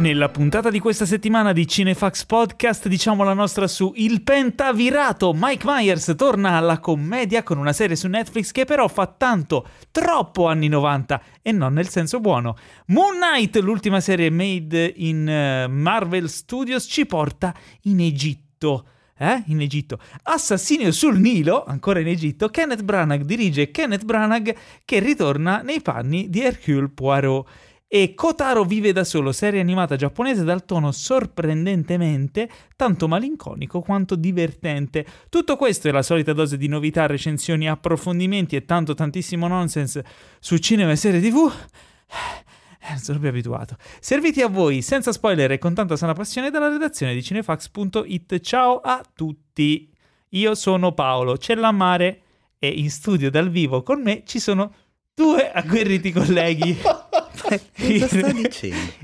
Nella puntata di questa settimana di Cinefax Podcast diciamo la nostra su Il Pentavirato. Mike Myers torna alla commedia con una serie su Netflix che però fa tanto, troppo anni 90 e non nel senso buono. Moon Knight, l'ultima serie made in uh, Marvel Studios, ci porta in Egitto. Eh? In Egitto. Assassinio sul Nilo, ancora in Egitto. Kenneth Branagh dirige Kenneth Branagh che ritorna nei panni di Hercule Poirot e Kotaro vive da solo, serie animata giapponese dal tono sorprendentemente tanto malinconico quanto divertente. Tutto questo è la solita dose di novità, recensioni, approfondimenti e tanto tantissimo nonsense su cinema e serie tv. Eh, non sono più abituato. Serviti a voi senza spoiler e con tanta sana passione dalla redazione di cinefax.it. Ciao a tutti. Io sono Paolo Cellammare e in studio dal vivo con me ci sono due agguerriti colleghi. Dicendo?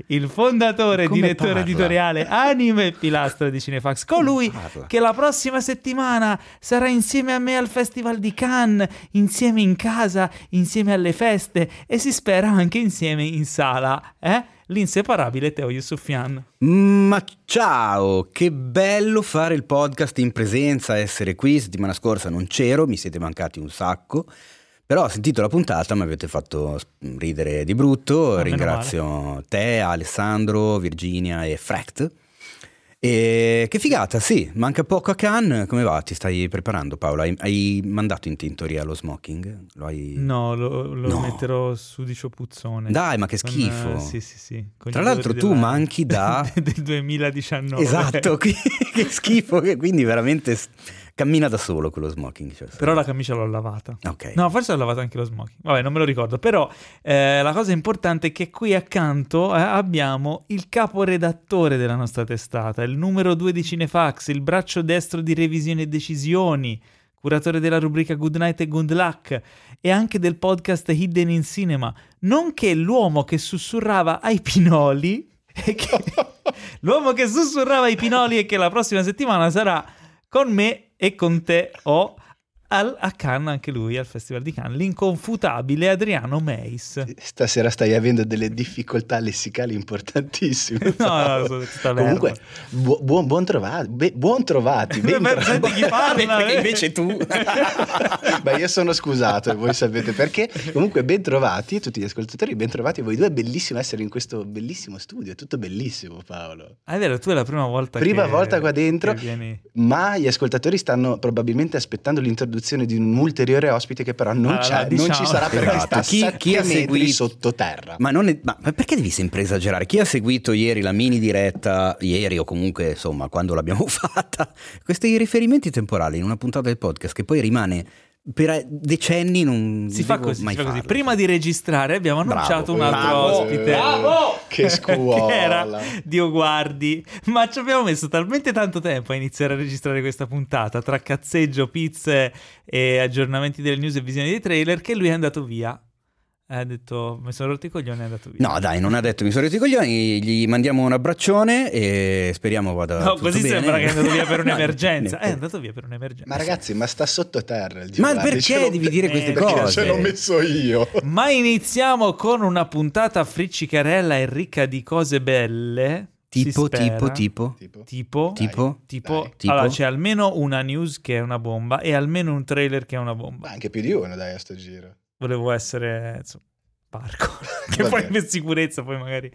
Il fondatore direttore parla? editoriale Anime e Pilastro di Cinefax, colui che la prossima settimana sarà insieme a me al Festival di Cannes, insieme in casa, insieme alle feste e si spera anche insieme in sala, eh? L'inseparabile Teo Yusufian. Ma ciao, che bello fare il podcast in presenza, essere qui. Settimana scorsa non c'ero, mi siete mancati un sacco. Però ho sentito la puntata, mi avete fatto ridere di brutto. meno Ringrazio te, Alessandro, Virginia e Fract. E che figata, sì, manca poco a Cannes. Come va? Ti stai preparando, Paolo? Hai, hai mandato in tintoria lo smoking? Lo hai... No, lo, lo No. metterò sudicio puzzone. Dai, ma che Con, schifo. eh, sì, sì, sì. Tra l'altro tu della- manchi da... del 2019. Esatto, che schifo, quindi veramente cammina da solo quello smoking. cioè, Però la camicia l'ho lavata. Ok. No, forse ho lavato anche lo smoking. Vabbè, non me lo ricordo. Però eh, la cosa importante è che qui accanto eh, abbiamo il caporedattore della nostra testata, il numero 2 di Cinefax, il braccio destro di revisioni e decisioni, curatore della rubrica Good Night e Good Luck e anche del podcast Hidden in Cinema, nonché l'uomo che sussurrava ai pinoli. e che- l'uomo che sussurrava ai pinoli e che la prossima settimana sarà con me e con te o al- a Cannes anche lui, al Festival di Cannes, l'inconfutabile Adriano Meis. Stasera stai avendo delle difficoltà lessicali importantissime. No, no, sono tutta l'erba. Comunque, bu- buon, buon trovati, be- buon trovati, ben Beh, trovati. senti chi parla, eh? invece tu... Beh, io sono scusato voi sapete perché. Comunque, ben trovati tutti gli ascoltatori, ben trovati voi due. È bellissimo essere in questo bellissimo studio, è tutto bellissimo, Paolo. Ah, è vero, tu è la prima volta Prima che- volta qua dentro. Ma gli ascoltatori stanno probabilmente aspettando l'introduzione di un ulteriore ospite che però non, Allora, c'è, non diciamo- ci sarà perché Esatto. sta Chi- chi ha seguito- sottoterra. Ma, non è- ma- ma perché devi sempre esagerare? Chi ha seguito ieri la mini diretta, ieri o comunque insomma quando l'abbiamo fatta, questi riferimenti temporali in una puntata del podcast che poi rimane per decenni non Si fa così, mai si fa così. Prima di registrare abbiamo Bravo, annunciato un altro bravo, ospite. bravo! Che scuola! che era Dio guardi. Ma ci abbiamo messo talmente tanto tempo a iniziare a registrare questa puntata tra cazzeggio, pizze e aggiornamenti delle news e visioni dei trailer che lui è andato via. Ha detto, mi sono rotto i coglioni e è andato via. No dai, non ha detto mi sono rotto i coglioni, gli mandiamo un abbraccione e speriamo vada No, tutto così bene. sembra che è andato via per No, un'emergenza. Eh, È andato via per un'emergenza. Ma ragazzi, ma sta sottoterra il Ma perché ce devi dire queste Eh, Perché cose? ce l'ho messo io. Ma iniziamo con una puntata friccicarella e ricca di cose belle. Tipo, tipo, tipo, Tipo? Tipo, tipo, tipo, Dai. Tipo? allora c'è almeno una news che è una bomba e almeno un trailer che è una bomba. Ma anche più di uno, dai, a sto giro. Volevo essere insomma, parco, che Va poi bene. per sicurezza poi magari.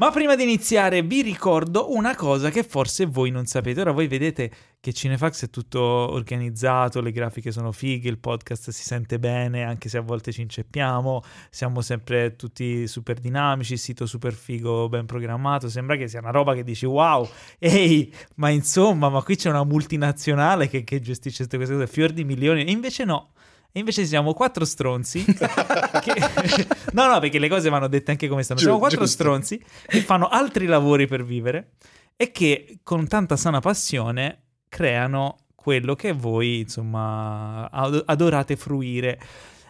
Ma prima di iniziare vi ricordo una cosa che forse voi non sapete. Ora voi vedete che Cinefax è tutto organizzato, le grafiche sono fighe, il podcast si sente bene, anche se a volte ci inceppiamo, siamo sempre tutti super dinamici, il sito super figo, ben programmato, sembra che sia una roba che dici wow, ehi, ma insomma, ma qui c'è una multinazionale che, che gestisce queste cose, fior di milioni, e invece no. E invece siamo quattro stronzi. che- No, no, perché le cose vanno dette anche come stanno. Giu- Siamo quattro giusto. stronzi che fanno altri lavori per vivere e che con tanta sana passione creano quello che voi, insomma, ad- adorate fruire.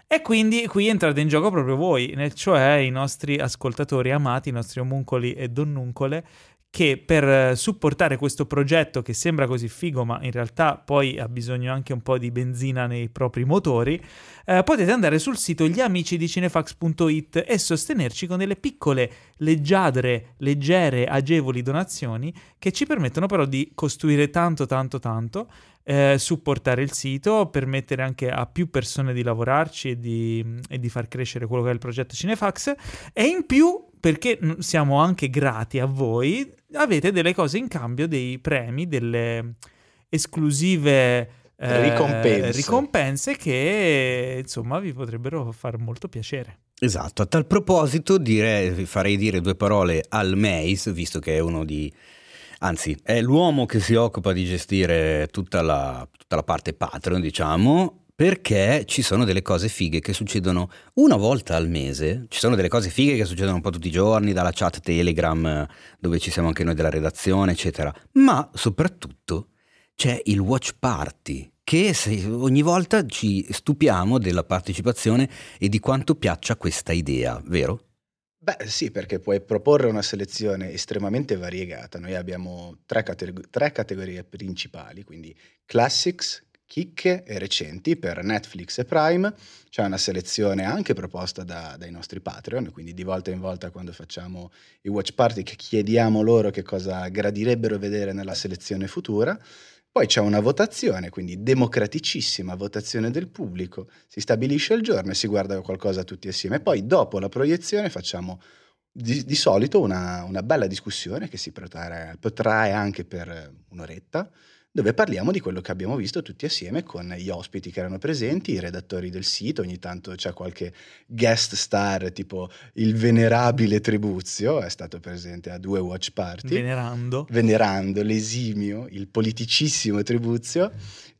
E quindi qui entrate in gioco proprio voi, cioè i nostri ascoltatori amati, i nostri omuncoli e donnuncole, che per eh, supportare questo progetto che sembra così figo, ma in realtà poi ha bisogno anche un po' di benzina nei propri motori, eh, potete andare sul sito gliamicidiCinefax.it e sostenerci con delle piccole, leggiadre, leggere, agevoli donazioni che ci permettono però di costruire tanto, tanto, tanto, eh, supportare il sito, permettere anche a più persone di lavorarci e di, e di far crescere quello che è il progetto Cinefax e in più perché siamo anche grati a voi, avete delle cose in cambio, dei premi, delle esclusive eh, ricompense. ricompense che insomma vi potrebbero far molto piacere. Esatto, a tal proposito direi, farei dire due parole al Mace, visto che è uno di... Anzi, è l'uomo che si occupa di gestire tutta la, tutta la parte Patreon, diciamo, perché ci sono delle cose fighe che succedono una volta al mese, ci sono delle cose fighe che succedono un po' tutti i giorni, dalla chat Telegram dove ci siamo anche noi della redazione, eccetera, ma soprattutto c'è il watch party che ogni volta ci stupiamo della partecipazione e di quanto piaccia questa idea, vero? Beh sì, perché puoi proporre una selezione estremamente variegata. Noi abbiamo tre, categ- tre categorie principali, quindi classics, chicche e recenti per Netflix e Prime. C'è una selezione anche proposta da, dai nostri Patreon, quindi di volta in volta quando facciamo i watch party chiediamo loro che cosa gradirebbero vedere nella selezione futura. Poi c'è una votazione, quindi democraticissima votazione del pubblico, si stabilisce il giorno e si guarda qualcosa tutti assieme. Poi dopo la proiezione facciamo di, di solito una, una, bella discussione che si protrae, protrae anche per un'oretta dove parliamo di quello che abbiamo visto tutti assieme con gli ospiti che erano presenti, i redattori del sito, ogni tanto c'è qualche guest star tipo il venerabile Tribuzio, è stato presente a due watch party. Venerando. Venerando l'esimio, il politicissimo Tribuzio.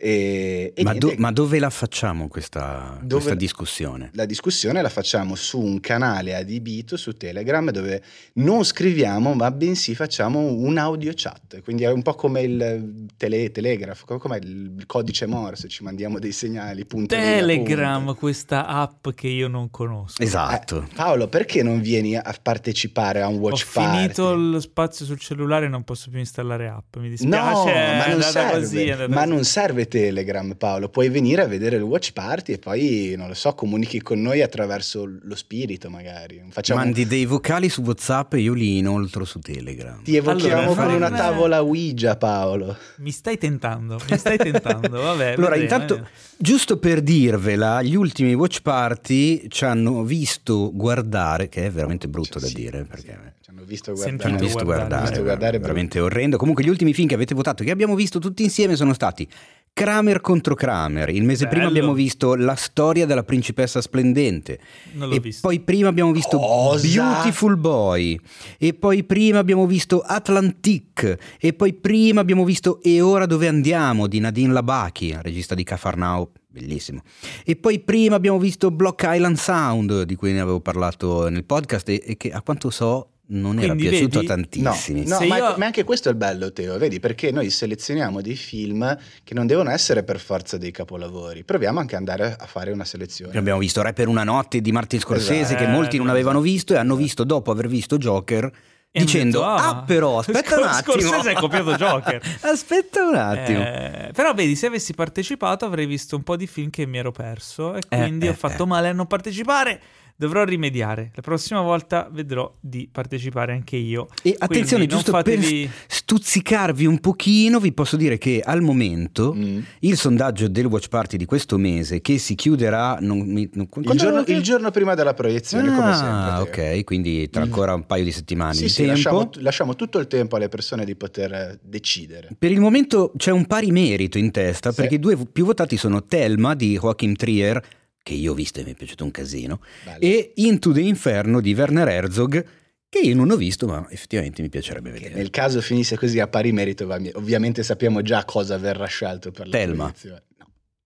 E, e ma, do, ma, dove la facciamo questa, dove questa, discussione? La discussione la facciamo su un canale adibito su Telegram dove non scriviamo ma bensì facciamo un audio chat, quindi è un po' come il tele, telegrafo, come il codice Morse, ci mandiamo dei segnali. Punto Telegram, punto. questa app che io non conosco. Esatto. Eh, Paolo, perché non vieni a partecipare a un watch Ho party? Ho finito lo spazio sul cellulare e non posso più installare app, mi dispiace. No, ma non serve, così, ma non serve Telegram, Paolo. Puoi venire a vedere il watch party e poi, non lo so, comunichi con noi attraverso lo spirito, magari. Facciamo... Mandi dei vocali su WhatsApp e io li inoltro su Telegram. Ti evochiamo allora, con una tavola Ouija, Paolo. Mi stai tentando, mi stai tentando, vabbè. allora, vedremo, intanto, eh. giusto per dirvela, gli ultimi watch party ci hanno visto guardare, che è veramente brutto sì, da sì, dire, perché... Ci hanno visto guardare. Ci hanno visto guardare, guardare, visto guardare veramente orrendo. Comunque gli ultimi film che avete votato, che abbiamo visto tutti insieme, sono stati Kramer contro Kramer. Il mese Bello. prima abbiamo visto La storia della principessa splendente. Non l'ho e visto. poi prima abbiamo visto Cosa? Beautiful Boy. E poi prima abbiamo visto Atlantic. E poi prima abbiamo visto E ora dove andiamo di Nadine Labaki, regista di Cafarnao. Bellissimo. E poi prima abbiamo visto Block Island Sound, di cui ne avevo parlato nel podcast e, e che a quanto so non era Quindi piaciuto vedi? a tantissimi. No, Se ma, io- ma anche questo è il bello, Teo, vedi? Perché noi selezioniamo dei film che non devono essere per forza dei capolavori. Proviamo anche ad andare a fare una selezione. Abbiamo visto Re per una notte di Martin Scorsese Esatto. che molti non avevano visto e hanno visto dopo aver visto Joker E dicendo detto, ah, "Ah, però aspetta un attimo Scorsese ha copiato Joker." aspetta un attimo Eh, però vedi, se avessi partecipato avrei visto un po' di film che mi ero perso e Eh, quindi eh, ho fatto eh. male a non partecipare. Dovrò rimediare. La prossima volta vedrò di partecipare anche io. e attenzione Quindi non giusto per fatevi- stuzzicarvi un pochino vi posso dire che al momento Mm. il sondaggio del Watch Party di questo mese che si chiuderà non, non- Il, giorno, il giorno prima della proiezione, come sempre. ah ok quindi tra ancora un paio di settimane Sì, di sì, tempo lasciamo, lasciamo tutto il tempo alle persone di poter decidere. Per il momento c'è un pari merito in testa Sì. perché i due più votati sono Thelma di Joachim Trier, che io ho visto e mi è piaciuto un casino, Bello. e Into the Inferno di Werner Herzog, che io non ho visto ma effettivamente mi piacerebbe Che vedere. nel caso finisse così a pari merito, ovviamente sappiamo già cosa verrà scelto per la Thelma. proiezione.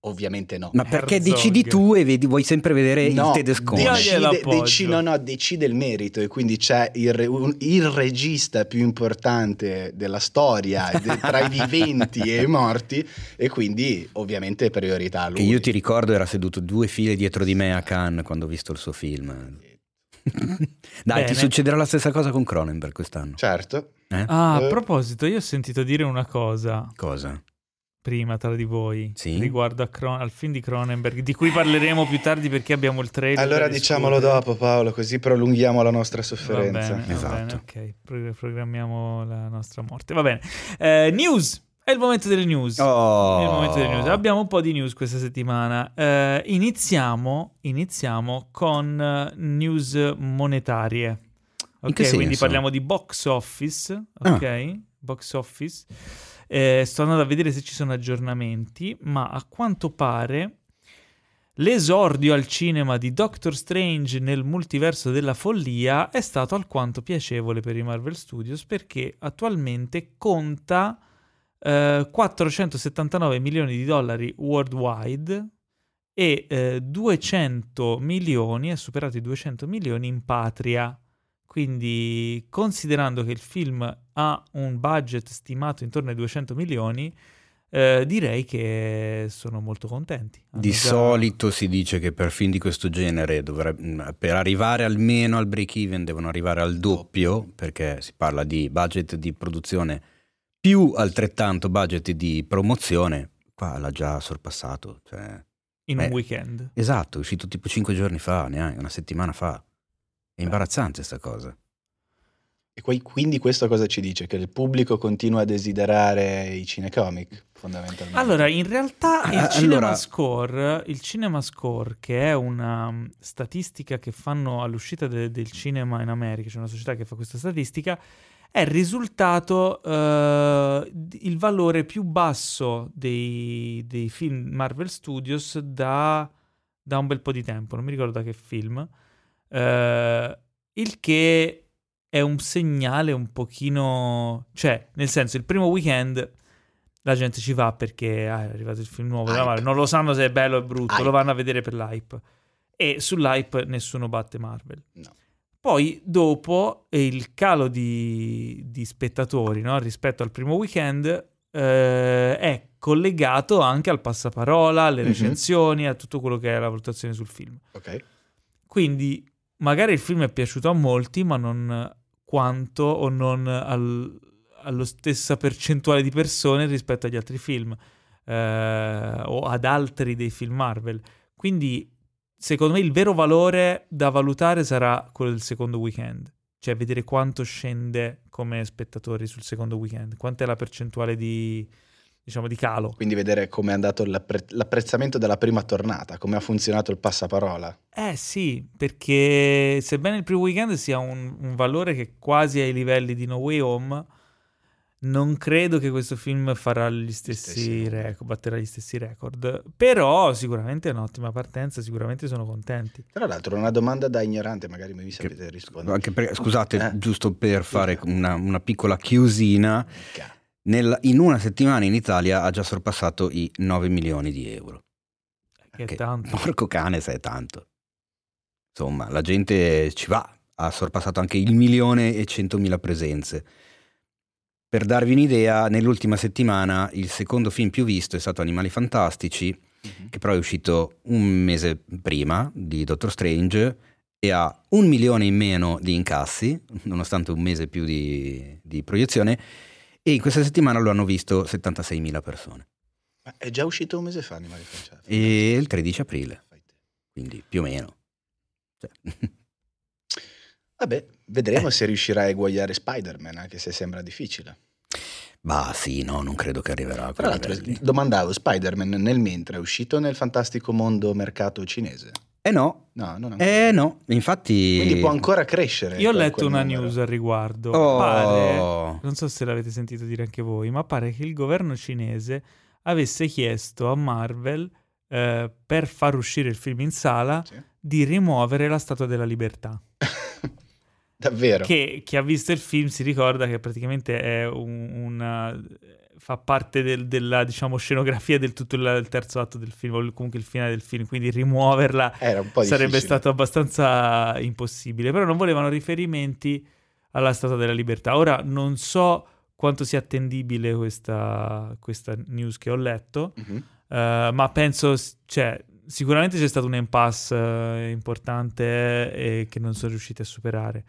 Ovviamente no. Ma perché Herzog. decidi tu e vedi, vuoi sempre vedere No, il tedescone? Dio decide, deci- no, no, decide il merito e quindi c'è il, un- il regista più importante della storia de- tra i viventi e i morti e quindi ovviamente priorità a lui. Che io ti ricordo era seduto due file dietro di me a Cannes quando ho visto il suo film. Dai, Bene. ti succederà la stessa cosa con Cronenberg quest'anno. Certo. Eh? Ah, a Eh. proposito, io ho sentito dire una cosa Cosa? Prima tra di voi Sì? riguardo a Cron- al film di Cronenberg, di cui parleremo più tardi perché abbiamo il trailer. Allora diciamolo discutere. dopo Paolo, così prolunghiamo la nostra Va sofferenza. bene, va Esatto. bene, ok, Pro- programmiamo la nostra morte. Va bene. Eh, news, è il momento delle news. Oh. È il momento delle news. Abbiamo un po' di news questa settimana. Eh, iniziamo, iniziamo con eh, news monetarie. In Ok, che quindi senso? parliamo di box office. Ah. Ok, box office. Eh, sto andando a vedere se ci sono aggiornamenti, ma a quanto pare l'esordio al cinema di Doctor Strange nel multiverso della follia è stato alquanto piacevole per i Marvel Studios perché attualmente conta eh, 479 milioni di dollari worldwide e eh, 200 milioni, ha superato i 200 milioni in patria. Quindi, considerando che il film ha un budget stimato intorno ai 200 milioni, eh, direi che sono molto contenti. Hanno Di già- solito si dice che per film di questo genere, dovrebbe- per arrivare almeno al break even, devono arrivare al doppio, perché si parla di budget di produzione più altrettanto budget di promozione. Qua l'ha già sorpassato. cioè- in un Eh. weekend. esatto, è uscito tipo cinque giorni fa, neanche una settimana fa. È imbarazzante sta cosa. E poi, quindi questo cosa ci dice? Che il pubblico continua a desiderare i cinecomic, fondamentalmente. Allora, in realtà il Ah, cinema allora- score, il cinema score, che è una um, statistica che fanno all'uscita de- del cinema in America, c'è una società che fa questa statistica, è il risultato, eh, il valore più basso dei, dei film Marvel Studios da, da un bel po' di tempo, non mi ricordo da che film, eh, il che è un segnale un pochino, cioè, nel senso, il primo weekend la gente ci va perché ah, è arrivato il film nuovo della. Marvel, non lo sanno se è bello o brutto, Hype. lo vanno a vedere per l'hype. E sull'hype nessuno batte Marvel. No. Poi dopo il calo di, di spettatori no, rispetto al primo weekend eh, è collegato anche al passaparola, alle Mhm. recensioni, a tutto quello che è la valutazione sul film. Ok. Quindi magari il film è piaciuto a molti, ma non quanto o non al- allo stessa percentuale di persone rispetto agli altri film eh, o ad altri dei film Marvel. Quindi secondo me il vero valore da valutare sarà quello del secondo weekend, cioè vedere quanto scende come spettatori sul secondo weekend, quanta è la percentuale di, diciamo, di calo. Quindi vedere come è andato l'appre- l'apprezzamento della prima tornata, come ha funzionato il passaparola. Eh sì, perché sebbene il primo weekend sia un, un valore che quasi ai livelli di No Way Home, non credo che questo film farà gli stessi stessi. record, batterà gli stessi record. Però sicuramente è un'ottima partenza, sicuramente sono contenti. Tra l'altro, una domanda da ignorante, magari mi sapete rispondere. Anche perché, scusate, Eh. giusto per fare una, una piccola chiusina, Mica. Nel- in una settimana in Italia ha già sorpassato i 9 milioni di euro. Che Che- tanto. Porco cane se è tanto. Insomma, la gente ci va, ha sorpassato anche il milione e centomila presenze. Per darvi un'idea, nell'ultima settimana il secondo film più visto è stato Animali Fantastici, Mhm. che però è uscito un mese prima di Doctor Strange e ha un milione in meno di incassi, nonostante un mese più di, di proiezione, e in questa settimana lo hanno visto 76.000 persone. Ma è già uscito un mese fa Animali Fantastici. E il 13 aprile, quindi più o meno. Cioè, Vabbè, vedremo se riuscirà a eguagliare Spider-Man, anche se sembra difficile. bah sì, no, non credo che arriverà a Tra l'altro, domandavo, Spider-Man nel mentre è uscito nel fantastico mondo mercato cinese? Eh no, No, non ancora. eh no, infatti... Quindi può ancora crescere. Io ho letto una numero. news al riguardo. Oh. Pare, non so se l'avete sentito dire anche voi, ma pare che il governo cinese avesse chiesto a Marvel, eh, per far uscire il film in sala, Sì. di rimuovere la Statua della Libertà. Davvero. Che chi ha visto il film si ricorda che praticamente è un- una fa parte del- della diciamo scenografia del tutto il, il terzo atto del film, o comunque il finale del film, quindi rimuoverla sarebbe difficile. stato abbastanza impossibile. Però non volevano riferimenti alla Statua della Libertà. Ora non so quanto sia attendibile questa, questa news che ho letto, Mhm. eh, ma penso, cioè, sicuramente c'è stato un impasse eh, importante e che non sono riusciti a superare.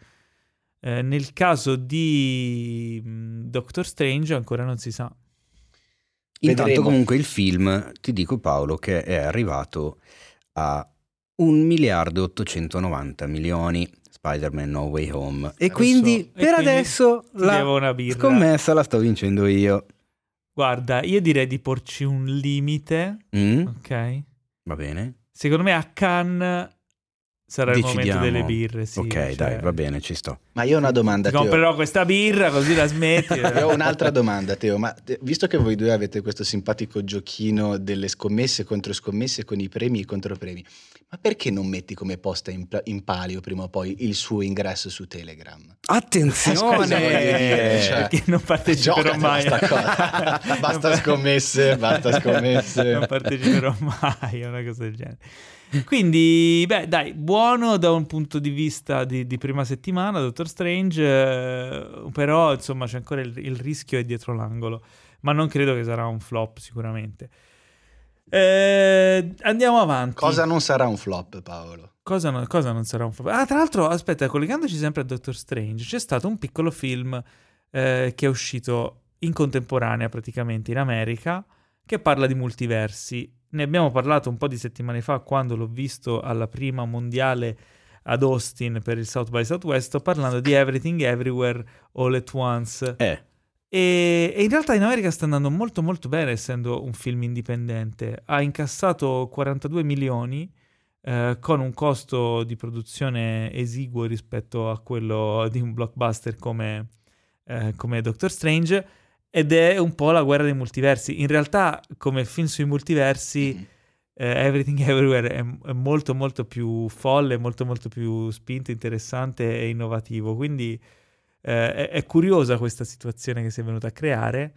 Eh, nel caso di mh, Doctor Strange ancora non si sa. Intanto Vedremo. comunque il film, ti dico Paolo, che è arrivato a 1 miliardo e 890 milioni Spider-Man No Way Home. E Lo quindi so. E per quindi adesso la scommessa la sto vincendo io. Guarda, io direi di porci un limite, Mm? ok? Va bene? Secondo me a Cannes sarà il momento Decidiamo. delle birre, sì. ok, cioè, dai, va bene, ci sto. Ma io ho una domanda, Ti Teo. comprerò questa birra così la smetti. Io ho un'altra domanda, Teo. Ma te- visto che voi due avete questo simpatico giochino delle scommesse contro scommesse con i premi e i contropremi, ma perché non metti come posta in, in palio prima o poi il suo ingresso su Telegram? Attenzione! Dire? Cioè, Perché non parteciperò mai. Basta Non- scommesse, basta scommesse. non parteciperò mai a una cosa del genere. Quindi, beh, dai, buono da un punto di vista di, di prima settimana, Doctor Strange, eh, però insomma c'è ancora il, il rischio è dietro l'angolo, ma non credo che sarà un flop sicuramente. Eh, andiamo avanti. Cosa non sarà un flop, Paolo? Cosa non, cosa non sarà un flop? Ah, tra l'altro, aspetta, collegandoci sempre a Doctor Strange, c'è stato un piccolo film eh, che è uscito in contemporanea praticamente in America che parla di multiversi. Ne abbiamo parlato un po' di settimane fa quando l'ho visto alla prima mondiale ad Austin per il South by Southwest, sto parlando di Everything Everywhere All at Once. Eh, E, e in realtà in America sta andando molto molto bene essendo un film indipendente. Ha incassato 42 milioni eh, con un costo di produzione esiguo rispetto a quello di un blockbuster come, eh, come Doctor Strange ed è un po' la guerra dei multiversi. In realtà come film sui multiversi Mm. eh, Everything Everywhere è, è molto molto più folle, molto molto più spinto, interessante e innovativo. Quindi eh, è, è curiosa questa situazione che si è venuta a creare.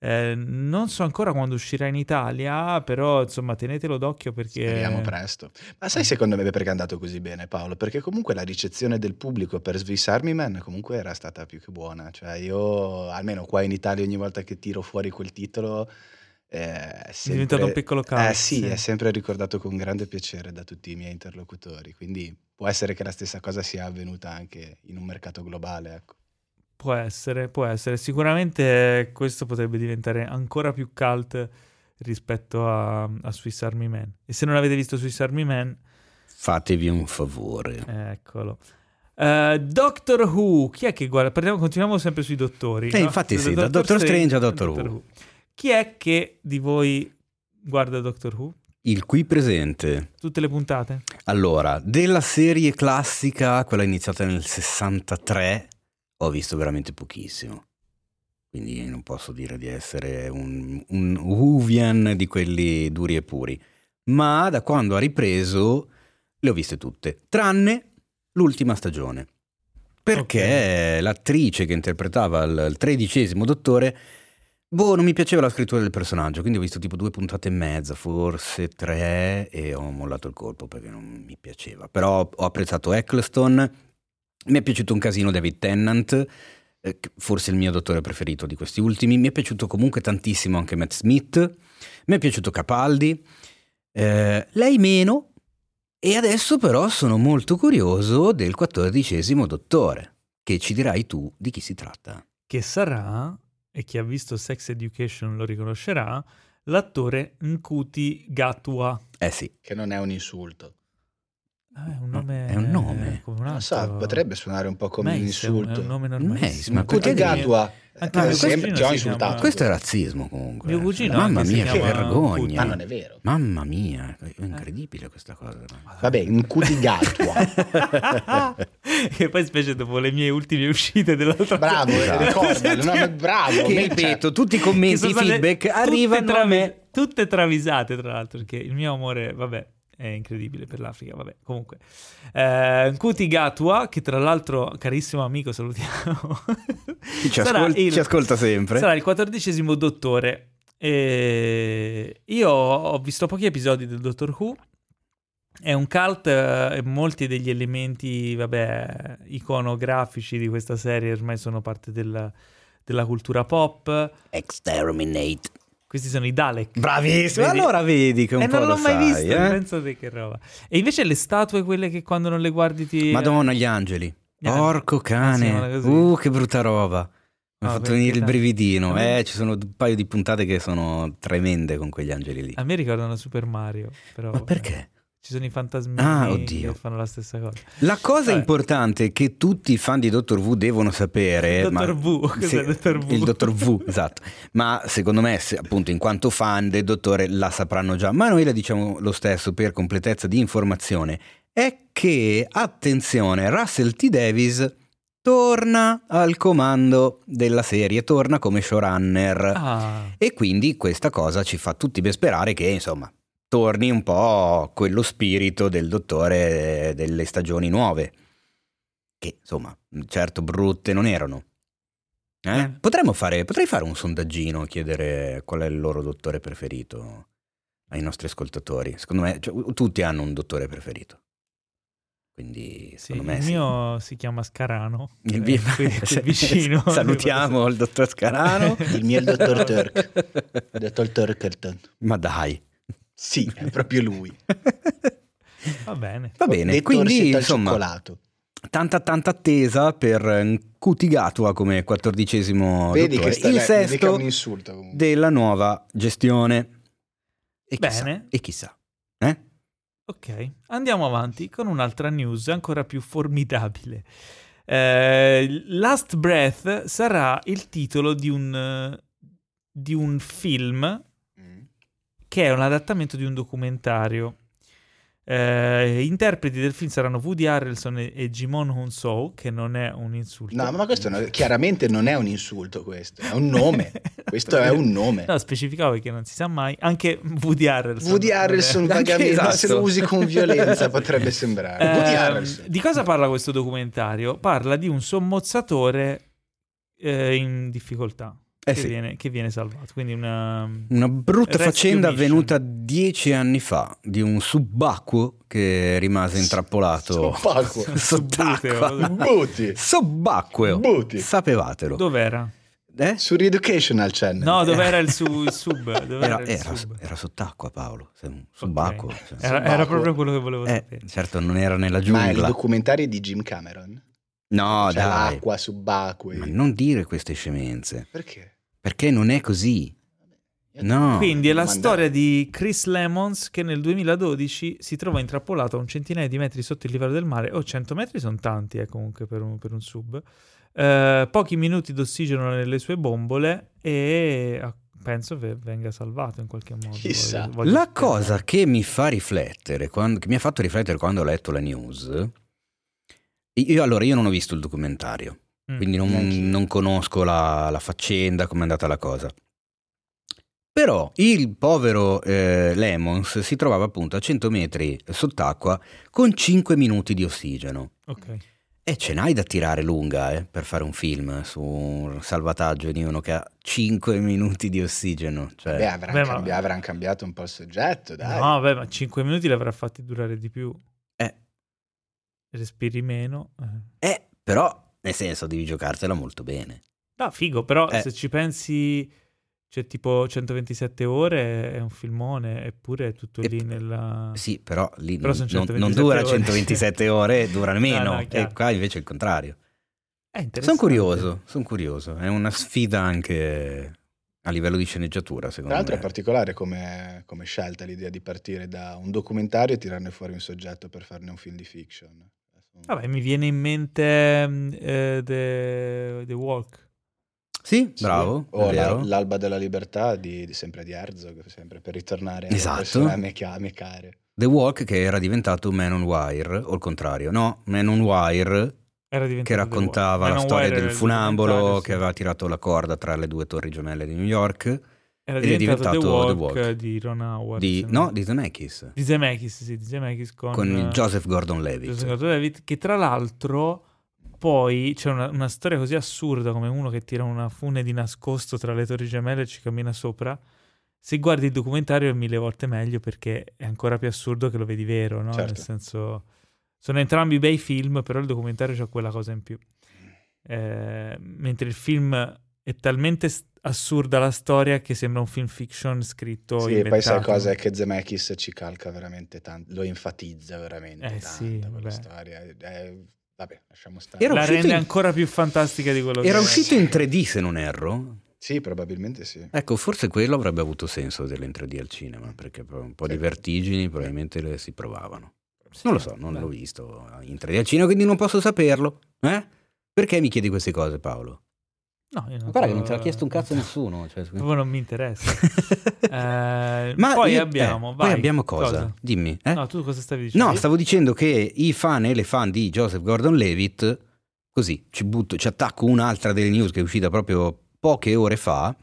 Eh, non so ancora quando uscirà in Italia, però insomma tenetelo d'occhio perché... Speriamo presto. Ma sai secondo me perché è andato così bene Paolo? Perché comunque la ricezione del pubblico per Swiss Army Man comunque era stata più che buona. Cioè io, almeno qua in Italia, ogni volta che tiro fuori quel titolo... eh, È, sempre- diventato un piccolo cult, Eh sì, sì. è sempre ricordato con grande piacere da tutti i miei interlocutori. Quindi può essere che la stessa cosa sia avvenuta anche in un mercato globale. Ecco. Può essere, può essere. Sicuramente questo potrebbe diventare ancora più cult rispetto a, a Swiss Army Man. E se non avete visto Swiss Army Man, fatevi un favore. eccolo. Eh, Doctor Who, chi è che guarda? Parliamo- continuiamo sempre sui dottori. Eh, no? infatti sì, da Doctor Strange a Doctor Who. Chi è che di voi guarda Doctor Who? Il qui presente. Tutte le puntate? Allora, della serie classica, quella iniziata nel 63, ho visto veramente pochissimo. Quindi non posso dire di essere un, un Whovian di quelli duri e puri. Ma da quando ha ripreso le ho viste tutte, tranne l'ultima stagione. Perché l'attrice che interpretava il, il tredicesimo dottore, boh, non mi piaceva la scrittura del personaggio, quindi ho visto tipo due puntate e mezza, forse tre, e ho mollato il colpo perché non mi piaceva. Però ho apprezzato Eccleston, mi è piaciuto un casino David Tennant, eh, forse il mio dottore preferito di questi ultimi, mi è piaciuto comunque tantissimo anche Matt Smith, mi è piaciuto Capaldi, eh, lei meno, e adesso però sono molto curioso del quattordicesimo dottore, che ci dirai tu di chi si tratta. Che sarà, e chi ha visto Sex Education lo riconoscerà, l'attore Nkuti Gatwa. Eh sì, Che non è un insulto. Ah, è un nome... È un nome. Come un altro. so, potrebbe suonare un po' come un Mace, un- insulto. È un nome Mace, normalissimo. ma perché Gatua. Anche Eh, sempre- ti ho insultato. chiama- questo è razzismo comunque. Mio cugino Mamma mia, che vergogna. Ma non è vero. Mamma mia, è incredibile questa cosa. Vabbè, un cutigatua. e poi specie dopo le mie ultime uscite dell'altra Bravo, Esatto. ricordalo, no, ma bravo. Che ripeto, tutti i commenti, i feedback arrivano a travi- me. Tutte travisate, tra l'altro, perché il mio amore, vabbè, è incredibile per l'Africa, vabbè, comunque. Eh, Nkuti Gatwa, che tra l'altro, carissimo amico, salutiamo. Ci, sarà ascol- il- ci ascolta sempre. Sarà il quattordicesimo dottore. E io ho visto pochi episodi del Doctor Who. È un cult eh, e molti degli elementi, vabbè, iconografici di questa serie ormai sono parte della, della cultura pop. Exterminate. Questi sono i Dalek. Bravissimo, Vedi? allora vedi che un E po' non l'ho mai sai, visto, eh? pensate che roba. E invece le statue, quelle che quando non le guardi ti... Madonna, gli angeli. Gli angeli. Porco chiamano cane. Uh, che brutta roba. Mi ha No, fatto venire il brividino. Eh, ci sono un paio di puntate che sono tremende con quegli angeli lì. A me ricordano Super Mario, però... Ma perché? Ci sono i fantasmi Ah, oddio. che fanno la stessa cosa. La cosa Vabbè. importante che tutti i fan di Dottor Who devono sapere... Il Dottor cos'è se- il Dottor Who? Il Dottor Who, esatto. Ma secondo me, se- appunto, in quanto fan del dottore la sapranno già, ma noi la diciamo lo stesso per completezza di informazione, è che, attenzione, Russell T. Davis torna al comando della serie, torna come showrunner. Ah, E quindi questa cosa ci fa tutti ben sperare che, insomma, torni un po' quello spirito del dottore delle stagioni nuove. Che, insomma, certo brutte non erano. Eh? Eh. Potremmo fare, potrei fare un sondaggino, chiedere qual è il loro dottore preferito ai nostri ascoltatori. Secondo me, cioè, tutti hanno un dottore preferito. Quindi, sì, secondo me il sì. mio si chiama Scarano. Il eh, mio- qui, qui vicino. Salutiamo il dottor Scarano. Il mio è il dottor Turk. Dottor Turkerton. Ma dai. Sì, è proprio lui. Va bene. Va bene, Detto quindi insomma, cioccolato. tanta tanta attesa per Cutigatua come quattordicesimo Vedi dottore. che il sesto un insulto comunque. della nuova gestione. E chissà, Bene. e chissà. Eh? Ok, andiamo avanti con un'altra news ancora più formidabile. Eh, Last Breath sarà il titolo di un, di un film. Che è un adattamento di un documentario. Eh, interpreti del film saranno Woody Harrelson e, e Jimon Hounsou, che non è un insulto. No, ma questo no- chiaramente non è un insulto questo, è un nome. Questo è un nome. No, specificavo perché non si sa mai. Anche Woody Harrelson. Woody Harrelson vagamente, esatto. se lo usi con violenza potrebbe sembrare. Woody Harrelson. di cosa parla questo documentario? Parla di un sommozzatore eh, in difficoltà Eh che, sì. viene, che viene salvato. Quindi una... Una brutta faccenda mission. avvenuta dieci anni fa di un subacqueo che rimase intrappolato Sott'acqua. sott'acqua. Buti. Subacqueo. Buti. Sapevatelo. Dov'era? Eh? Su Reeducational Channel. No, dov'era il, su- il sub? Dov'era Era, il era- sub? era sott'acqua Paolo, sei un Ok. subacqueo. cioè. Era, era proprio quello che volevo Eh, sapere. certo, non era nella Ma il giungla. documentario è di Jim Cameron. No, C'è dai. l'acqua subacquei. Ma non dire queste scemenze, Perché? Perché non è così. No. Quindi è la storia di Chris Lemons che nel 2012 si trova intrappolato a un centinaio di metri sotto il livello del mare. Oh, 100 metri sono tanti eh, comunque per un, per un sub. Eh, pochi minuti d'ossigeno nelle sue bombole e ah, penso ve- venga salvato in qualche modo. Chissà. Voglio- voglio La cosa che mi fa riflettere, quando- che mi ha fatto riflettere quando ho letto la news, io allora io non ho visto il documentario, Mm. quindi non, non conosco la, la faccenda, come è andata la cosa. Però il povero eh, Lemons si trovava appunto a 100 metri sott'acqua con 5 minuti di ossigeno. Ok. E ce n'hai da tirare lunga eh, per fare un film su un salvataggio di uno che ha 5 minuti di ossigeno. Cioè, Beh, avranno, Beh, ma- cambi- avranno cambiato un po' il soggetto, dai. No, vabbè, ma 5 minuti li avrà fatti durare di più. eh, Respiri meno. eh. eh, però nel senso devi giocartela molto bene. No, figo, però Eh. se ci pensi, c'è tipo 127 ore, è un filmone, eppure è tutto E- lì nella... Sì, però lì Però non, non- non 127 dura ore. 127 ore, durano meno. no, e chiaro. qua invece è il contrario. È interessante. Sono curioso, sono curioso. È una sfida anche a livello di sceneggiatura, secondo Tra l'altro è me. particolare come, come scelta l'idea di partire da un documentario e tirarne fuori un soggetto per farne un film di fiction. Vabbè, mi viene in mente eh, The, The Walk. Sì, Sì. bravo, la- l'alba della libertà di, di- sempre di Herzog, sempre per ritornare Esatto. alle persone amica- amicare. The Walk che era diventato Man on Wire, o il contrario. No, Man on Wire Era che raccontava la storia del funambolo documentario, che sì. aveva tirato la corda tra le due torri gemelle di New York. Era ed è diventato, diventato The The Walk, Walk. di Ron Howard. Di, no, di Zemeckis. di Zemeckis, sì, di Zemeckis con, Con il eh, Joseph Gordon-Levitt. Joseph Gordon-Levitt, che tra l'altro poi c'è una, una storia così assurda come uno che tira una fune di nascosto tra le torri gemelle e ci cammina sopra. Se guardi il documentario è mille volte meglio perché è ancora più assurdo che lo vedi vero, no? Certo. Nel senso, sono entrambi bei film, però il documentario c'ha quella cosa in più. Eh, mentre il film è talmente st- assurda la storia che sembra un film fiction scritto Sì, e inventato. poi sai cosa? È che Zemeckis ci calca veramente tanto, lo enfatizza veramente Eh, tanto sì, quella storia. Eh, vabbè, lasciamo stare. Era La rende in- ancora più fantastica di quello Era che uscito in 3D se non erro. Sì, probabilmente sì. Ecco, forse quello avrebbe avuto senso in 3D al cinema, perché un po' Sì. di vertigini probabilmente le si provavano. Sì, Non lo so, non beh. l'ho visto in 3D al cinema, quindi non posso saperlo. Eh? Perché mi chiedi queste cose, Paolo? No, io non Guarda che non te l'ha chiesto un cazzo nessuno. Cioè, Proprio non mi interessa. Eh, Ma poi io- abbiamo, eh, vai, poi abbiamo cosa? Dimmi. eh? No, tu cosa stavi dicendo? No, stavo dicendo che i fan e le fan di Joseph Gordon-Levitt, così ci butto, ci attacco un'altra delle news che è uscita proprio poche ore fa,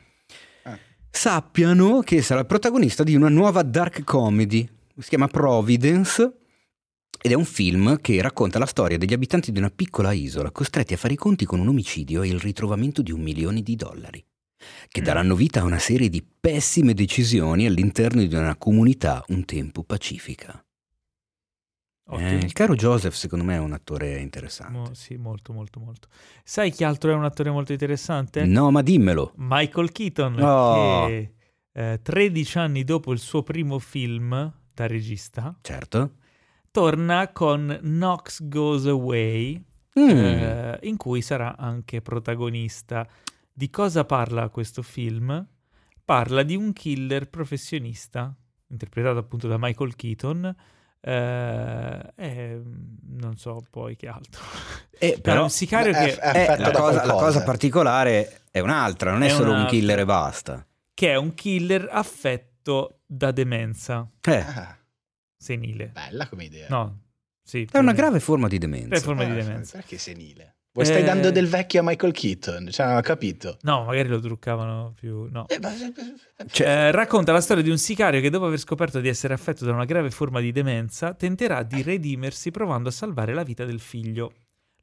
Ah. sappiano che sarà il protagonista di una nuova dark comedy, si chiama Providence ed è un film che racconta la storia degli abitanti di una piccola isola costretti a fare i conti con un omicidio e il ritrovamento di un milione di dollari, che daranno vita a una serie di pessime decisioni all'interno di una comunità un tempo pacifica. Eh, il caro Joseph, secondo me, è un attore interessante. Mo- sì, molto, molto, molto. Sai chi altro è un attore molto interessante? No, ma dimmelo. Michael Keaton, Oh. che eh, 13 anni dopo il suo primo film da regista, Certo. Torna con Knox Goes Away, Mm. eh, in cui sarà anche protagonista. Di cosa parla questo film? Parla di un killer professionista, interpretato appunto da Michael Keaton. eh, e non so poi che altro. Eh, Però un sicario È- che, è eh, affetto la, cosa, la cosa particolare è un'altra, non è, È solo un un'altra. killer e basta. che è un killer affetto da demenza Eh, Ah, senile. bella come idea. No, sì. è una grave forma di demenza. forme di Ah, demenza. Perché senile? Vuoi stai Eh. dando del vecchio a Michael Keaton? Cioè, ho capito. No, magari lo truccavano più. No. Eh, ma- Cioè, Eh, racconta la storia di un sicario che dopo aver scoperto di essere affetto da una grave forma di demenza tenterà di redimersi provando a salvare la vita del figlio.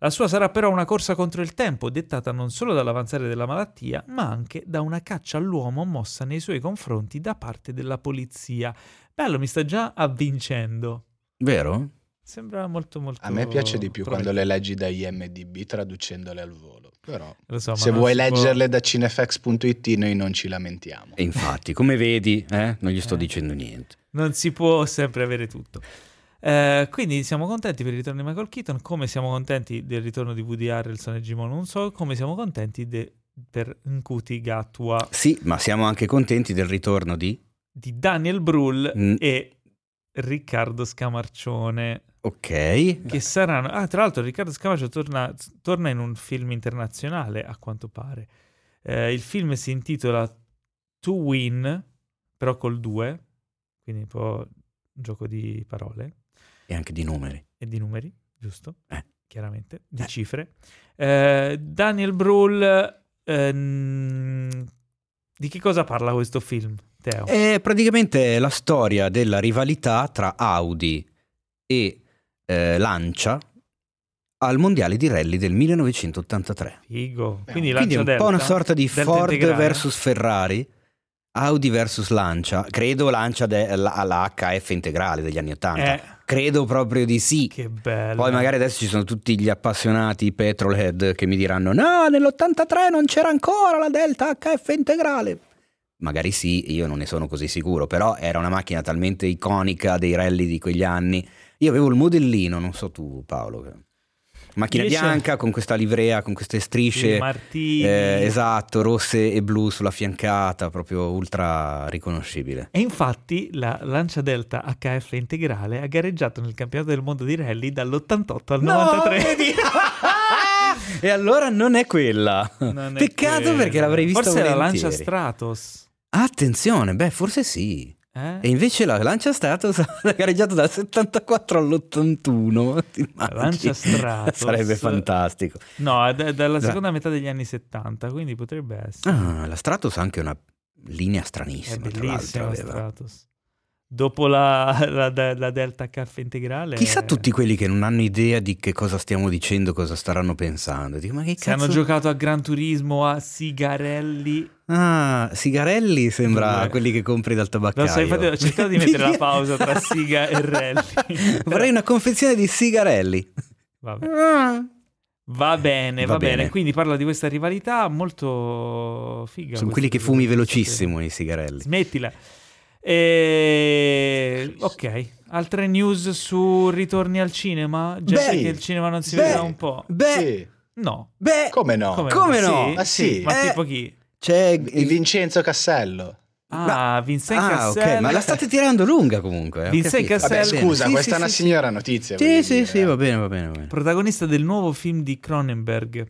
La sua sarà però una corsa contro il tempo, dettata non solo dall'avanzare della malattia, ma anche da una caccia all'uomo mossa nei suoi confronti da parte della polizia. Bello, mi sta già avvincendo. Vero? Sembra molto molto A me piace di più quando le leggi da IMDB traducendole al volo. Però, Lo so, se vuoi si può- leggerle da cinefax.it, noi non ci lamentiamo. E infatti, come vedi, eh, non gli sto Eh. dicendo niente. Non si può sempre avere tutto. Eh, quindi siamo contenti per il ritorno di Michael Keaton, come siamo contenti del ritorno di Woody Harrelson e Jimon non so, come siamo contenti de- per Nkuti Gatwa. Sì, ma siamo anche contenti del ritorno di... di Daniel Brühl Mm. e Riccardo Scamarcione. Ok. che saranno ah tra l'altro Riccardo Scamarcio torna, torna in un film internazionale a quanto pare. Eh, il film si intitola To Win però col 2 quindi un po' un gioco di parole E anche di numeri. e di numeri, giusto? Eh. Chiaramente, di Eh. cifre. Eh, Daniel Brühl, ehm, di che cosa parla questo film, Teo? È praticamente la storia della rivalità tra Audi e eh, Lancia al mondiale di rally del 1983. Figo. Quindi, Quindi è un Lancia po' una Delta? sorta di Delta Ford integrale? versus Ferrari, Audi versus Lancia. Credo Lancia de- la- alla HF integrale degli anni 80. Eh, Credo proprio di sì. che bello. Poi magari adesso ci sono tutti gli appassionati petrolhead che mi diranno no, nell'83 non c'era ancora la Delta HF integrale. Magari sì, io non ne sono così sicuro, però era una macchina talmente iconica dei rally di quegli anni. Io avevo il modellino, non so tu Paolo. Macchina Invece- bianca con questa livrea, con queste strisce. Eh, esatto, rosse e blu sulla fiancata, proprio ultra riconoscibile. E infatti la Lancia Delta HF integrale ha gareggiato nel campionato del mondo di rally dall'88 al 93. No, vedi? e allora non è quella. Non è Peccato quella. perché l'avrei vista Forse è la volentieri. Lancia Stratos. Attenzione, beh, forse sì. Eh? E invece la Lancia Stratos ha gareggiato dal 74 all'81. ti immagini? Lancia Stratos. Sarebbe fantastico. No, è da- dalla Da- seconda metà degli anni 70, quindi potrebbe essere. Ah, la Stratos ha anche una linea è stranissima, tra bellissima la aveva. Stratos. Dopo la, la- la Delta HF integrale. Chissà tutti quelli che non hanno idea di che cosa stiamo dicendo, cosa staranno pensando. Dico, ma che Se hanno cazzo... giocato a Gran Turismo, a Sigarelli. Ah, sigarelli sembra Due. quelli che compri dal tabaccaio. Lo so, infatti ho cercato di mettere la pausa tra Siga e Rally. Vorrei una confezione di sigarelli. Vabbè. Ah. Va bene, va, Va bene. bene. Quindi parla di questa rivalità molto figa. Sono quelli che fumi velocissimo i sigarelli. Smettila. E... Ok, altre news su ritorni al cinema? Gente Beh, che il cinema non si beh, vede da un po'. Beh, Sì. No. beh, Come no? Come no? Sì, Ah, sì? Ma Eh, tipo chi? c'è Il Vincenzo Cassello. Ah, Vincent Ah, Cassel. ok, ma la state tirando lunga comunque. ho Vincent. Cassel. Scusa, Sì, questa sì, è una sì, signora notizia. Sì, sì, dire, sì, eh. va bene, va bene. Va bene. Protagonista del nuovo film di Cronenberg.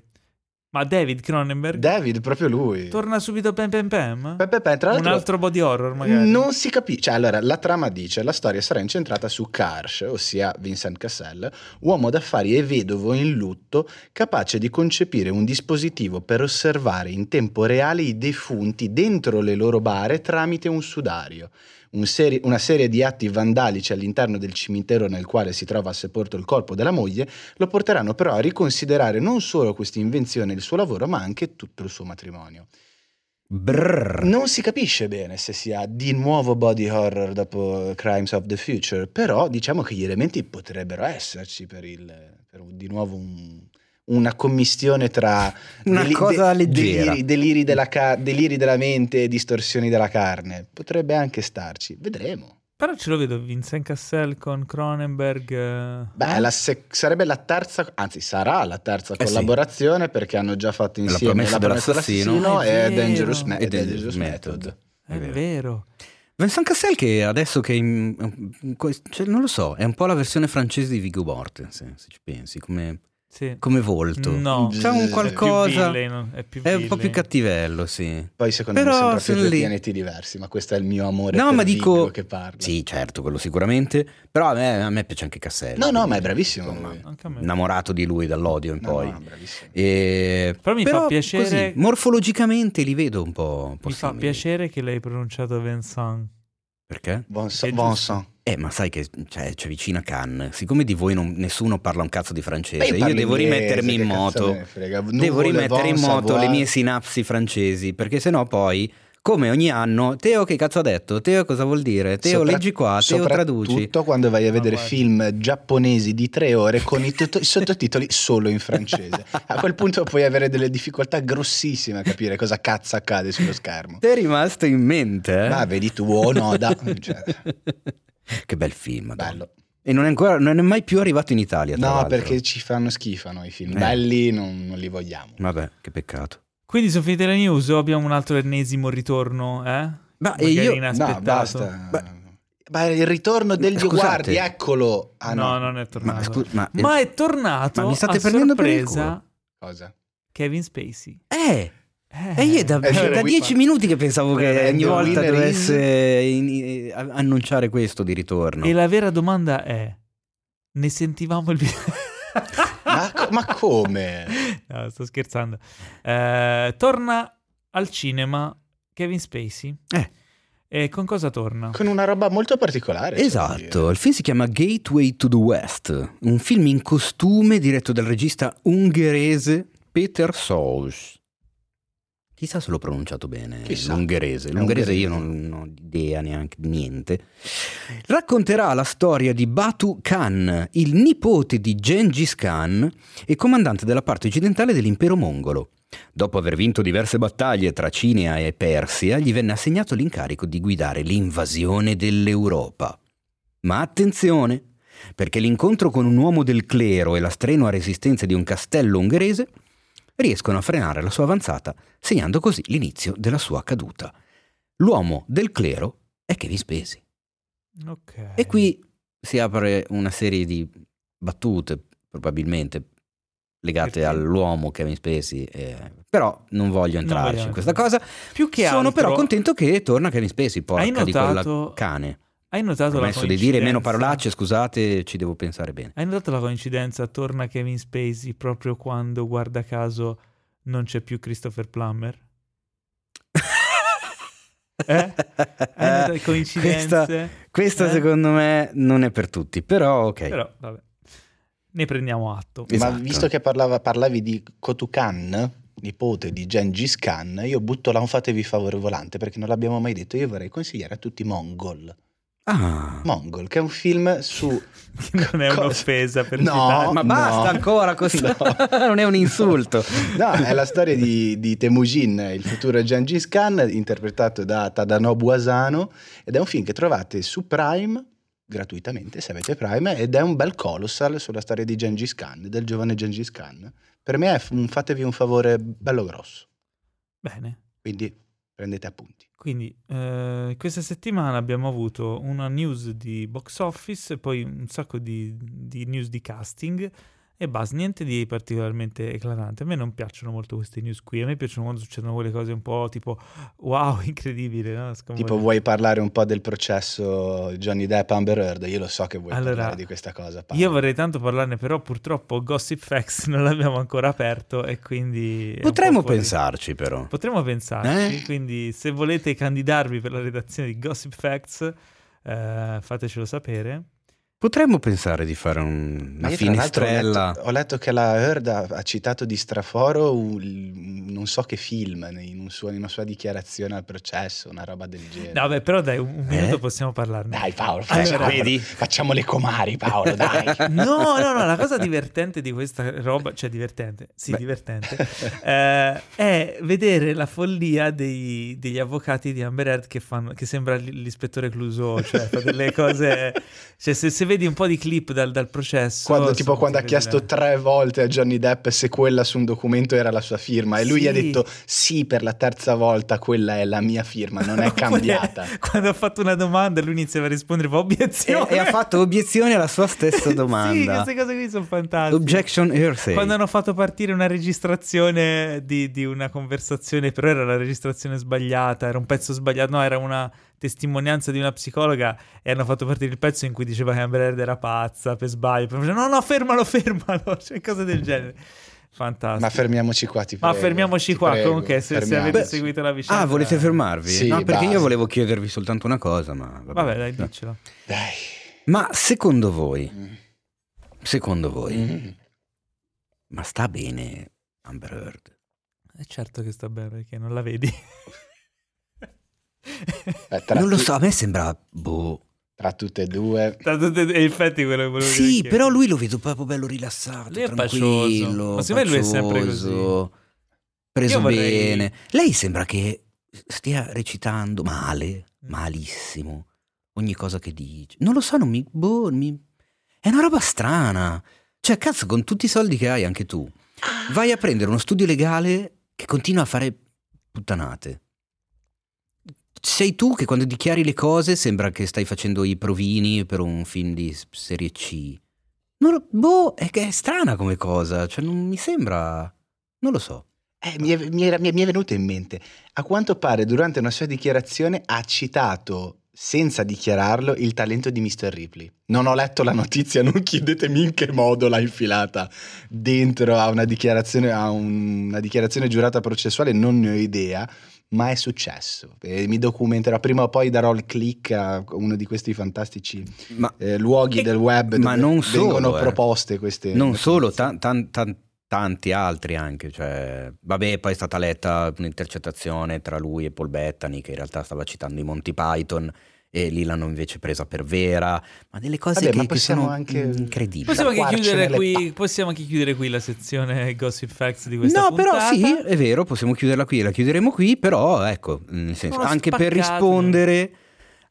Ma David Cronenberg David, proprio lui. torna subito Pem Pem Pem? Pe- pe- pe, tra Un l'altro, altro body horror magari. Non si capisce, cioè allora la trama dice la storia sarà incentrata su Karsh, ossia Vincent Cassel, uomo d'affari e vedovo in lutto, capace di concepire un dispositivo per osservare in tempo reale i defunti dentro le loro bare tramite un sudario. Un seri- una serie di atti vandalici all'interno del cimitero nel quale si trova sepolto il corpo della moglie lo porteranno però a riconsiderare non solo questa invenzione e il suo lavoro, ma anche tutto il suo matrimonio. Brrr. Non si capisce bene se sia di nuovo body horror dopo Crimes of the Future, però diciamo che gli elementi potrebbero esserci per, il, per di nuovo un- una commistione tra Una cosa leggera. deliri, deliri della ca- deliri della mente e distorsioni della carne. Potrebbe anche starci, vedremo. Però ce lo vedo Vincent Cassel con Cronenberg. eh. Beh, la se- sarebbe la terza, anzi sarà la terza Eh sì. collaborazione perché hanno già fatto La insieme promessa dell'assassino. Ah, è e. Dangerous, Me- E Dangerous Dangerous Method. Method. È È vero. vero. Vincent Cassel che adesso che in- cioè, non lo so, è un po' la versione francese di Viggo Mortensen, se ci pensi, come, Sì. come volto. No. C'è un qualcosa villain, è più è un po' più cattivello, sì. Poi secondo Però me sono due lì. pianeti diversi, ma questo è il mio amore No, per ma dico che parla. Sì, certo, quello sicuramente, però a me, a me piace anche Cassel. No, no, ma è bravissimo insomma, lui. Anche a me. innamorato di lui dall'odio in No, poi. no. E- Però mi fa piacere- così, morfologicamente li vedo un po', un po' Mi fa simili. piacere che l'hai pronunciato Vincent. Perché? È giusto. Vincent. Eh, ma sai che cioè, c'è vicino Cannes. Siccome di voi non- nessuno parla un cazzo di francese, Beh, io devo inglese, rimettermi in moto. Devo rimettere in moto le mie sinapsi francesi, perché sennò poi, come ogni anno, Teo che cazzo ha detto? Teo cosa vuol dire? Teo Sopra- leggi qua, Teo traduci. Soprattutto quando vai a vedere guarda. film giapponesi di tre ore con i, tutto- i sottotitoli solo in francese. A quel punto puoi avere delle difficoltà grossissime a capire cosa cazzo accade sullo schermo. Ti è rimasto in mente? eh? Ma vedi tu, oh no, da... cioè, che bel film. Madonna. bello. E non è, ancora, non è mai più arrivato in Italia. No, l'altro. perché ci fanno schifo noi film. Eh. Belli non, non li vogliamo. Vabbè, che peccato. Quindi sono finite le news o abbiamo un altro ennesimo ritorno? Eh? Ma e Magari io- No, basta. Beh. Ma il ritorno del Scusate. Guardi, eccolo. Ah, no, no, non è tornato. Ma, scu- ma- Ma è tornato Ma mi state a prendendo per il sorpresa Cosa? Kevin Spacey. eh, Eh, E io da, Eh, da sì, dieci minuti che pensavo che And ogni volta dovesse in- in- annunciare questo di ritorno. E la vera domanda è: ne sentivamo il video? Ma, ma come? no, sto scherzando. Eh, torna al cinema Kevin Spacey. Eh. E con cosa torna? Con una roba molto particolare. da Esatto, il film si chiama Gateway to the West, un film in costume diretto dal regista ungherese Peter Sols. Chissà se l'ho pronunciato bene, Chissà. l'ungherese. L'ungherese io non, non ho idea neanche di niente. Racconterà la storia di Batu Khan, il nipote di Gengis Khan e comandante della parte occidentale dell'impero mongolo. Dopo aver vinto diverse battaglie tra Cina e Persia, gli venne assegnato l'incarico di guidare l'invasione dell'Europa. Ma attenzione, perché l'incontro con un uomo del clero e la strenua resistenza di un castello ungherese riescono a frenare la sua avanzata, segnando così l'inizio della sua caduta. L'uomo del clero è Kevin Spacey. Ok. E qui si apre una serie di battute, probabilmente legate Perché? all'uomo Kevin Spacey, eh, però non voglio entrarci vogliamo in questa cosa. più che Sono altro, però contento che torna Kevin Spacey, porca Hai di quella cane. Hai notato Ho la promesso di dire meno coincidenza? parolacce, scusate, ci devo pensare bene. Hai notato la coincidenza? Torna Kevin Spacey proprio quando, guarda caso, non c'è più Christopher Plummer? Eh? Hai notato coincidenze? Questa, questa Eh? secondo me non è per tutti, però ok. Però, vabbè. Ne prendiamo atto. Esatto. Ma visto che parlava- parlavi di Kotukan, nipote di Gengis Khan, io butto là un fatevi favore volante perché non l'abbiamo mai detto. Io vorrei consigliare a tutti Mongol. Ah. Mongol, che è un film su... Non è un'offesa per No. citare. Ma No. basta ancora, questo non è un insulto. No, è la storia di, di Temujin, il futuro Gengis Khan, interpretato da Tadanobu Asano, ed è un film che trovate su Prime gratuitamente se avete Prime ed è un bel colossal sulla storia di Gengis Khan, del giovane Gengis Khan. Per me è un- fatevi un favore bello grosso, Bene. quindi prendete appunti. Quindi eh, questa settimana abbiamo avuto una news di box office, poi un sacco di, di news di casting e basta, niente di particolarmente eclatante. A me non piacciono molto queste news qui, a me piacciono quando succedono quelle cose un po' tipo wow, incredibile, no? Tipo vuoi parlare un po' del processo Johnny Depp Amber Heard? Io lo so che vuoi Allora, parlare di questa cosa. Paolo. Io vorrei tanto parlarne, però purtroppo Gossip Facts non l'abbiamo ancora aperto e quindi... Potremmo po' pensarci, però. Potremmo pensarci, Eh? quindi se volete candidarvi per la redazione di Gossip Facts, eh, fatecelo sapere. Potremmo pensare di fare un- una l'altro ho finestrella. letto, ho letto che la Heard ha, ha citato di straforo un- non so che film in, un suo- in una sua dichiarazione al processo, una roba del genere. No, beh, però dai, un, un minuto Eh? possiamo parlarne. Dai Paolo, Allora, facciamo, vedi? facciamo le comari Paolo, dai. No, no, no, la cosa divertente di questa roba, cioè divertente, sì, Beh. divertente, eh, è vedere la follia dei- degli avvocati di Amber Heard che, fanno, che sembra l'ispettore Clouseau, cioè fa delle cose... Cioè se, se vedi un po' di clip dal, dal processo... Quando, tipo quando ha chiesto tre volte a Johnny Depp se quella su un documento era la sua firma e lui Sì. ha detto sì per la terza volta quella è la mia firma, non è cambiata. Quando ha fatto una domanda lui iniziava a rispondere, fa E, obiezione. e ha fatto obiezione alla sua stessa sì, domanda. queste cose qui sono fantastiche. Objection hearsay. Quando hanno fatto partire una registrazione di, di una conversazione, però era la registrazione sbagliata, era un pezzo sbagliato, no, era una testimonianza di una psicologa e hanno fatto partire il pezzo in cui diceva che Amber Heard era pazza per sbaglio. Poi faceva, no, no, fermalo, fermalo, cioè cose del genere. Fantastico. Ma fermiamoci qua, ti Ma prego, fermiamoci ti qua, prego, comunque, se, se avete fermiamoci. seguito la vicenda. Ah, volete fermarvi? Sì, no, perché basta. io volevo chiedervi soltanto una cosa, ma vabbè. Vabbè, dai, diccelo. Dai. Ma secondo voi, Mm. secondo voi, Mm. ma sta bene Amber Heard? È certo che sta bene perché non la vedi. Eh, tra Non lo so, a me sembra boh. Tra tutte e due, Tra tutte- e infatti quello che volevo dire Sì, però lui lo vedo proprio bello rilassato, Lui è tranquillo. Ma secondo me lui è sempre pacioso, Preso vorrei- bene. Lei sembra che stia recitando male, malissimo. Ogni cosa che dice. Non lo so, non mi, boh, mi- È una roba strana. Cioè, cazzo, con tutti i soldi che hai anche tu, vai a prendere uno studio legale che continua a fare puttanate. Sei tu che quando dichiari le cose sembra che stai facendo i provini per un film di serie C. Non boh, è è strana come cosa, cioè non mi sembra... Non lo so. Eh, mi, è, mi era- mi è- mi è venuto in mente. A quanto pare, durante una sua dichiarazione, ha citato, senza dichiararlo, il talento di Mr. Ripley. Non ho letto la notizia, non chiedetemi in che modo l'ha infilata dentro a una dichiarazione, a un- una dichiarazione giurata processuale, non ne ho idea. Ma è successo. E mi documenterò. Prima o poi darò il click a uno di questi fantastici Ma eh, luoghi Eh, del web ma dove non vengono solo, eh. proposte queste. non solo, tan- tan- tan- tanti altri anche. Cioè, vabbè, poi è stata letta un'intercettazione tra lui e Paul Bettany che in realtà stava citando i Monty Python e lì l'hanno invece presa per vera. Ma delle cose Vabbè, che, che possiamo sono anche- incredibili. Possiamo anche, chiudere qui, possiamo anche chiudere qui la sezione Gossip Facts di questa No, puntata. però sì, è vero, possiamo chiuderla qui, la chiuderemo qui, però ecco, nel senso, Sono anche per spaccato. rispondere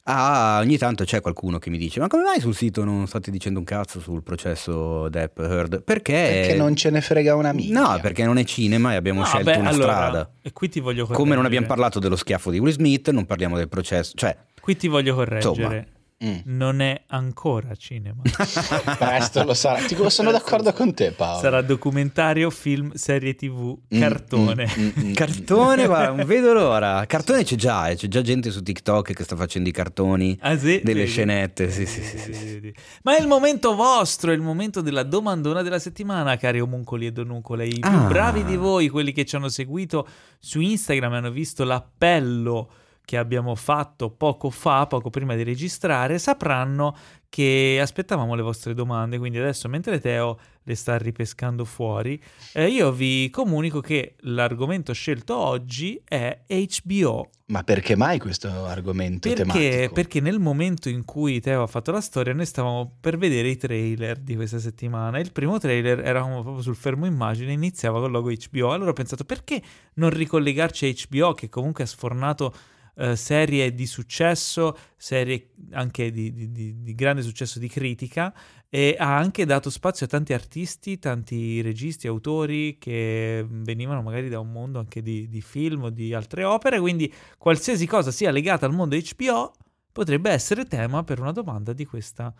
a ogni tanto c'è qualcuno che mi dice "Ma come mai sul sito non state dicendo un cazzo sul processo Depp Heard?" Perché Perché non ce ne frega una minchia. No, perché non è cinema e abbiamo No, scelto beh, una allora, strada. E qui ti voglio. Come non abbiamo parlato dello schiaffo di Will Smith, non parliamo del processo, cioè Qui ti voglio correggere. Mm. Non è ancora cinema. Presto lo sarà. Ti- sono d'accordo con te, Paolo. Sarà documentario, film, serie tv, Mm, cartone. mm, mm, mm. cartone, ma non vedo l'ora. Cartone c'è già, eh, c'è già gente su TikTok che sta facendo i cartoni. Ah, sì? Delle Vedi? scenette, sì, Vedi, sì, sì, vedi, sì, sì. vedi. Ma è il momento vostro, è il momento della domandona della settimana, cari omuncoli e donucole. I più Ah. bravi di voi, quelli che ci hanno seguito su Instagram, hanno visto l'appello che abbiamo fatto poco fa, poco prima di registrare, sapranno che aspettavamo le vostre domande, quindi adesso mentre Teo le sta ripescando fuori, eh, io vi comunico che l'argomento scelto oggi è HBO. Ma perché mai questo argomento Perché, tematico? perché nel momento in cui Teo ha fatto la storia, noi stavamo per vedere i trailer di questa settimana. Il primo trailer eravamo proprio sul fermo immagine, iniziava con il logo HBO. Allora ho pensato perché non ricollegarci a HBO, che comunque ha sfornato eh, serie di successo, serie anche di, di- di- di grande successo di critica, e ha anche dato spazio a tanti artisti, tanti registi, autori che venivano magari da un mondo anche di, di film o di altre opere. Quindi qualsiasi cosa sia legata al mondo HBO potrebbe essere tema per una domanda di questa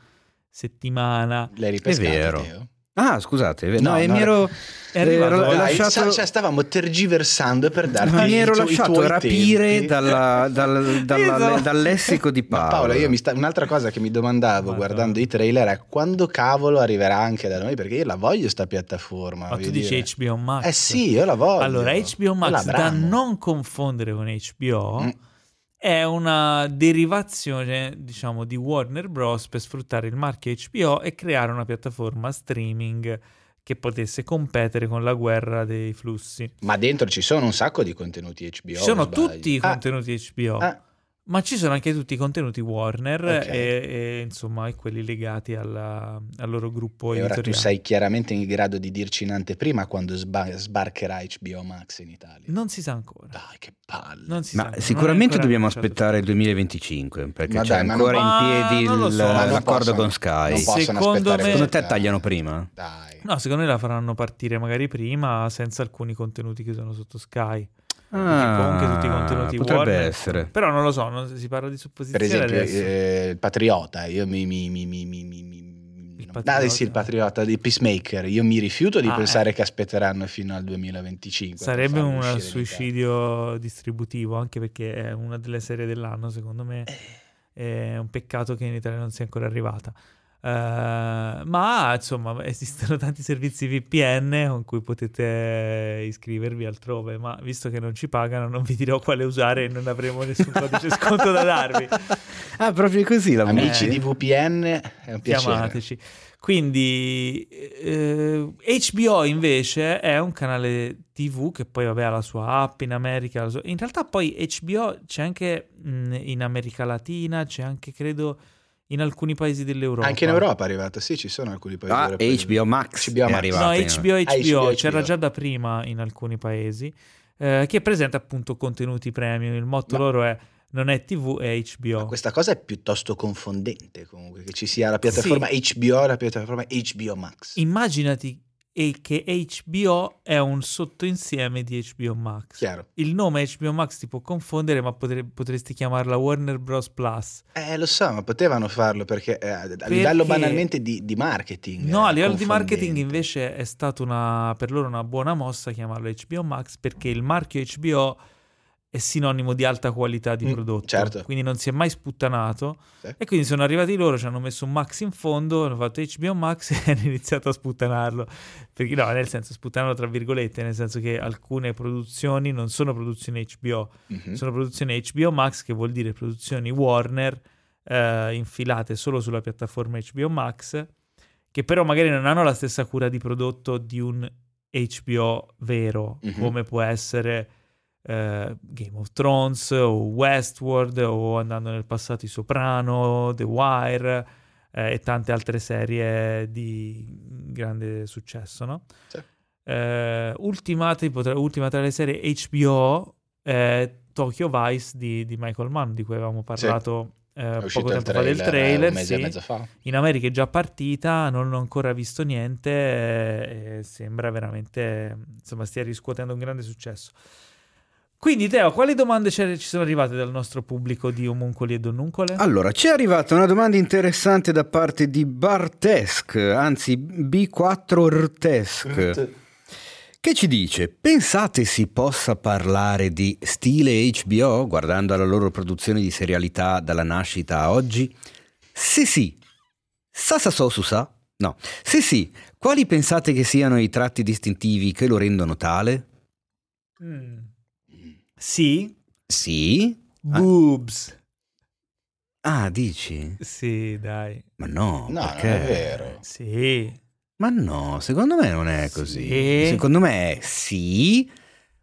settimana. L'hai ripescato, È vero. Teo? Ah, scusate, no, No, eh, no, mi ero, è arrivato- ero Dai, lasciato, sa- cioè, stavamo tergiversando per darti mi ero lasciato rapire dalla- dal, dalla- Esatto. dal lessico di Ma Paolo. Paolo, io mi sta- un'altra cosa che mi domandavo Madonna. guardando i trailer è quando cavolo arriverà anche da noi, perché io la voglio sta piattaforma. Ma tu dici dire. HBO Max? Eh sì, io la voglio. Allora, HBO Max, da non confondere con HBO, Mm. È una derivazione, diciamo, di Warner Bros. per sfruttare il marchio HBO e creare una piattaforma streaming che potesse competere con la guerra dei flussi. Ma dentro ci sono un sacco di contenuti HBO. Ci sono tutti i Ah, contenuti HBO. ah, Ma ci sono anche tutti i contenuti Warner Ok. e, e, insomma e quelli legati alla- al loro gruppo e ora tu editoriale. sei chiaramente in grado di dirci in anteprima quando sba- sbarcherà HBO Max in Italia. Non si sa ancora. Dai, che palle. Non si sa Ma ancora, sicuramente dobbiamo annunciato. aspettare il 2025 perché Ma c'è dai, ancora in piedi il- so, l'accordo possono- con Sky. Non possono Secondo aspettare me- Secondo te tagliano prima? Dai. No, secondo me la faranno partire magari prima senza alcuni contenuti che sono sotto Sky. Ah, comunque tutti i contenuti potrebbe Warner. essere. Però non lo so, non si parla di supposizioni Per esempio, eh, il Patriota, io mi... mi, mi, mi, mi, mi- mi- Il no, Patriota? dai, sì, il Patriota di Peacemaker. Io mi rifiuto di Ah, pensare eh. che aspetteranno fino al 2025. per Sarebbe un suicidio distributivo, anche perché è una delle serie dell'anno, secondo me. È un peccato che in Italia non sia ancora arrivata. Eh, ma insomma, esistono tanti servizi VPN con cui potete iscrivervi altrove. Ma visto che non ci pagano, non vi dirò quale usare e non avremo nessun codice sconto da darvi. Ah, proprio così la Amici Eh. di VPN, è un piacere. chiamateci. Quindi eh, HBO invece è un canale TV che poi vabbè ha la sua app in America. sua- In realtà poi HBO c'è anche mh, in America Latina, c'è anche credo in alcuni paesi dell'Europa. Anche in Europea è arrivato, sì, ci sono alcuni paesi Ah. HBO Max HBO è Max. arrivato. No, HBO, HBO, Ah, HBO. c'era già da prima in alcuni paesi, eh, che presenta appunto contenuti premium. Il motto Ma- loro è non è TV, è Ma HBO. questa cosa è piuttosto confondente comunque, che ci sia la piattaforma HBO e la piattaforma HBO Max. Immaginati e che HBO è un sottoinsieme di HBO Max. Chiaro. Il nome HBO Max ti può confondere, ma potre- potresti chiamarla Warner Bros. Plus. Eh, lo so, ma potevano farlo perché eh, a livello banalmente di, di marketing. No, a livello di marketing invece è stata una, per loro una buona mossa chiamarlo HBO Max perché il marchio HBO è sinonimo di alta qualità di Mm, prodotto. certo. Quindi non si è mai sputtanato. Sì. E quindi sono arrivati loro, ci hanno messo un Max in fondo, hanno fatto HBO Max e hanno iniziato a sputtanarlo. Perché no, nel senso, sputtanarlo tra virgolette, nel senso che alcune produzioni non sono produzioni HBO, Mhm. sono produzioni HBO Max, che vuol dire produzioni Warner eh, infilate solo sulla piattaforma HBO Max, che però magari non hanno la stessa cura di prodotto di un HBO vero, Mhm. come può essere eh, Game of Thrones o Westworld o andando nel passato I Soprano, The Wire eh, e tante altre serie di grande successo, no? Sì. Eh, ultima, tipo, tra, ultima tra le serie HBO è Tokyo Vice di, di Michael Mann, di cui avevamo parlato eh, È poco tempo fa del trailer, trailer. sì. mezzo fa. In America è già partita, non ho ancora visto niente eh, sembra veramente, insomma, stia riscuotendo un grande successo. Quindi Teo, quali domande ci sono arrivate dal nostro pubblico di omuncoli e donnuncole? Allora, ci è arrivata una domanda interessante da parte di Bartesk, anzi B4 Rtesk, che ci dice: Pensate si possa parlare di stile HBO guardando alla loro produzione di serialità dalla nascita a oggi? Se sì, sa sa so su sa? No. Se sì, quali pensate che siano i tratti distintivi che lo rendono tale? Mm. Sì, Sì, Boobs. Ah, dici? Sì, dai. Ma no, No, non perché? è vero. Sì. Ma no, secondo me non è così. Sì. Secondo me è sì,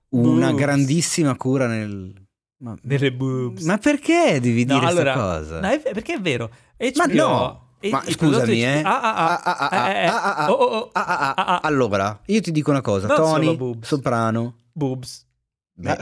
una Boobs. grandissima cura nel... Ma, Nelle boobs. ma perché devi No, dire allora, questa cosa? no, è- perché è vero. Ma HBO no! e- Ma scusami, eh. Ah, ah, ah. Ah, ah, ah, ah, ah, ah, ah, Ah, ah. Allora, io ti dico una cosa, Non Tony, boobs. soprano. Boobs. Beh,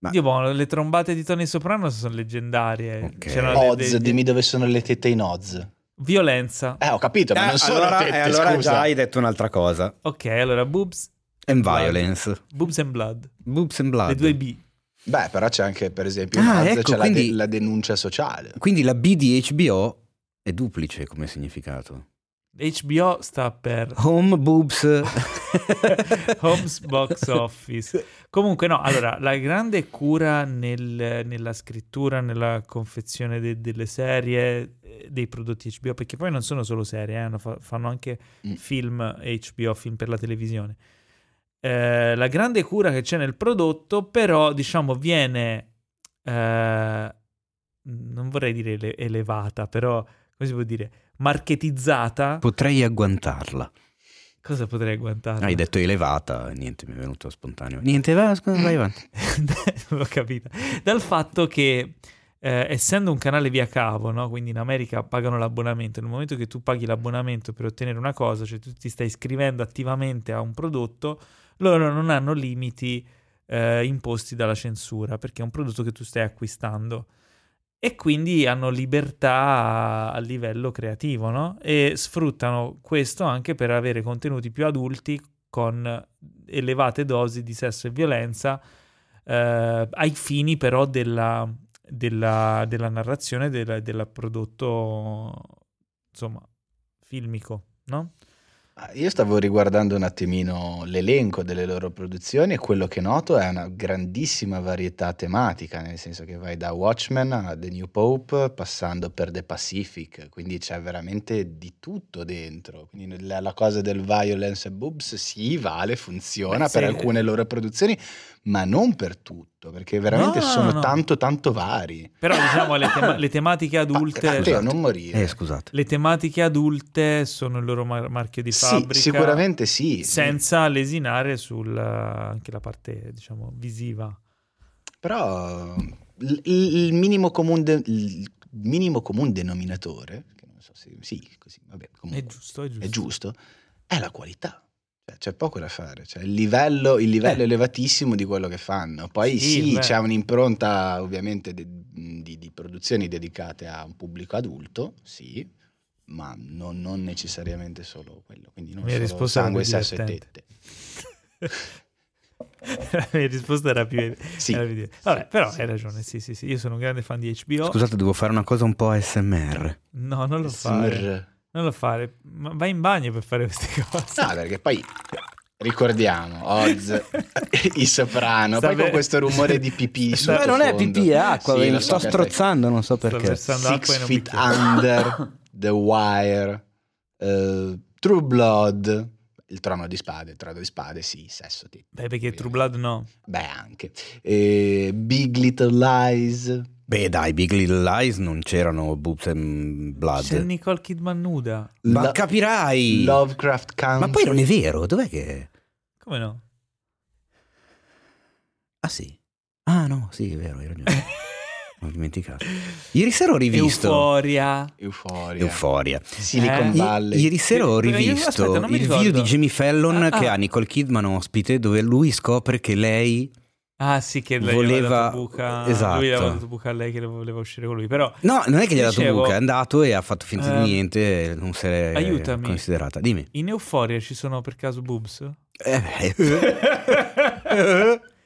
Ma- Dio buono, le trombate di Tony Soprano sono leggendarie. Ok. C'erano Oz, dei- dei- dimmi dove sono le tette in Oz. Violenza. Eh, ho capito, ma eh, non sono allora, tette, eh, allora scusa. già hai detto un'altra cosa. Ok, allora boobs, And violence. boobs and blood. Boobs and blood. Le due B. Beh, però c'è anche, per esempio, in Ah, Oz ecco, c'è la, quindi- de- la denuncia sociale. Quindi la B di HBO è duplice come significato. HBO sta per Home boobs. Homes Box Office. Comunque, no, allora, la grande cura nel- nella scrittura, nella confezione de- delle serie, eh, dei prodotti HBO, perché poi non sono solo serie, eh, fa- fanno anche Mm. film HBO, film per la televisione. Eh, la grande cura che c'è nel prodotto, però, diciamo, viene, eh, non vorrei dire ele- elevata, però, come si può dire, marketizzata. Potrei agguantarla. Cosa potrei agguantare? Hai detto elevata, niente, mi è venuto spontaneo. Niente, vai, vai avanti. l'ho capita. Dal fatto che eh, essendo un canale via cavo, no? quindi in America pagano l'abbonamento, nel momento che tu paghi l'abbonamento per ottenere una cosa, cioè tu ti stai iscrivendo attivamente a un prodotto, loro non hanno limiti eh, imposti dalla censura, perché è un prodotto che tu stai acquistando. E quindi hanno libertà a, livello creativo, no? E sfruttano questo anche per avere contenuti più adulti con elevate dosi di sesso e violenza, eh, ai fini però della, della, della narrazione del, del prodotto, insomma, filmico, no? Ah, Io stavo riguardando un attimino l'elenco delle loro produzioni e quello che noto è una grandissima varietà tematica, nel senso che vai da Watchmen a The New Pope passando per The Pacific, quindi c'è veramente di tutto dentro. Quindi la, la cosa del violence e boobs sì, vale, funziona Beh, per sì. alcune loro produzioni, ma non per tutto, perché veramente No, no, sono no. tanto tanto vari. Però diciamo le, tema- le tematiche adulte... Ah, Matteo, non morire. Eh, scusate. Le tematiche adulte sono il loro mar- marchio di Sì, fabbrica. sicuramente sì. Senza lesinare sulla anche la parte, diciamo, visiva. Però il, il minimo comune de- il minimo comune denominatore, che non so se sì, così, vabbè, È comunque giusto, è giusto. è giusto, è la qualità. C'è poco da fare, cioè, il livello, il livello Eh. elevatissimo di quello che fanno. Poi Sì, sì, c'è un'impronta ovviamente de- di, di produzioni dedicate a un pubblico adulto, sì, ma non, non necessariamente solo quello. Quindi non mia solo sangue, sesso e tette. la mia risposta era più... Sì. era Vabbè, Sì, però sì. hai ragione, sì, sì, sì. Io sono un grande fan di HBO. Scusate, devo fare una cosa un po' ASMR. No, non lo fare. Non lo fare. Ma vai in bagno per fare queste cose. No, perché poi ricordiamo Oz, i soprano, Sta poi con questo rumore di pipì Ma non è pipì, è acqua, Sì, lo sto so strozzando, non so perché. Six Feet. Under, The Wire, eh, True Blood, il trono di spade, il trono di spade, sì, sesso, sì. Beh, perché True Blood no. Beh, anche. Eh, Big Little Lies, Beh, dai, Big Little Lies non c'erano boobs and blood. C'è Nicole Kidman nuda. Ma Lo- capirai! Lovecraft Country. Ma poi non è vero, dov'è che... Come no? Ah sì. Ah no, sì, è vero, hai ragione. Ho dimenticato. Ieri sera ho rivisto... Euforia. Euforia. Euforia. Silicon Eh? I- Valley. ieri sera ho io- rivisto aspetta, non mi il ricordo. video di Jimmy Fallon Ah, che ah. ha Nicole Kidman ospite dove lui scopre che lei... Ah sì, che lei Voleva- dato buca. esatto. Lui aveva dato buca a lei che voleva uscire con lui. Però No, non è che gli ha dato buca, è andato e ha fatto finta Ehm, di niente, non se l'è aiutami. considerata. Dimmi. in Euforia ci sono per caso boobs? Eh, beh.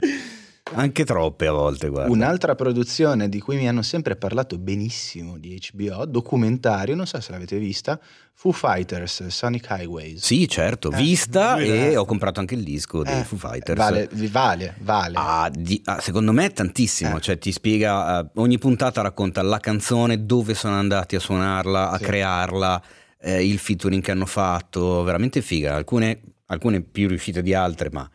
Anche troppe a volte, guarda. Un'altra produzione di cui mi hanno sempre parlato benissimo di HBO, documentario, non so se l'avete vista, Foo Fighters, Sonic Highways. Sì, certo, Eh, vista e ho comprato anche il disco dei Eh, Foo Fighters. Vale, vale, vale. Ah, di- ah, secondo me tantissimo, Eh. cioè ti spiega, eh, ogni puntata racconta la canzone, dove sono andati a suonarla, a Sì. crearla, eh, il featuring che hanno fatto, veramente figa, alcune, alcune più riuscite di altre, ma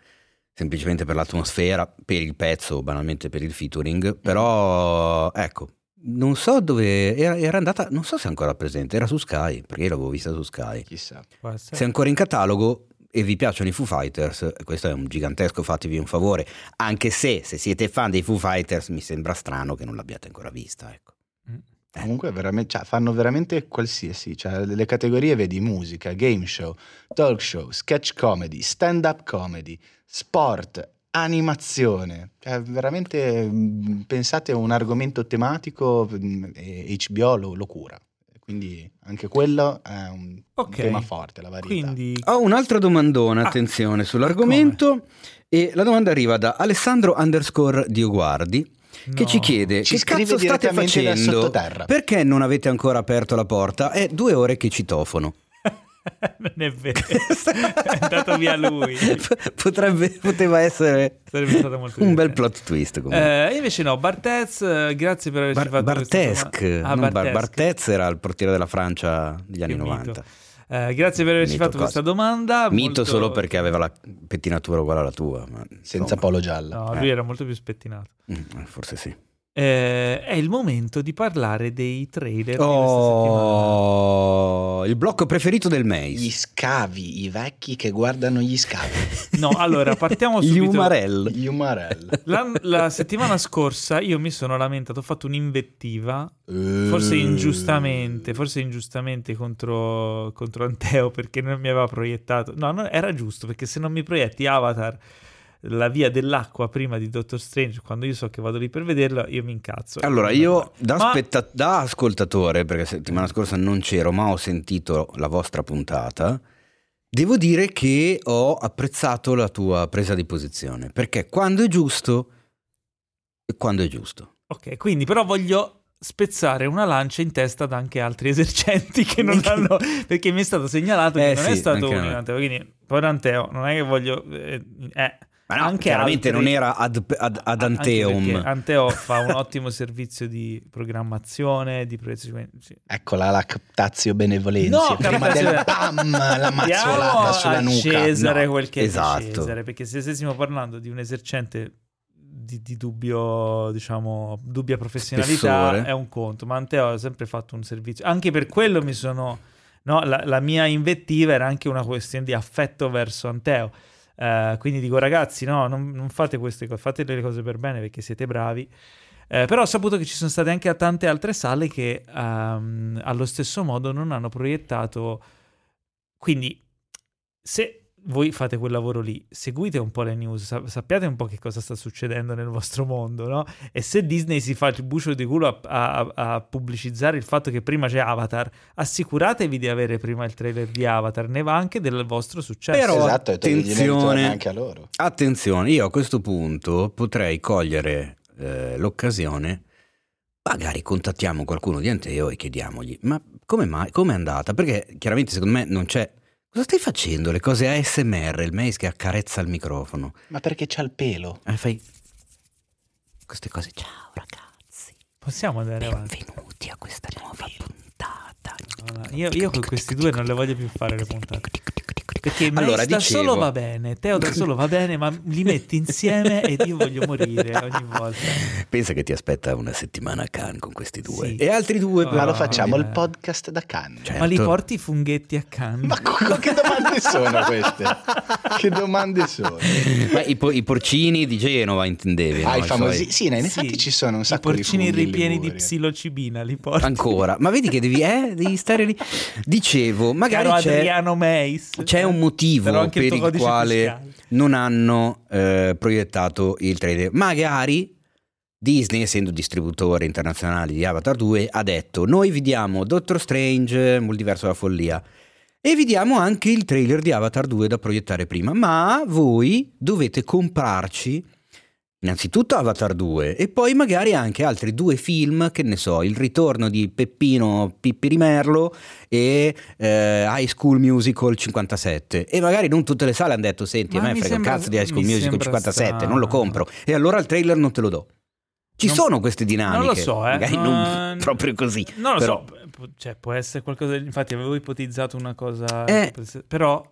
semplicemente per l'atmosfera, per il pezzo, banalmente per il featuring, però ecco, non so dove era, era andata, non so se è ancora presente, era su Sky, perché io l'avevo vista su Sky. Chissà. Se è ancora in catalogo e vi piacciono i Foo Fighters, questo è un gigantesco fatevi un favore, anche se se siete fan dei Foo Fighters mi sembra strano che non l'abbiate ancora vista, ecco. Comunque veramente, cioè, fanno veramente qualsiasi, cioè le categorie vedi musica, game show, talk show, sketch comedy, stand up comedy, sport, animazione, cioè veramente mh, pensate a un argomento tematico mh, e HBO lo, lo cura, quindi anche quello è un, un Ok. tema forte, la varietà. Quindi Ho un'altra domandona, Ah, attenzione, sull'argomento e la domanda arriva da Alessandro underscore Dioguardi che ci chiede Ci che cazzo state facendo? Perché non avete ancora aperto la porta? È due ore che citofono. non è vero. è andato via lui. Potrebbe, poteva essere Sarebbe stato molto un bel plot twist comunque. Eh, invece no, Bartez, eh, grazie per averci Bar- fatto questa Bartesque, domanda. Ah, non Bar-. Bartez era il portiere della Francia degli anni Che mito. 90. Eh, grazie per averci Mito fatto cosa. questa domanda. Mito molto- solo perché aveva la pettinatura uguale alla tua. ma, Senza insomma, polo giallo. No, Eh. lui era molto più spettinato. mm, Forse sì. Eh, è il momento di parlare dei trailer di questa settimana. Oh, il blocco preferito del Gli Maze. scavi, i vecchi che guardano gli scavi. No, allora partiamo Gli subito. Umarell. Gli umarell. La, la settimana scorsa io mi sono lamentato, ho fatto un'invettiva, Eh. forse ingiustamente, forse ingiustamente contro, contro Anteo perché non mi aveva proiettato. No, no, era giusto perché se non mi proietti Avatar, la via dell'acqua prima di Doctor Strange, quando io so che vado lì per vederla, io mi incazzo. Allora, io da, Ma- spetta- da ascoltatore, perché settimana scorsa non c'ero, ma ho sentito la vostra puntata, devo dire che ho apprezzato la tua presa di posizione, perché quando è giusto, quando è giusto. Ok, quindi però voglio spezzare una lancia in testa ad anche altri esercenti che non hanno perché mi è stato segnalato che Eh non sì, è stato un. Anteo quindi povero Anteo non è che voglio eh, eh, Ma no, anche chiaramente altri- non era ad, ad, ad Anteum. Anteo fa un ottimo servizio di programmazione di proiezione sì. Eccola la captazio benevolenza. No, Prima captazio- del pam, la mazzolata sulla nuca. Cesare No, quel che è esatto. Cesare perché se stessimo parlando di un esercente di, di dubbio, diciamo, dubbia professionalità Spessore. è un conto, ma Anteo ha sempre fatto un servizio. Anche per quello mi sono. No, la, la mia invettiva era anche una questione di affetto verso Anteo. Eh, quindi dico, ragazzi, no, non, non fate queste cose, fate le cose per bene perché siete bravi. Eh, però ho saputo che ci sono state anche tante altre sale che ehm, allo stesso modo non hanno proiettato. Quindi, se voi fate quel lavoro lì, seguite un po' le news, sa- sappiate un po' che cosa sta succedendo nel vostro mondo, no? E se Disney si fa il bucio di culo a, a- a pubblicizzare il fatto che prima c'è Avatar, assicuratevi di avere prima il trailer di Avatar, ne va anche del vostro successo. Però- Esatto, e attenzione. anche a loro. Attenzione, io a questo punto potrei cogliere eh, l'occasione, magari contattiamo qualcuno di Anteo e chiediamogli, ma come mai, come è andata? Perché chiaramente secondo me non c'è... Cosa stai facendo? Le cose ASMR, il maze che accarezza il microfono. Ma perché c'ha il pelo? E fai... Queste cose, ciao ragazzi, Possiamo andare avanti. benvenuti a questa nuova puntata. Allora, Io, io con questi due non le voglio più fare le puntate. Perché Allora, da dicevo- solo va bene, Teo da solo va bene, ma li metti insieme ed io voglio morire ogni volta. Pensa che ti aspetta una settimana a Cannes con questi due. Sì. E altri due Oh. Ma lo facciamo il podcast da Cannes. Cioè, Ma li Certo. porti i funghetti a Cannes? Ma co- che domande sono queste? Che domande sono? Ma i, po- i porcini di Genova intendevi? Ah, no? i I famosi. Sì, no, in effetti ci sono un I sacco di porcini ripieni di psilocibina li porti. Ancora, ma vedi che devi, eh, devi stare lì. Dicevo, magari Caro c'è, Adriano Mace. c'è un motivo anche il per il quale fiscale. non hanno eh, proiettato il trailer. Magari Disney, essendo distributore internazionale di Avatar 2, ha detto: Noi vi diamo Doctor Strange, Multiverso della Follia. E vi diamo anche il trailer di Avatar 2 da proiettare prima. Ma voi dovete comprarci innanzitutto Avatar 2 e poi magari anche altri due film, che ne so, il ritorno di Peppino Pippirimerlo e eh, High School Musical 57. E magari non tutte le sale hanno detto: Senti, Ma a me frega sembra- un cazzo di High School Musical sembra 57, non lo strano. compro. E allora il trailer non te lo do. Ci Non- sono queste dinamiche. Non lo so, eh. Magari non Eh, proprio così. Non lo però- so, cioè, può essere qualcosa. Infatti, avevo ipotizzato una cosa. Eh. Però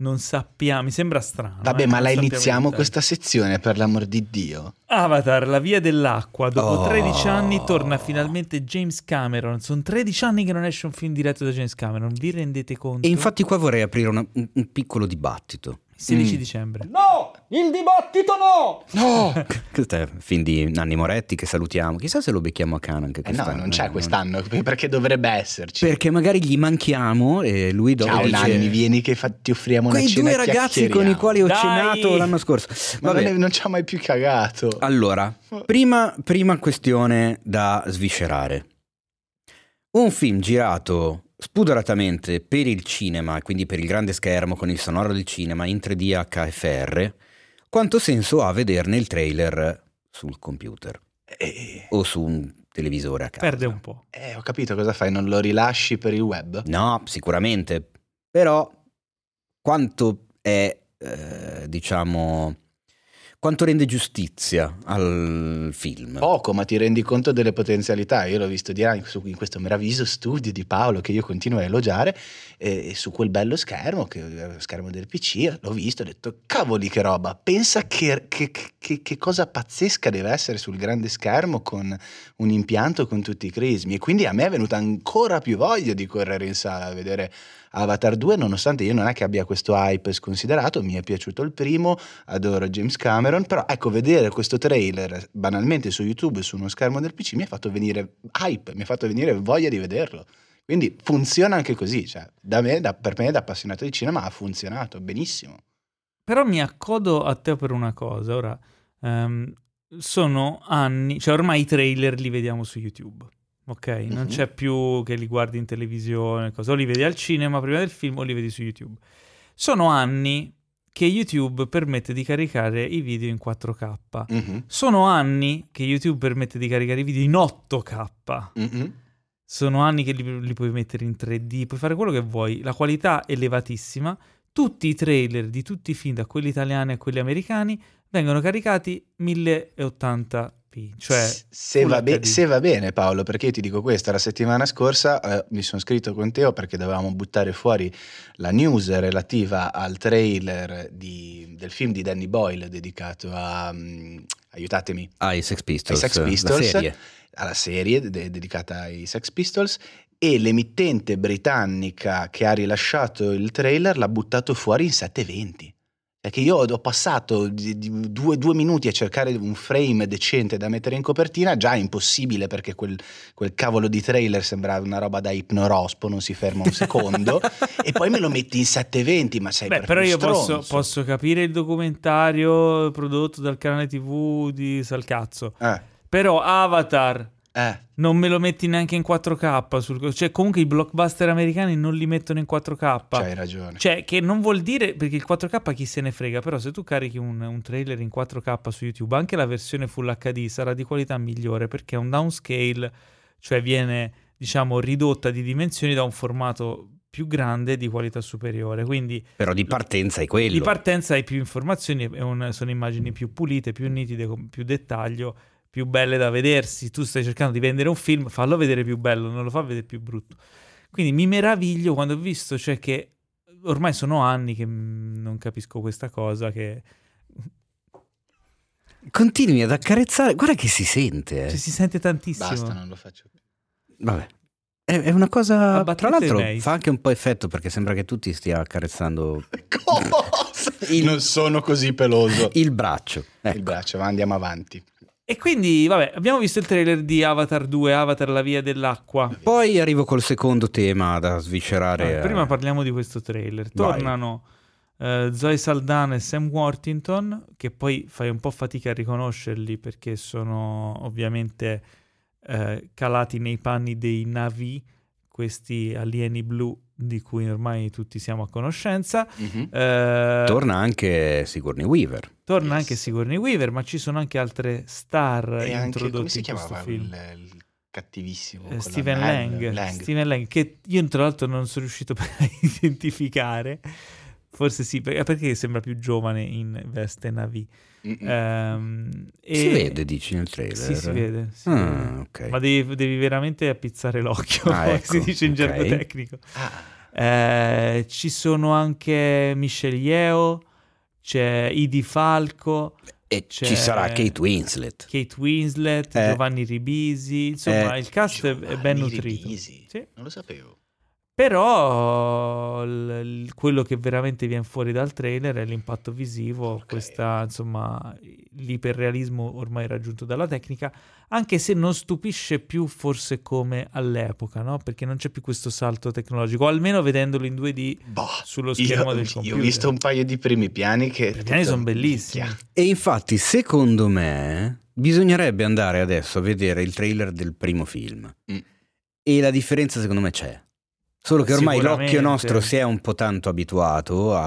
non sappiamo, mi sembra strano. Vabbè, eh, ma la iniziamo questa sezione, per l'amor di Dio. Avatar, la via dell'acqua. Dopo Oh. 13 anni torna finalmente James Cameron. Sono 13 anni che non esce un film diretto da James Cameron. Vi rendete conto? E infatti qua vorrei aprire una- un, un piccolo dibattito. 16 Mm. dicembre. No! Il dibattito no! No! Questo è film di Nanni Moretti che salutiamo. Chissà se lo becchiamo a Cannes anche Eh no, quest'anno. non c'è eh, quest'anno, perché dovrebbe esserci. Perché magari gli manchiamo e lui dopo Ciao dice... Nanni, vieni che fa- ti offriamo una Quei cena due ragazzi con i quali ho Dai! cenato l'anno scorso. Ma Vabbè. non, non ci ha mai più cagato. Allora, prima, prima questione da sviscerare. Un film girato spudoratamente per il cinema, quindi per il grande schermo con il sonoro del cinema in 3D HFR, quanto senso ha vederne il trailer sul computer Eh, o su un televisore a casa? Perde un po'. eh, ho capito cosa fai, non lo rilasci per il web? No, sicuramente. Però quanto è, eh, diciamo, quanto rende giustizia al film? Poco, ma ti rendi conto delle potenzialità. Io l'ho visto di là in, questo meraviglioso studio di Paolo che io continuo a elogiare, e, su quel bello schermo, che lo schermo del PC, l'ho visto e ho detto, cavoli che roba, pensa che, che- che- che cosa pazzesca deve essere sul grande schermo con un impianto con tutti i crismi. E quindi a me è venuta ancora più voglia di correre in sala a vedere Avatar 2, nonostante io non è che abbia questo hype sconsiderato, mi è piaciuto il primo, adoro James Cameron, però ecco, vedere questo trailer banalmente su YouTube su uno schermo del PC mi ha fatto venire hype, mi ha fatto venire voglia di vederlo. Quindi funziona anche così, cioè, da me, da- per me da appassionato di cinema ha funzionato benissimo. Però mi accodo a te per una cosa. Ora, ehm, sono anni, cioè ormai i trailer li vediamo su YouTube. Ok, non Mhm. c'è più che li guardi in televisione, cosa. o li vedi al cinema prima del film o li vedi su YouTube. Sono anni che YouTube permette di caricare i video in 4K. Mhm, Sono anni che YouTube permette di caricare i video in 8K. mhm. Sono anni che li, li puoi mettere in 3D, puoi fare quello che vuoi. La qualità è elevatissima. Tutti i trailer di tutti i film, da quelli italiani a quelli americani, vengono caricati 1080p. Cioè, se, va be- se va bene Paolo, perché io ti dico questo, la settimana scorsa eh, mi sono scritto con Teo perché dovevamo buttare fuori la news relativa al trailer di- del film di Danny Boyle dedicato a... mm, aiutatemi, ai Sex Pistols, ai Sex Pistols, la serie. alla serie de- dedicata ai Sex Pistols e l'emittente britannica che ha rilasciato il trailer l'ha buttato fuori in 720. Perché io ho passato due, due minuti a cercare un frame decente da mettere in copertina, già è impossibile perché quel, quel cavolo di trailer sembrava una roba da ipnorospo, non si ferma un secondo, e poi me lo metti in 720, ma sei Beh, però io posso, posso capire il documentario prodotto dal canale TV di Salcazzo. Eh, Però Avatar eh. non me lo metti neanche in 4K. sul- cioè, comunque i blockbuster americani non li mettono in 4K. C'hai ragione. Cioè, che non vuol dire perché il 4K chi se ne frega, però se tu carichi un, un trailer in 4K su YouTube, anche la versione Full HD sarà di qualità migliore perché è un downscale, cioè viene, diciamo, ridotta di dimensioni da un formato più grande di qualità superiore. Quindi Però di partenza è quello. di partenza hai più informazioni, è un- sono immagini più pulite, più nitide, con più dettaglio, più belle da vedersi. Tu stai cercando di vendere un film, fallo vedere più bello, non lo fa vedere più brutto. Quindi mi meraviglio quando ho visto, cioè che ormai sono anni che mm, non capisco questa cosa, che Continui ad accarezzare, guarda che si sente. eh. cioè, si sente tantissimo. Basta, non lo faccio più. Vabbè. È, è una cosa. Tra l'altro lei. fa anche un po' effetto perché sembra che tu ti stia accarezzando Cosa? Il- Non sono così peloso. il braccio. Ecco. Il braccio, ma andiamo avanti. E quindi, vabbè, abbiamo visto il trailer di Avatar 2, Avatar la via dell'acqua. Poi arrivo col secondo tema da sviscerare. Ah, eh. prima parliamo di questo trailer. Tornano eh, Zoe Saldana e Sam Worthington, che poi fai un po' fatica a riconoscerli perché sono ovviamente eh, calati nei panni dei Navi, questi alieni blu di cui ormai tutti siamo a conoscenza. Mhm. Eh, Torna anche Sigourney Weaver. torna Yes. anche Sigourney Weaver, ma ci sono anche altre star E anche, introdotte come si in questo chiamava film. il, il cattivissimo? Eh, Steven Lang, Lang, Lang. Steven Lang, che io tra l'altro non sono riuscito a identificare. Forse sì, per- perché sembra più giovane in veste Navi. E- Si vede, dici nel trailer? Sì, si vede. si Ah, vede. ok. Ma devi, devi veramente appizzare l'occhio, Ah, ecco, si dice in gergo ok. tecnico. Ah, Eh, ci sono anche Michelle Yeo, c'è Idi Falco, E ci sarà Kate Winslet. Kate Winslet, Eh. Giovanni Ribisi, insomma Eh. il cast è- è ben Giovanni nutrito. Ribisi. Sì. Non lo sapevo. Però il- quello che veramente viene fuori dal trailer è l'impatto visivo, Ok. questa insomma l'iperrealismo ormai raggiunto dalla tecnica, anche se non stupisce più forse come all'epoca, no? Perché non c'è più questo salto tecnologico, almeno vedendolo in 2D Boh, sullo schermo io, del io computer. ho visto un paio di primi piani che... I piani sono bellissimi. Minchia. E infatti, secondo me, bisognerebbe andare adesso a vedere il trailer del primo film. Mm. E la differenza, secondo me, c'è. Solo che ormai l'occhio nostro si è un po' tanto abituato a-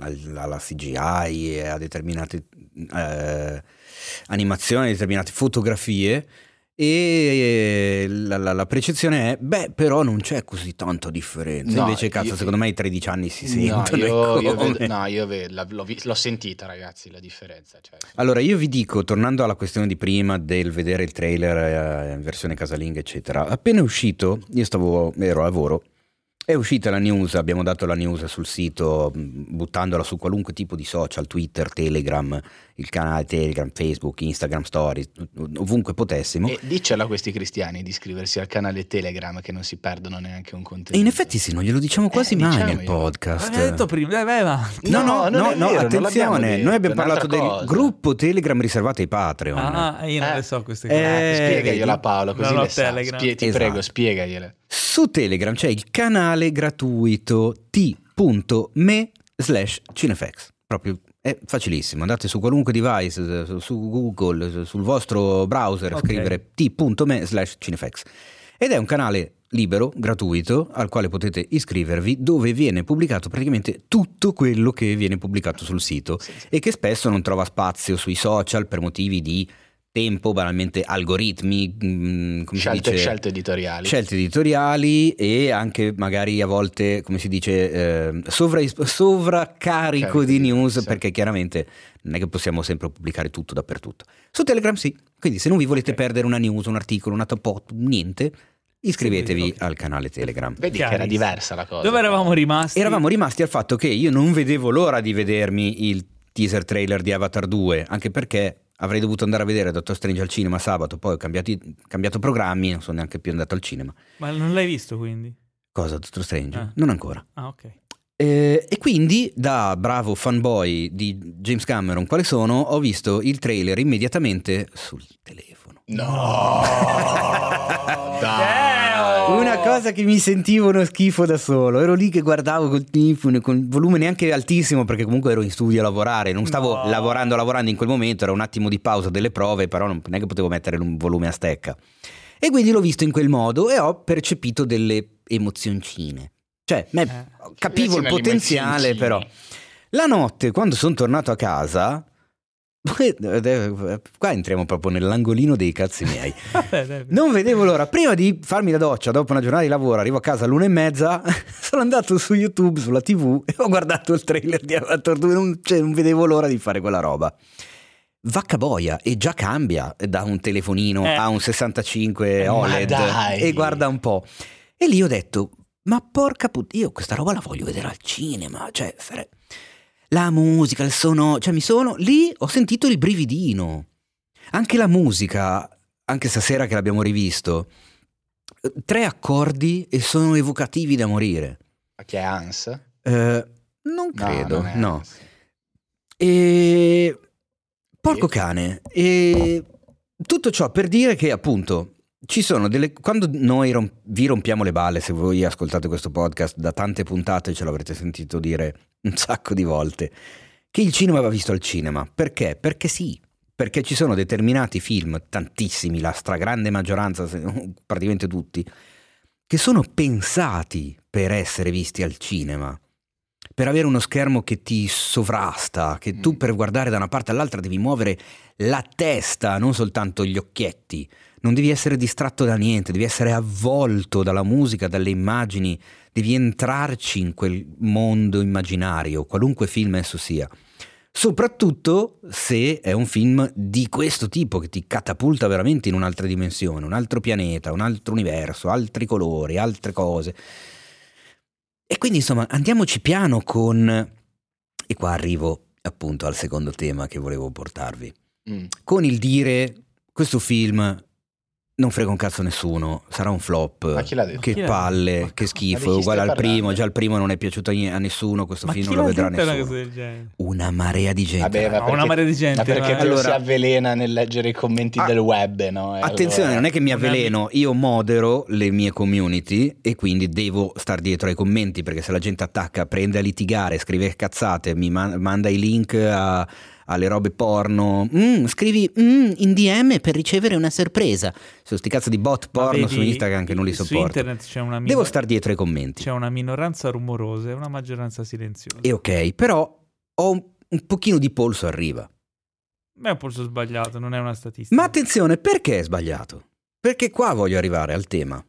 al- alla CGI e a determinate eh, animazioni, a determinate fotografie. E la, la- la percezione è, beh, però non c'è così tanta differenza. No, Invece, cazzo, io- secondo me i 13 anni si No, sentono. io, e io come. vedo- no, io ve- la- l'ho, l'ho sentita, ragazzi, la differenza. Cioè, Allora, io vi dico, tornando alla questione di prima del vedere il trailer eh, in versione casalinga, eccetera, appena uscito, io stavo, ero a lavoro, è uscita la news, abbiamo dato la news sul sito, mh, buttandola su qualunque tipo di social, Twitter, Telegram, il canale Telegram, Facebook, Instagram Stories, ovunque potessimo. E diccelo a questi cristiani di iscriversi al canale Telegram che non si perdono neanche un contenuto. E in effetti sì, non glielo diciamo quasi Eh, mai nel diciamoglielo. podcast. L'avete detto prima, dai, vai avanti. No, no, No, no, vero, attenzione, detto, noi abbiamo parlato del cosa. gruppo Telegram riservato ai Patreon. Ah, io non Eh. le so queste Eh, cose. Spiegagliela? Paolo, così Non le sa. Telegram. Spie- ti Esatto. prego, spiegagliele. Su Telegram c'è il canale gratuito t.me slash cinefx. Proprio è facilissimo. Andate su qualunque device, su- Google, su- sul vostro browser, a Ok. scrivere t.me slash cinefx. Ed è un canale libero, gratuito, al quale potete iscrivervi, dove viene pubblicato praticamente tutto quello che viene pubblicato sul sito e che spesso non trova spazio sui social per motivi di tempo, banalmente algoritmi, mm, come Scelte, si dice? scelte editoriali. scelte editoriali e anche magari a volte, come si dice, eh, sovra- sovraccarico Carico di news sì. perché chiaramente non è che possiamo sempre pubblicare tutto dappertutto. Su Telegram sì, quindi se non vi volete Ok. perdere una news, un articolo, una top hot, niente, iscrivetevi ok. al canale Telegram. Vedi che era diversa la cosa. Dove eravamo rimasti? Eravamo rimasti al fatto che io non vedevo l'ora di vedermi il teaser trailer di Avatar 2, anche perché avrei dovuto andare a vedere Doctor Strange al cinema sabato, poi ho cambiati- cambiato programmi, non sono neanche più andato al cinema. Ma non l'hai visto quindi? Cosa, Doctor Strange? Ah. Non ancora. Ah, ok. Eh, e quindi, da bravo fanboy di James Cameron, quale sono, ho visto il trailer immediatamente sul telefono. No! Dai! Una cosa che mi sentivo uno schifo da solo, ero lì che guardavo col telefono, con il volume neanche altissimo perché comunque ero in studio a lavorare, non stavo No. lavorando lavorando in quel momento, era un attimo di pausa delle prove, però non, è che potevo mettere un volume a stecca. E quindi l'ho visto in quel modo e ho percepito delle emozioncine. Cioè, me- Eh. capivo il potenziale, però. La notte, quando sono tornato a casa, qua entriamo proprio nell'angolino dei cazzi miei. Non vedevo l'ora. Prima di farmi la doccia, dopo una giornata di lavoro, arrivo a casa all'una e mezza. Sono andato su YouTube, sulla TV e ho guardato il trailer di Avatar 2. Non, cioè, non vedevo l'ora di fare quella roba. Vacca boia e già cambia da un telefonino Eh. a un 65 Ma OLED e guarda un po'. E lì ho detto: Ma porca puttana, io questa roba la voglio vedere al cinema. Cioè, sare- la musica, il suono, cioè mi sono lì, ho sentito il brividino. Anche la musica, anche stasera che l'abbiamo rivisto, tre accordi e sono evocativi da morire. Ma che è Hans? Eh, non No, credo, non è no. E porco cane. E tutto ciò per dire che appunto ci sono delle quando noi rom- vi rompiamo le balle, se voi ascoltate questo podcast da tante puntate ce l'avrete sentito dire un sacco di volte che il cinema va visto al cinema. Perché? Perché sì. Perché ci sono determinati film, tantissimi, la stragrande maggioranza, praticamente tutti, che sono pensati per essere visti al cinema per avere uno schermo che ti sovrasta, che tu Mm. per guardare da una parte all'altra devi muovere la testa, non soltanto gli occhietti. Non devi essere distratto da niente, devi essere avvolto dalla musica, dalle immagini, devi entrarci in quel mondo immaginario, qualunque film esso sia. Soprattutto se è un film di questo tipo che ti catapulta veramente in un'altra dimensione, un altro pianeta, un altro universo, altri colori, altre cose. E quindi insomma andiamoci piano con... E qua arrivo appunto al secondo tema che volevo portarvi. Mm. Con il dire questo film non frega un cazzo a nessuno, sarà un flop. Ma chi l'ha detto? Che Chi palle, Ma che schifo, uguale al primo, già il primo non è piaciuto a nessuno, questo Ma film non lo vedrà una nessuno. genere? Una marea di gente. Vabbè, ma perché, una marea di gente, ma perché Allora- si avvelena nel leggere i commenti Ah, del web, no? E Attenzione, allora- non è che mi Una avveleno, io modero le mie community e quindi devo star dietro ai commenti perché se la gente attacca, prende a litigare, scrive cazzate, mi man- manda i link a- alle robe porno, mm, scrivi mm, in DM per ricevere una sorpresa. Sono sti cazzo di bot Ma porno vedi, su Instagram che non li sopporto. una, Devo minor- star dietro ai commenti. c'è una minoranza rumorosa e una maggioranza silenziosa. E ok, però ho un, un pochino di polso arriva. Beh, è un polso sbagliato, non è una statistica. Ma attenzione, perché è sbagliato? Perché qua voglio arrivare al tema.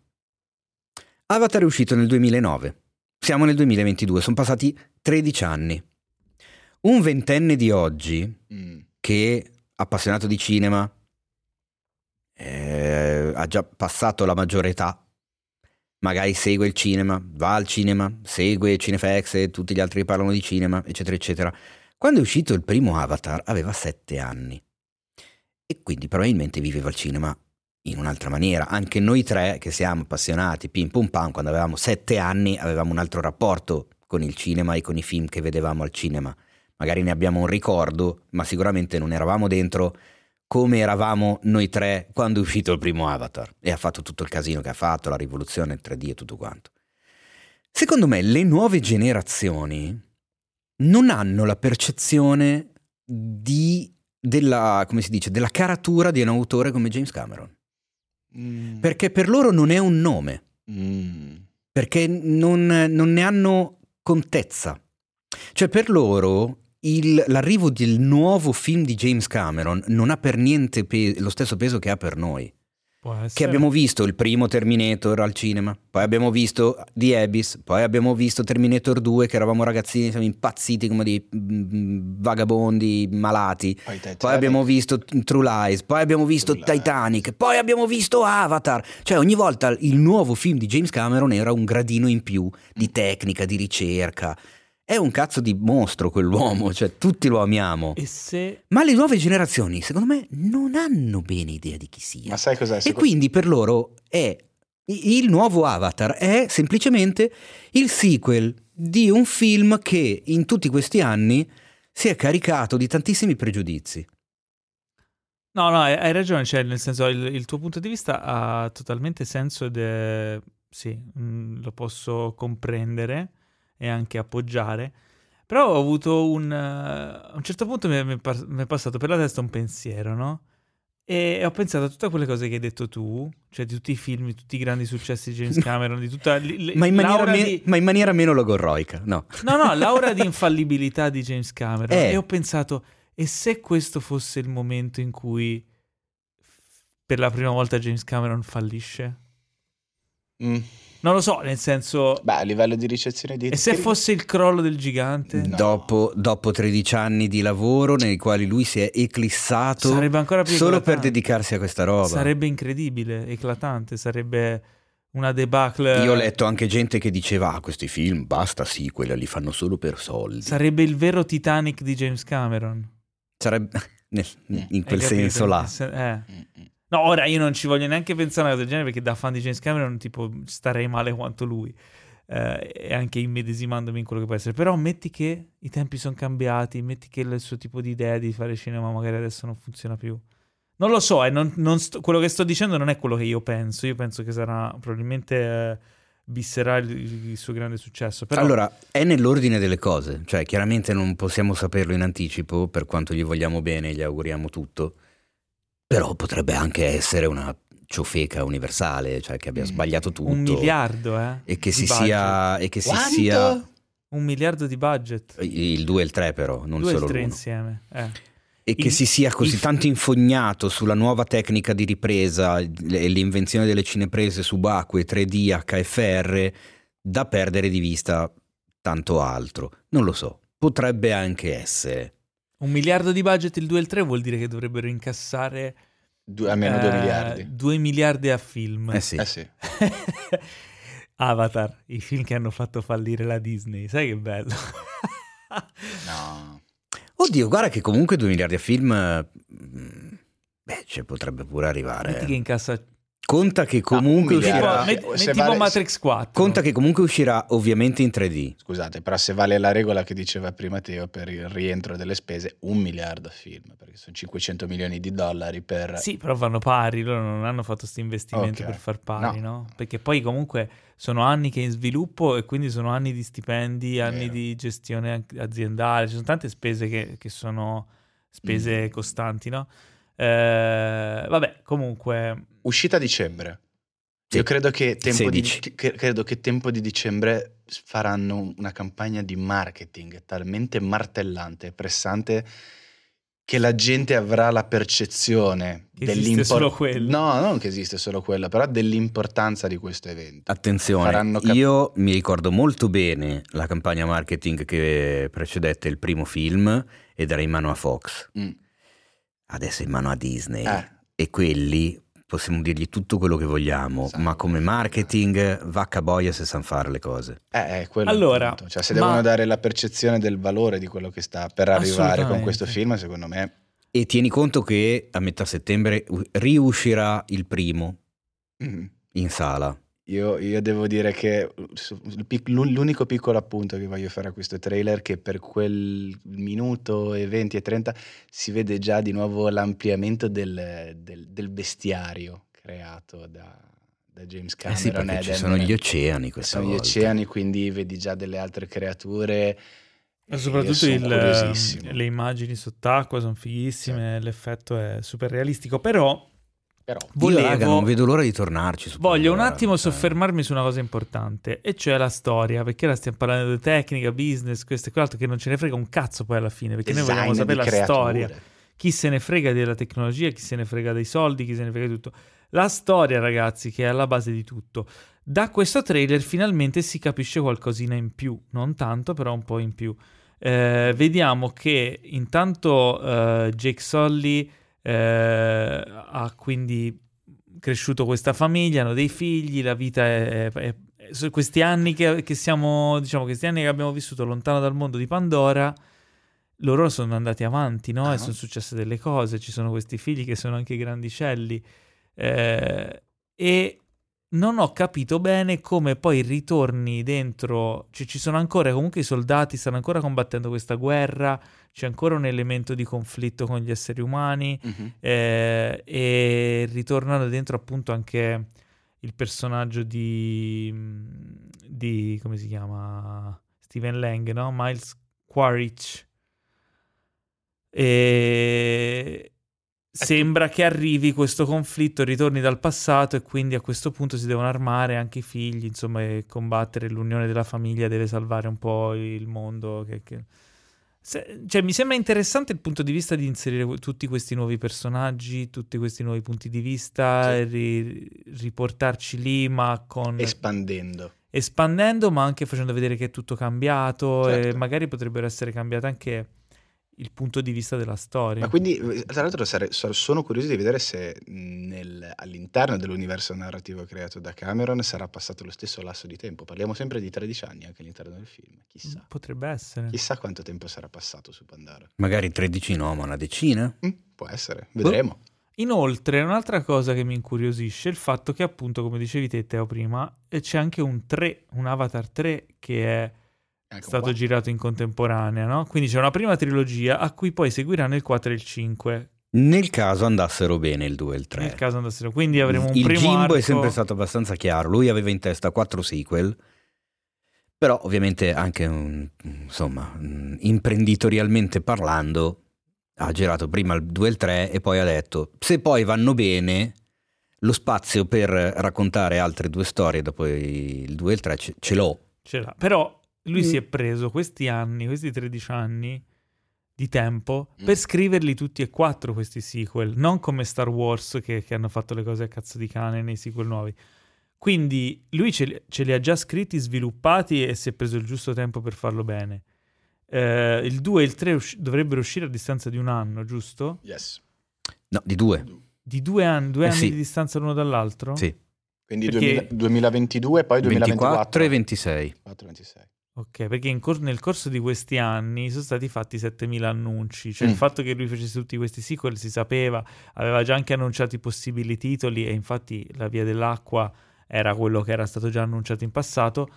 Avatar è uscito nel 2009. Siamo nel 2022, sono passati 13 anni. Un ventenne di oggi, Mm. che appassionato di cinema, eh, ha già passato la maggiore età, magari segue il cinema, va al cinema, segue Cinefax e tutti gli altri che parlano di cinema, eccetera, eccetera. Quando è uscito il primo Avatar aveva 7 anni e quindi probabilmente viveva il cinema in un'altra maniera. Anche noi tre che siamo appassionati, pim pum pam, quando avevamo 7 anni avevamo un altro rapporto con il cinema e con i film che vedevamo al cinema. Magari ne abbiamo un ricordo, ma sicuramente non eravamo dentro come eravamo noi tre quando è uscito il primo Avatar e ha fatto tutto il casino che ha fatto, la rivoluzione, il 3D e tutto quanto. Secondo me le nuove generazioni non hanno la percezione di, della, come si dice, della caratura di un autore come James Cameron. Mm. Perché per loro non è un nome, Mm. perché non, non ne hanno contezza. Cioè per loro il- l'arrivo del nuovo film di James Cameron non ha per niente pe- lo stesso peso che ha per noi. Che abbiamo visto il primo Terminator al cinema, poi abbiamo visto The Abyss, poi abbiamo visto Terminator 2 che eravamo ragazzini, siamo impazziti come dei mm, vagabondi malati. Poi. Poi abbiamo visto True Lies, poi abbiamo visto True Lies. Titanic, poi abbiamo visto Avatar. Cioè ogni volta il nuovo film di James Cameron era un gradino in più di tecnica, di ricerca. È un cazzo di mostro quell'uomo, cioè tutti lo amiamo. E se... Ma le nuove generazioni, secondo me, non hanno bene idea di chi sia. Ma sai cos'è? E Secondo- quindi per loro è il nuovo Avatar è semplicemente il sequel di un film che in tutti questi anni si è caricato di tantissimi pregiudizi. No, no, hai, ragione, cioè, nel senso, il, il tuo punto di vista ha totalmente senso ed è... Sì, mm, lo posso comprendere e anche appoggiare. Però ho avuto un... eh, a un certo punto mi è, mi è par- mi è passato per la testa un pensiero, no? E ho pensato a tutte quelle cose che hai detto tu, cioè di tutti i film, di tutti i grandi successi di James Cameron, di tutta l- l- Ma in, maniera l'aura me- di- ma in maniera meno logorroica, no. No, no, l'aura di infallibilità di James Cameron. Eh. E ho pensato, e se questo fosse il momento in cui per la prima volta James Cameron fallisce? Mm. Non lo so, nel senso... Beh, a livello di ricezione di E se fosse il crollo del gigante? No. Dopo, dopo 13 anni di lavoro nei quali lui si è eclissato Sarebbe ancora più solo per eclatante. dedicarsi a questa roba. Sarebbe incredibile, eclatante, sarebbe una debacle... Io ho letto anche gente che diceva: Ah, questi film basta sequel, li fanno solo per soldi. Sarebbe il vero Titanic di James Cameron. Sarebbe nel- in Hai quel senso là. Nel sen- eh. No, ora io non ci voglio neanche pensare a una cosa del genere perché da fan di James Cameron tipo starei male quanto lui eh, e anche immedesimandomi in quello che può essere. Però metti che i tempi sono cambiati, metti che il suo tipo di idea di fare cinema magari adesso non funziona più. Non lo so, eh, non- non sto- quello che sto dicendo non è quello che io penso. Io penso che sarà probabilmente eh, visserà il, il suo grande successo. Però Allora, è nell'ordine delle cose, cioè chiaramente non possiamo saperlo in anticipo, per quanto gli vogliamo bene, gli auguriamo tutto, però potrebbe anche essere una ciofeca universale, cioè che abbia Mm. sbagliato tutto. un miliardo, eh, E che si budget. sia... E che si sia Un miliardo di budget. il 2 e il 3 però, non Due e solo tre l'uno. insieme. Eh. E che Il- si sia così il- tanto infognato sulla nuova tecnica di ripresa e l'invenzione delle cineprese subacquee 3D HFR da perdere di vista tanto altro. Non lo so, potrebbe anche essere. Un miliardo di budget il 2 e il 3 vuol dire che dovrebbero incassare Due- almeno 2 eh, miliardi. 2 miliardi a film. Eh sì. Eh sì. Avatar, i film che hanno fatto fallire la Disney. Sai che bello? No. Oddio, guarda che comunque 2 miliardi a film... mm, Beh, ci potrebbe pure arrivare. Metti che incassa Conta che comunque un tipo, miliardo. uscirà... metti- Se metti tipo vale- Matrix 4. Conta che comunque uscirà ovviamente in 3D. Scusate, però se vale la regola che diceva prima Teo per il rientro delle spese, un miliardo a film, perché sono 500 milioni di dollari per... Sì, però vanno pari, loro non hanno fatto questo investimento Ok. per far pari, no. No. Perché poi comunque sono anni che è in sviluppo e quindi sono anni di stipendi, anni Vero. di gestione aziendale, ci sono tante spese che, che sono spese Mm. costanti, no? Eh, vabbè, comunque... Uscita a dicembre. Sì. Io credo che, tempo di, 16. che- credo che tempo di dicembre faranno una campagna di marketing talmente martellante e pressante che la gente avrà la percezione quello. No, non che esiste solo quella, però dell'importanza di questo evento. Attenzione, cap- io mi ricordo molto bene la campagna marketing che precedette il primo film ed era in mano a Fox. Mm. Adesso è in mano a Disney. Eh. E quelli possiamo dirgli tutto quello che vogliamo, Esatto. ma come marketing vacca boia se sanno fare le cose. Eh, eh, quello Allora. Cioè, se ma- devono dare la percezione del valore di quello che sta per arrivare con questo film, secondo me... E tieni conto che a metà settembre riuscirà il primo mm, in sala. Io, io devo dire che l'unico piccolo appunto che voglio fare a questo trailer è che per quel minuto e 20 e 30 si vede già di nuovo l'ampliamento del, del- del bestiario creato da, da James Eh Cameron. sì, perché ed ci sono gli oceani questa sono gli volta. oceani, quindi vedi già delle altre creature. Ma e soprattutto il- sono le immagini sott'acqua sono fighissime, l'effetto è super realistico, però Però, Io, volevo... raga, non vedo l'ora di tornarci. su Voglio un attimo soffermarmi su una cosa importante, e cioè la storia, perché ora stiamo parlando di tecnica, business, questo e quell'altro, che non ce ne frega un cazzo poi alla fine, perché noi vogliamo design sapere la creature. storia. Chi se ne frega della tecnologia, chi se ne frega dei soldi, chi se ne frega di tutto. La storia, ragazzi, che è alla base di tutto. Da questo trailer finalmente si capisce qualcosina in più, non tanto, però un po' in più. Eh, vediamo che intanto eh, Jake Sully eh, ha quindi cresciuto questa famiglia, hanno dei figli, la vita è... è- è- questi anni che, che siamo, diciamo, questi anni che abbiamo vissuto lontano dal mondo di Pandora, loro sono andati avanti, no? Ah. E sono successe delle cose, ci sono questi figli che sono anche grandicelli. eh, e non ho capito bene come poi ritorni dentro, cioè ci sono ancora comunque i soldati, stanno ancora combattendo questa guerra, c'è ancora un elemento di conflitto con gli esseri umani Mhm. eh, e ritornano dentro appunto anche il personaggio di, di come si chiama? Steven Lang, no? Miles Quaritch. E sembra che arrivi questo conflitto, ritorni dal passato e quindi a questo punto si devono armare anche i figli, insomma, e combattere l'unione della famiglia deve salvare un po' il mondo. Che, che- Se- cioè, mi sembra interessante il punto di vista di inserire tutti questi nuovi personaggi, tutti questi nuovi punti di vista, Sì. e ri- riportarci lì, ma con Espandendo. espandendo, ma anche facendo vedere che è tutto cambiato e Certo. magari potrebbero essere cambiate anche il punto di vista della storia. Ma quindi, tra l'altro, sono curioso di vedere se mh, nel- all'interno dell'universo narrativo creato da Cameron sarà passato lo stesso lasso di tempo. Parliamo sempre di 13 anni anche all'interno del film. Chissà. Potrebbe essere. Chissà quanto tempo sarà passato su Pandora. Magari 13 no, ma una decina? Mm, può essere, vedremo. Inoltre, un'altra cosa che mi incuriosisce è il fatto che, appunto, come dicevi te, Teo, prima, eh, c'è anche un 3, un Avatar 3 che è Ecco stato qua. girato in contemporanea, no? Quindi c'è una prima trilogia a cui poi seguiranno il 4 e il 5, Nel caso andassero bene il 2 e il 3. nel caso andassero. Quindi avremo un il primo Jimbo arco... è sempre stato abbastanza chiaro. Lui aveva in testa quattro sequel, però ovviamente anche, un- insomma, mm, imprenditorialmente parlando, ha girato prima il 2 e il 3 e poi ha detto, se poi vanno bene, lo spazio per raccontare altre due storie dopo il 2 e il 3 ce, ce l'ho. Ce l'ha. Però lui Mm. si è preso questi anni, questi 13 anni di tempo Mm. per scriverli tutti e quattro questi sequel, non come Star Wars che, che hanno fatto le cose a cazzo di cane nei sequel nuovi. Quindi lui ce li, ce li ha già scritti, sviluppati e si è preso il giusto tempo per farlo bene. Eh, il 2 e il 3 usci- dovrebbero uscire a distanza di un anno, giusto? Yes. No, di due. Di due anni, due Eh anni sì. di distanza l'uno dall'altro? Sì. Quindi Perché- 2000 2022 poi 2024. 24 e 26. 24, 26. Ok, perché cor- nel corso di questi anni sono stati fatti 7000 annunci, cioè il Mm. fatto che lui facesse tutti questi sequel si sapeva, aveva già anche annunciato i possibili titoli e infatti La Via dell'Acqua era quello che era stato già annunciato in passato.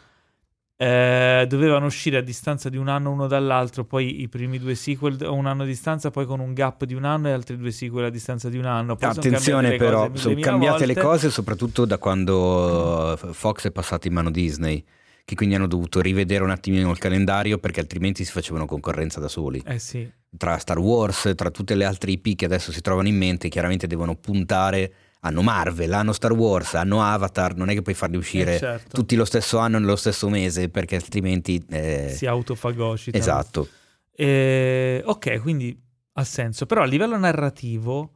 Eh, dovevano uscire a distanza di un anno uno dall'altro, poi i primi due sequel a un anno a distanza, poi con un gap di un anno e altri due sequel a distanza di un anno. Poi sono Attenzione cambiate le però, cose sono cambiate le cose soprattutto da quando Fox è passato in mano Disney, che quindi hanno dovuto rivedere un attimino il calendario perché altrimenti si facevano concorrenza da soli. Eh sì, Tra Star Wars, tra tutte le altre IP che adesso si trovano in mente, chiaramente devono puntare, hanno Marvel, hanno Star Wars, hanno Avatar, non è che puoi farli uscire eh, certo. tutti lo stesso anno nello stesso mese perché altrimenti... eh, si autofagocita. esatto. Eh, ok, quindi ha senso, però a livello narrativo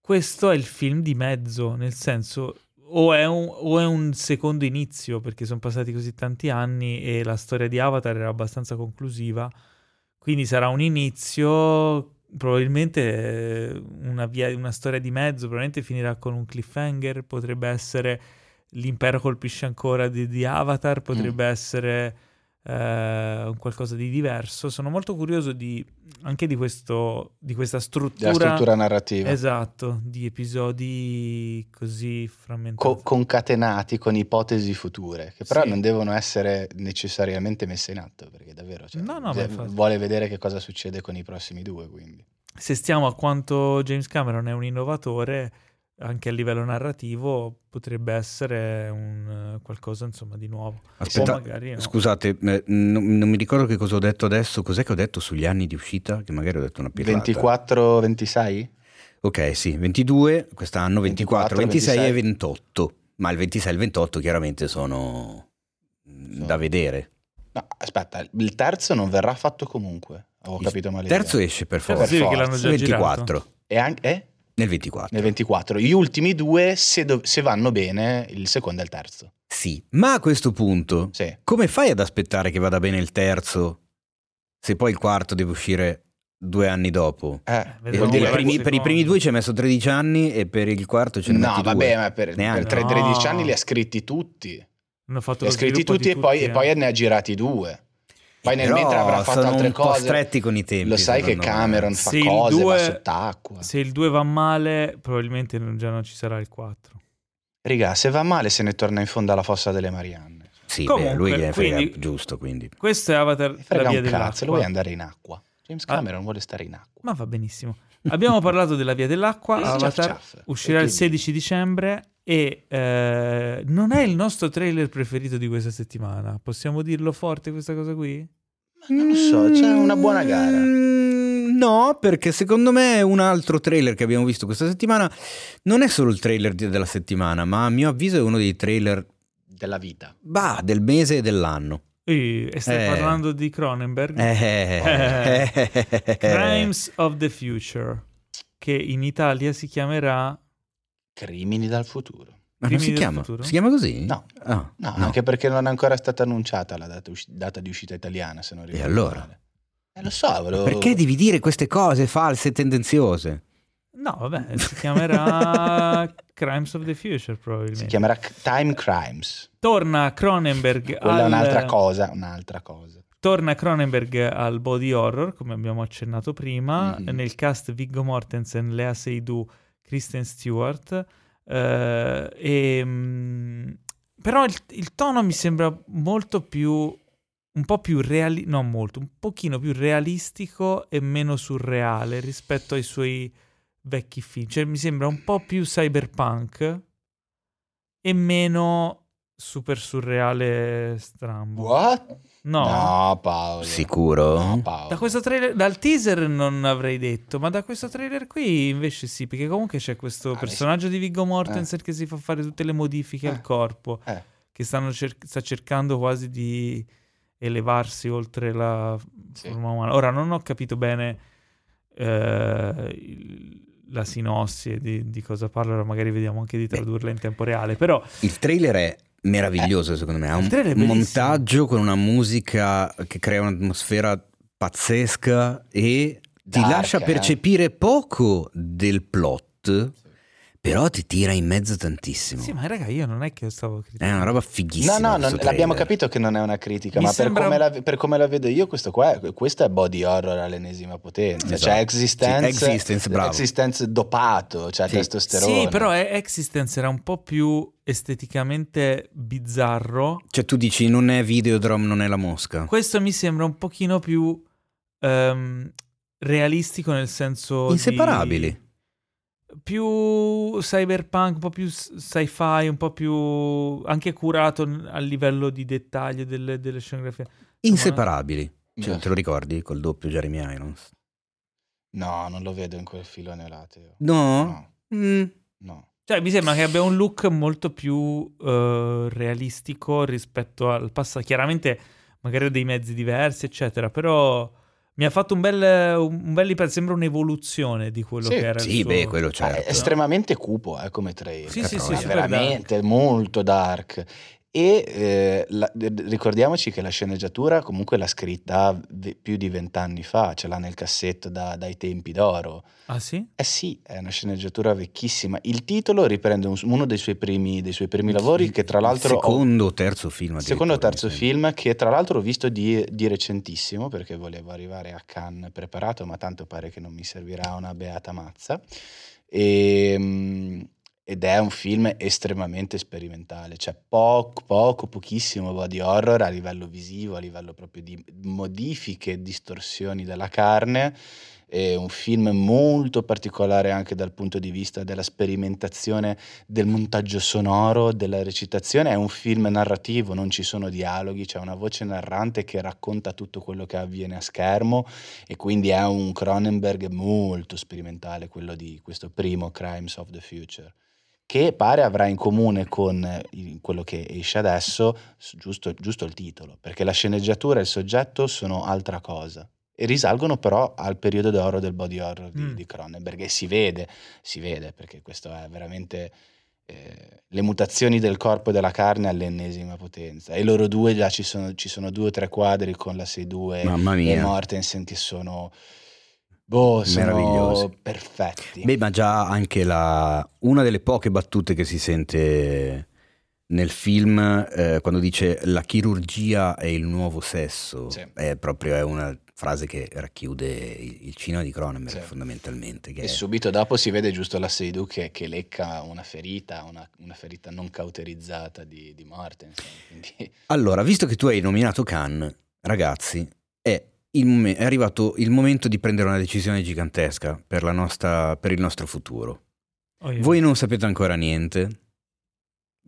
questo è il film di mezzo, nel senso o è un, o è un secondo inizio perché sono passati così tanti anni e la storia di Avatar era abbastanza conclusiva, quindi sarà un inizio, probabilmente eh, una, via, una storia di mezzo, probabilmente finirà con un cliffhanger, potrebbe essere l'impero colpisce ancora di, di Avatar, potrebbe essere eh, un qualcosa di diverso. Sono molto curioso di, anche di, questo, di questa struttura, struttura narrativa. esatto, di episodi così frammentati. Co- concatenati con ipotesi future, che però Sì. non devono essere necessariamente messe in atto, perché davvero cioè, No, no, vuole vedere che cosa succede con i prossimi due, quindi. Se stiamo a quanto James Cameron è un innovatore, anche a livello narrativo potrebbe essere un, eh, qualcosa insomma di nuovo. Aspetta, magari no. Scusate, eh, non, non mi ricordo che cosa ho detto adesso. Cos'è che ho detto sugli anni di uscita? Che magari ho detto una pirlata. 24, 26? Ok, sì, 22 quest'anno, 24, 26 e 26. 28. Ma il 26 e il 28 chiaramente sono mm, Sono- da vedere. No, aspetta, il terzo non verrà fatto comunque. Ho Il capito male. Terzo io. esce per Terzo forza. sì, perché l'hanno già 24. girato. E anche, eh? Nel 24. Nel 24. Gli ultimi due, se, do- se vanno bene, il secondo e il terzo. Sì, ma a questo punto, Sì. come fai ad aspettare che vada bene il terzo se poi il quarto deve uscire due anni dopo? Eh, vedremo Vuol dire, primi- per i primi due ci hai messo 13 anni e per il quarto ce ne no, due. vabbè, ma per, per tre- No. 13 anni li ha scritti tutti. Li ha scritti tutti, e, poi, tutti, e eh. poi ne ha girati due. Poi nel mentre avrà fatto sono altre un po' cose. stretti con i tempi. Lo sai che me. Cameron fa Se cose, due- va sott'acqua. Se il 2 va male, probabilmente non- già non ci sarà il 4. Riga, se va male se ne torna in fondo alla fossa delle Marianne. Sì, Comunque, beh, lui che frega quindi- giusto, quindi. Questo è Avatar, Mi la frega via un dell'acqua. cazzo, lo vuoi andare in acqua? James Ah. Cameron vuole stare in acqua. Ma va benissimo. Abbiamo parlato della via dell'acqua. Avatar ciaff. uscirà E il quindi- 16 dicembre e eh, non è il nostro trailer preferito di questa settimana. Possiamo dirlo forte questa cosa qui? Ma non lo so, c'è una buona gara. Mm, No, perché secondo me un altro trailer che abbiamo visto questa settimana non è solo il trailer della settimana, ma a mio avviso è uno dei trailer Della vita. bah, del mese e dell'anno. E stai Eh. parlando di Cronenberg? Eh. Crimes of the Future, che in Italia si chiamerà... Crimini dal futuro. Ma non si chiama? futuro? Si chiama così? No. Ah, No, no. anche perché non è ancora stata annunciata la data, usci- data di uscita italiana, se non ricordo allora? male. Eh, lo so, volevo... Perché devi dire queste cose false e tendenziose? No, vabbè, si chiamerà Crimes of the Future probabilmente. Si chiamerà Time Crimes. Torna Cronenberg Quella è al... un'altra cosa, un'altra cosa. Torna Cronenberg al body horror, come abbiamo accennato prima, Mhm. nel cast Viggo Mortensen, Lea Seydoux, Kristen Stewart. eh, e, mm, però il, il tono mi sembra molto più, un po' più reali, non molto, un pochino più realistico e meno surreale rispetto ai suoi vecchi film. Cioè mi sembra un po' più cyberpunk e meno super surreale strambo. What? No. No, Paolo. Sicuro? No, Paolo. Da questo trailer, dal teaser non avrei detto, ma da questo trailer qui invece sì, perché comunque c'è questo Ah, personaggio di Viggo Mortensen che si fa fare tutte le modifiche Eh. al corpo, Eh. che stanno cer- sta cercando quasi di elevarsi oltre la Sì. forma umana. Ora non ho capito bene eh, il- la sinossi e di, di cosa parla, magari vediamo anche di tradurla in tempo reale, però Il trailer è meraviglioso, secondo me. Ha un montaggio con una musica che crea un'atmosfera pazzesca e ti Dark, lascia eh. percepire poco del plot, Però ti tira in mezzo tantissimo. Sì, ma raga, io non è che stavo È criticando. una roba fighissima. No, no, non- l'abbiamo capito che non è una critica, Mi ma per, sembra come un- la, per come la vedo io, questo qua è, questo è body horror all'ennesima potenza. Esatto. Cioè, existence, Sì, Existence, bravo. Existence dopato, cioè Sì. testosterone. Sì, però eh, Existence era un po' più esteticamente bizzarro. Cioè tu dici non è Videodrome, non è la mosca. Questo mi sembra un pochino più ehm, realistico nel senso di- Inseparabili. Più cyberpunk, un po' più sci-fi, un po' più anche curato a livello di dettaglio delle, delle scenografie. Inseparabili. Cioè, Beh. te lo ricordi col doppio Jeremy Irons? No, non lo vedo in quel filone là, Teo. No? No, Mm. no. Cioè, mi sembra che abbia un look molto più eh, realistico rispetto al passato. Chiaramente, magari dei mezzi diversi, eccetera, però mi ha fatto un bel, un bel sembra un'evoluzione di quello Sì, che era il Sì, suo- beh, quello certo. è estremamente cupo eh, come trailer. Sì, sì, sì, veramente molto dark. E eh, la- ricordiamoci che la sceneggiatura comunque l'ha scritta ve- più di vent'anni fa, ce l'ha nel cassetto da- dai tempi d'oro. Ah, sì? Eh sì, è una sceneggiatura vecchissima. Il titolo riprende un- uno dei suoi primi, dei suoi primi lavori che tra l'altro... Secondo o terzo film. Secondo o terzo film che tra l'altro ho visto di, di recentissimo perché volevo arrivare a Cannes preparato, ma tanto pare che non mi servirà una beata mazza. E, mm, ed è un film estremamente sperimentale, cioè poco, poco, pochissimo body horror a livello visivo, a livello proprio di modifiche e distorsioni della carne. È un film molto particolare anche dal punto di vista della sperimentazione del montaggio sonoro, della recitazione. È un film narrativo, non ci sono dialoghi, c'è una voce narrante che racconta tutto quello che avviene a schermo e quindi è un Cronenberg molto sperimentale, quello di questo primo Crimes of the Future che pare avrà in comune con eh, quello che esce adesso, giusto, giusto il titolo, perché la sceneggiatura e il soggetto sono altra cosa. E risalgono però al periodo d'oro del body horror di, Mm. di Cronenberg e si vede, si vede perché questo è veramente eh, le mutazioni del corpo e della carne all'ennesima potenza. E loro due già ci sono, ci sono due o tre quadri con la 6-2 Mamma e. Mortensen che sono, boh, sono Meravigliosi. perfetti. Beh, ma già anche la... una delle poche battute che si sente nel film eh, quando dice la chirurgia è il nuovo sesso Sì. è proprio è una frase che racchiude il, il cinema di Cronenberg Sì. fondamentalmente E è- subito dopo si vede giusto la Seidu che, che lecca una ferita, una, una ferita non cauterizzata di, di Mortensen. Quindi, Allora, visto che tu hai nominato Khan, ragazzi, è, momen- è arrivato il momento di prendere una decisione gigantesca per, la nostra- per il nostro futuro. Oh, io- Voi non sapete ancora niente,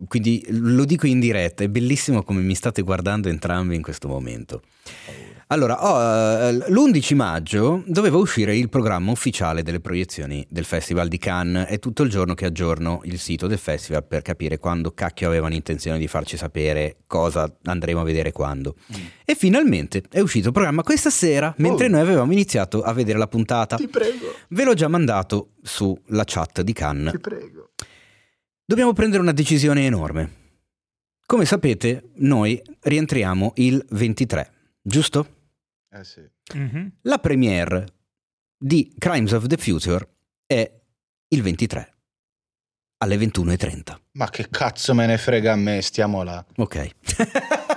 quindi lo dico in diretta, è bellissimo come mi state guardando entrambi in questo momento. paura. Allora, oh, eh, l'11 maggio doveva uscire il programma ufficiale delle proiezioni del Festival di Cannes. È tutto il giorno che aggiorno il sito del festival per capire quando cacchio avevano intenzione di farci sapere cosa andremo a vedere quando. Mm. E finalmente è uscito il programma questa sera, mentre Oh. noi avevamo iniziato a vedere la puntata. Ti prego, Ve l'ho già mandato sulla chat di Cannes. ti prego. Dobbiamo prendere una decisione enorme. Come sapete, noi rientriamo il 23, giusto? Eh sì. Mhm. La premiere di Crimes of the Future è il 23 alle 21.30. Ma che cazzo me ne frega a me, stiamo là. Ok.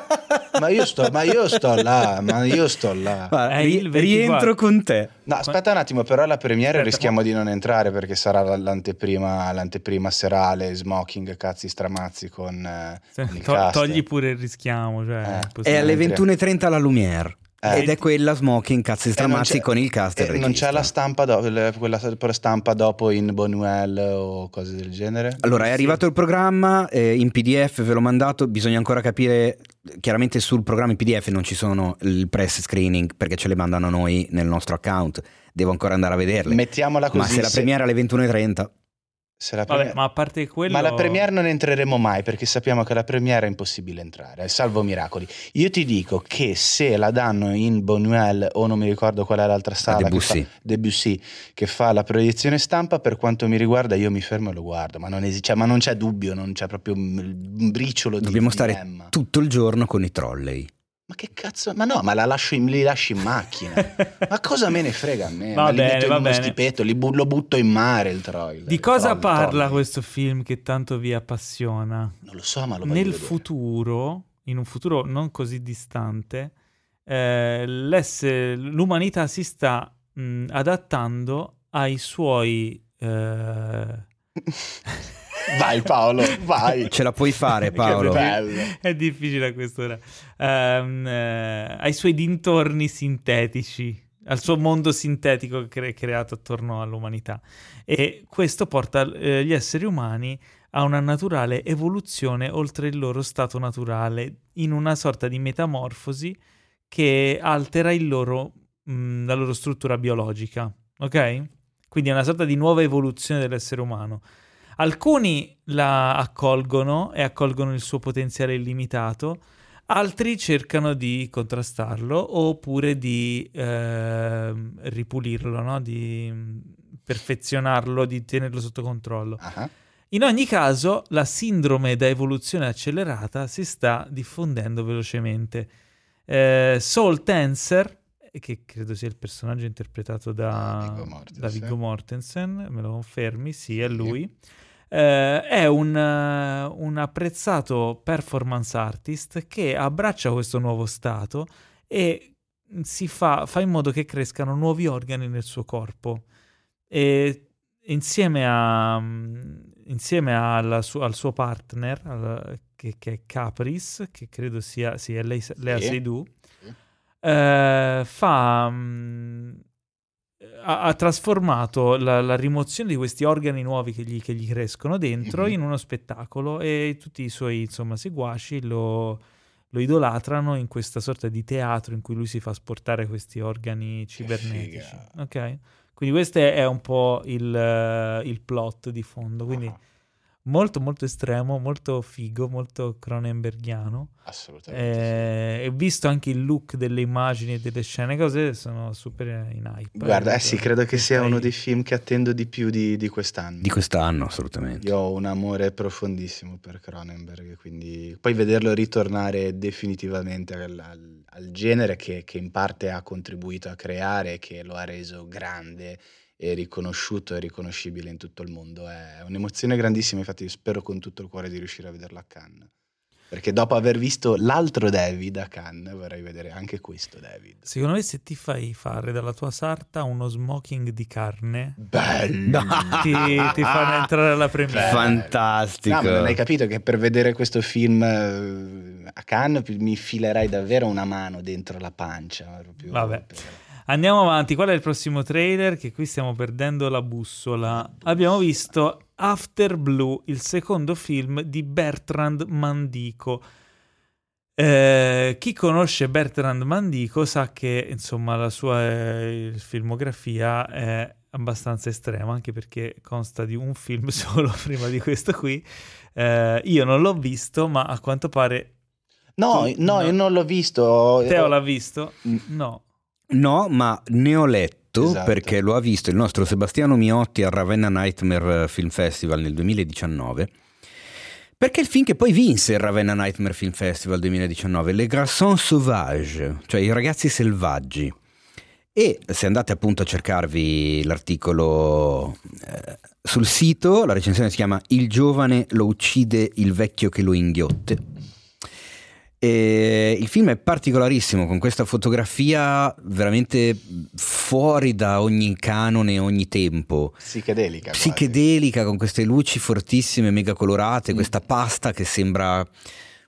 Ma io sto, ma io sto là, ma io sto là. 24. rientro con te. No, aspetta un attimo, però alla premiere Aspetta, rischiamo di non entrare perché sarà l'anteprima, l'anteprima serale, smoking, cazzi stramazzi con, eh, Sì, con il to- cast. togli pure il rischiamo. Cioè, Eh. È alle entriamo. 21.30 la Lumière. Eh. Ed è quella smoking, cazzi E non stramazzi con il cast. e il e non c'è la stampa, do- le- quella stampa dopo in Bonuel o cose del genere? Allora, è Sì. arrivato il programma eh, in PDF, ve l'ho mandato, bisogna ancora capire, chiaramente sul programma in PDF non ci sono il press screening perché ce le mandano noi nel nostro account, devo ancora andare a vederle. Mettiamola così. Ma se la premiere alle 21.30, se la Vabbè, premiere- ma a parte quello... Ma la premiere non entreremo mai perché sappiamo che la premiere è impossibile entrare, salvo miracoli. Io ti dico che se la danno in Bonuel o non mi ricordo qual è l'altra sala, che Debussy. fa, Debussy, che fa la proiezione stampa, per quanto mi riguarda io mi fermo e lo guardo, ma non, esi- cioè, ma non c'è dubbio, non c'è proprio un un briciolo di dobbiamo stare tutto il giorno con i trolley. Ma che cazzo? Ma no, ma la lascio in- li lascio in macchina. ma cosa me ne frega a me? Va ma li bene, metto in va uno bene. stipetto, li bu- lo butto in mare il troll. Di cosa troll, parla troll. questo film che tanto vi appassiona? Non lo so, ma lo Nel vedere. futuro, in un futuro non così distante, eh, l'umanità si sta mh, adattando ai suoi... eh, Vai Paolo, vai. Ce la puoi fare, Paolo. È difficile a quest'ora. Ehm, eh, ai suoi dintorni sintetici, al suo mondo sintetico cre- creato attorno all'umanità. E questo porta eh, gli esseri umani a una naturale evoluzione oltre il loro stato naturale, in una sorta di metamorfosi che altera il loro, mh, la loro struttura biologica. Ok? Quindi è una sorta di nuova evoluzione dell'essere umano. Alcuni la accolgono e accolgono il suo potenziale illimitato, altri cercano di contrastarlo oppure di ehm, ripulirlo, no? di mm, perfezionarlo, di tenerlo sotto controllo. Ah, In ogni caso, la sindrome da evoluzione accelerata si sta diffondendo velocemente. Eh, Soul Tenser, che credo sia il personaggio interpretato da, Viggo Mortensen. da Viggo Mortensen, me lo confermi? Sì, è lui. Eh, è un, eh, un apprezzato performance artist che abbraccia questo nuovo stato e si fa, fa in modo che crescano nuovi organi nel suo corpo. E insieme, a, mm, insieme alla su- al suo partner, al- che, che è Caprice, che credo sia è lei, Lea Sì. Seydoux, Sì. eh, fa, mm, ha, ha trasformato la, la rimozione di questi organi nuovi che gli, che gli crescono dentro Mhm. in uno spettacolo e tutti i suoi insomma, seguaci lo, lo idolatrano in questa sorta di teatro in cui lui si fa sportare questi organi cibernetici. Ok? Quindi questo è un po' il, eh, il plot di fondo. Quindi Ah, molto molto estremo, molto figo, molto cronenberghiano. assolutamente. Eh, e visto anche il look delle immagini e delle scene, cose sono super in hype. Guarda, eh sì, credo che sia uno dei film che attendo di più di, di quest'anno. Di quest'anno, assolutamente. Io ho un amore profondissimo per Cronenberg, quindi poi vederlo ritornare definitivamente al, al- al genere che, che in parte ha contribuito a creare, che lo ha reso grande e riconosciuto e riconoscibile in tutto il mondo, è un'emozione grandissima, infatti io spero con tutto il cuore di riuscire a vederlo a Cannes. Perché dopo aver visto l'altro David a Cannes vorrei vedere anche questo David. Secondo me se ti fai fare dalla tua sarta uno smoking di carne, Bello! ti, ti fanno entrare alla premiere. Bello. Fantastico. No, ma non hai capito che per vedere questo film eh, a Cannes mi filerai davvero una mano dentro la pancia. proprio Vabbè. per- Andiamo avanti, qual è il prossimo trailer? Che qui stiamo perdendo la bussola. Abbiamo visto After Blue, il secondo film di Bertrand Mandico. Eh, chi conosce Bertrand Mandico sa che insomma la sua eh, filmografia è abbastanza estrema, anche perché consta di un film solo prima di questo qui. Eh, io non l'ho visto, ma a quanto pare No, Tu- no, no. io non l'ho visto. Teo l'ha visto? Mm. No. No, ma ne ho letto Esatto. perché lo ha visto il nostro Sebastiano Miotti al Ravenna Nightmare Film Festival nel 2019. Perché il film che poi vinse il Ravenna Nightmare Film Festival 2019, Les Garçons Sauvages, cioè i ragazzi selvaggi. E se andate appunto a cercarvi l'articolo eh, sul sito, la recensione si chiama Il giovane lo uccide il vecchio che lo inghiotte. E il film è particolarissimo con questa fotografia veramente fuori da ogni canone, ogni tempo. Psichedelica. quasi. Psichedelica con queste luci fortissime, mega colorate, Mm. questa pasta che sembra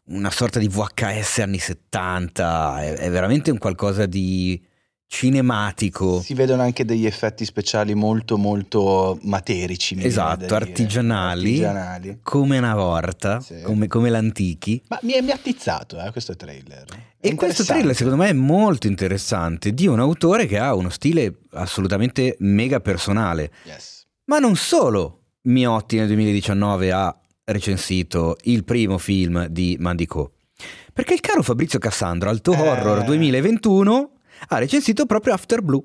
una sorta di VHS anni 70, è, è veramente un qualcosa di cinematico. Si vedono anche degli effetti speciali molto molto materici. Esatto, artigianali. Artigianali. Come una volta, Sì. come, come l'antichi. Ma mi è, mi attizzato eh, questo trailer. È E questo trailer secondo me è molto interessante di un autore che ha uno stile assolutamente mega personale. Yes. Ma non solo Miotti nel 2019 ha recensito il primo film di Mandico, perché il caro Fabrizio Cassandro, Alto Eh. Horror 2021, ha recensito proprio After Blue,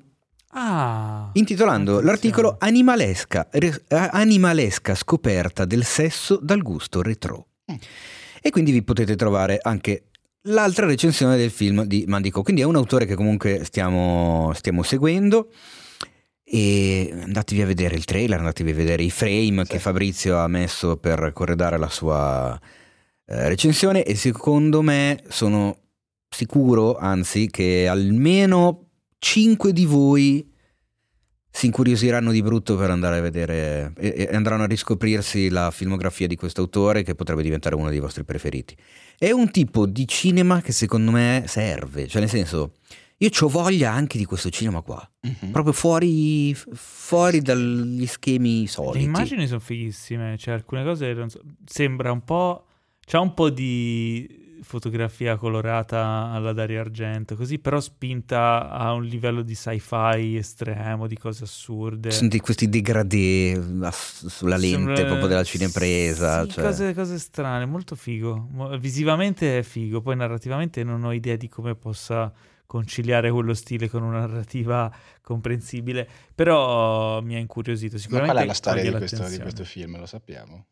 Ah. intitolando attenzione. l'articolo Animalesca, re- eh, animalesca scoperta del sesso dal gusto retro. Mm. E quindi vi potete trovare anche l'altra recensione del film di Mandico. Quindi è un autore che comunque stiamo, stiamo seguendo. E andatevi a vedere il trailer, andatevi a vedere i frame Sì. che Fabrizio ha messo per corredare la sua eh, recensione. E secondo me sono sicuro, anzi, che almeno 5 di voi si incuriosiranno di brutto per andare a vedere e, e andranno a riscoprirsi la filmografia di questo autore che potrebbe diventare uno dei vostri preferiti. È un tipo di cinema che secondo me serve, cioè nel senso, io ho voglia anche di questo cinema qua, Mhm. proprio fuori, fuori dagli schemi Le soliti. immagini sono fighissime, cioè alcune cose non so- sembra un po'... C'ha un po' di fotografia colorata alla Dario Argento, così però spinta a un livello di sci-fi estremo, di cose assurde. Senti questi degradé ass- sulla lente Sembra- proprio della cinepresa. Sì, cioè. cose, cose strane, molto figo. Visivamente è figo, poi narrativamente non ho idea di come possa conciliare quello stile con una narrativa comprensibile, però mi ha incuriosito. Ma Sicuramente qual è la storia di questo, di questo film? Lo sappiamo.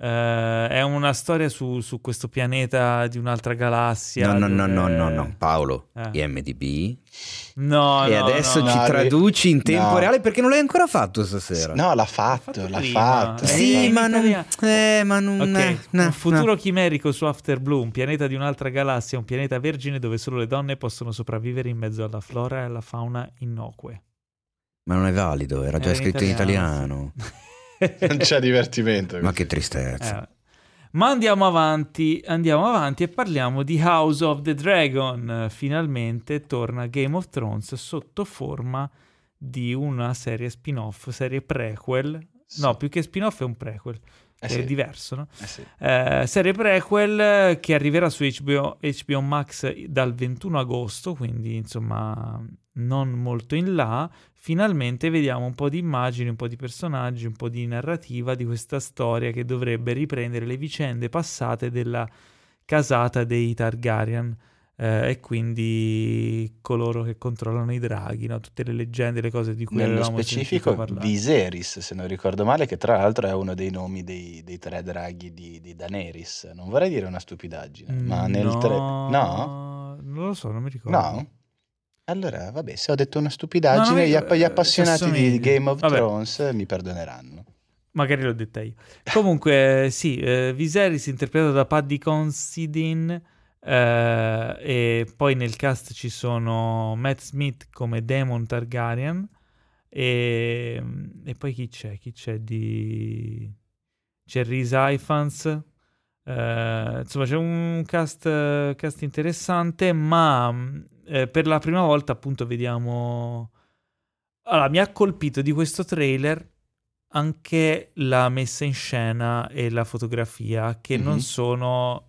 Eh, è una storia su, su questo pianeta di un'altra galassia. No, no, no, dove- no, no, no, Paolo, Eh. IMDB. No, e no, adesso no. ci No, traduci in tempo no. reale perché non l'hai ancora fatto stasera. No, l'ha fatto fatto, l'ha prima. fatto. Eh, Sì, in ma non, italiano. eh, ma non Ok, eh, no, un futuro no. chimerico su After Blue, un pianeta di un'altra galassia, un pianeta vergine dove solo le donne possono sopravvivere in mezzo alla flora e alla fauna innocue. Ma non è valido, era già Era scritto in italiano. Non c'è divertimento. Ma che tristezza. Eh, Ma andiamo avanti, andiamo avanti e parliamo di House of the Dragon. Finalmente torna Game of Thrones sotto forma di una serie spin-off, serie prequel. Sì. No, più che spin-off è un prequel, Eh è sì, diverso, no? eh sì. Eh, serie prequel che arriverà su HBO, HBO Max dal 21 agosto, quindi insomma non molto in là. Finalmente vediamo un po' di immagini, un po' di personaggi, un po' di narrativa di questa storia che dovrebbe riprendere le vicende passate della casata dei Targaryen. eh, e quindi coloro che controllano i draghi, no? tutte le leggende, le cose di cui Nello avevamo specifico. Viserys, se non ricordo male, che tra l'altro è uno dei nomi dei, dei tre draghi di, di Daenerys. Non vorrei dire una stupidaggine, ma nel no, tre... No? non lo so, non mi ricordo. No? Allora, vabbè, se ho detto una stupidaggine, No, gli, app- gli eh, appassionati di. Game of Vabbè. Thrones mi perdoneranno. Magari l'ho detta io. Comunque, sì, eh, Viserys interpretato da Paddy Considine. eh, e poi nel cast ci sono Matt Smith come Demon Targaryen. E, e poi chi c'è? Chi c'è di. C'è Rhys Ifans. eh, insomma, c'è un cast, cast interessante, ma eh, per la prima volta, appunto, vediamo. Allora, mi ha colpito di questo trailer anche la messa in scena e la fotografia, che non Mhm. sono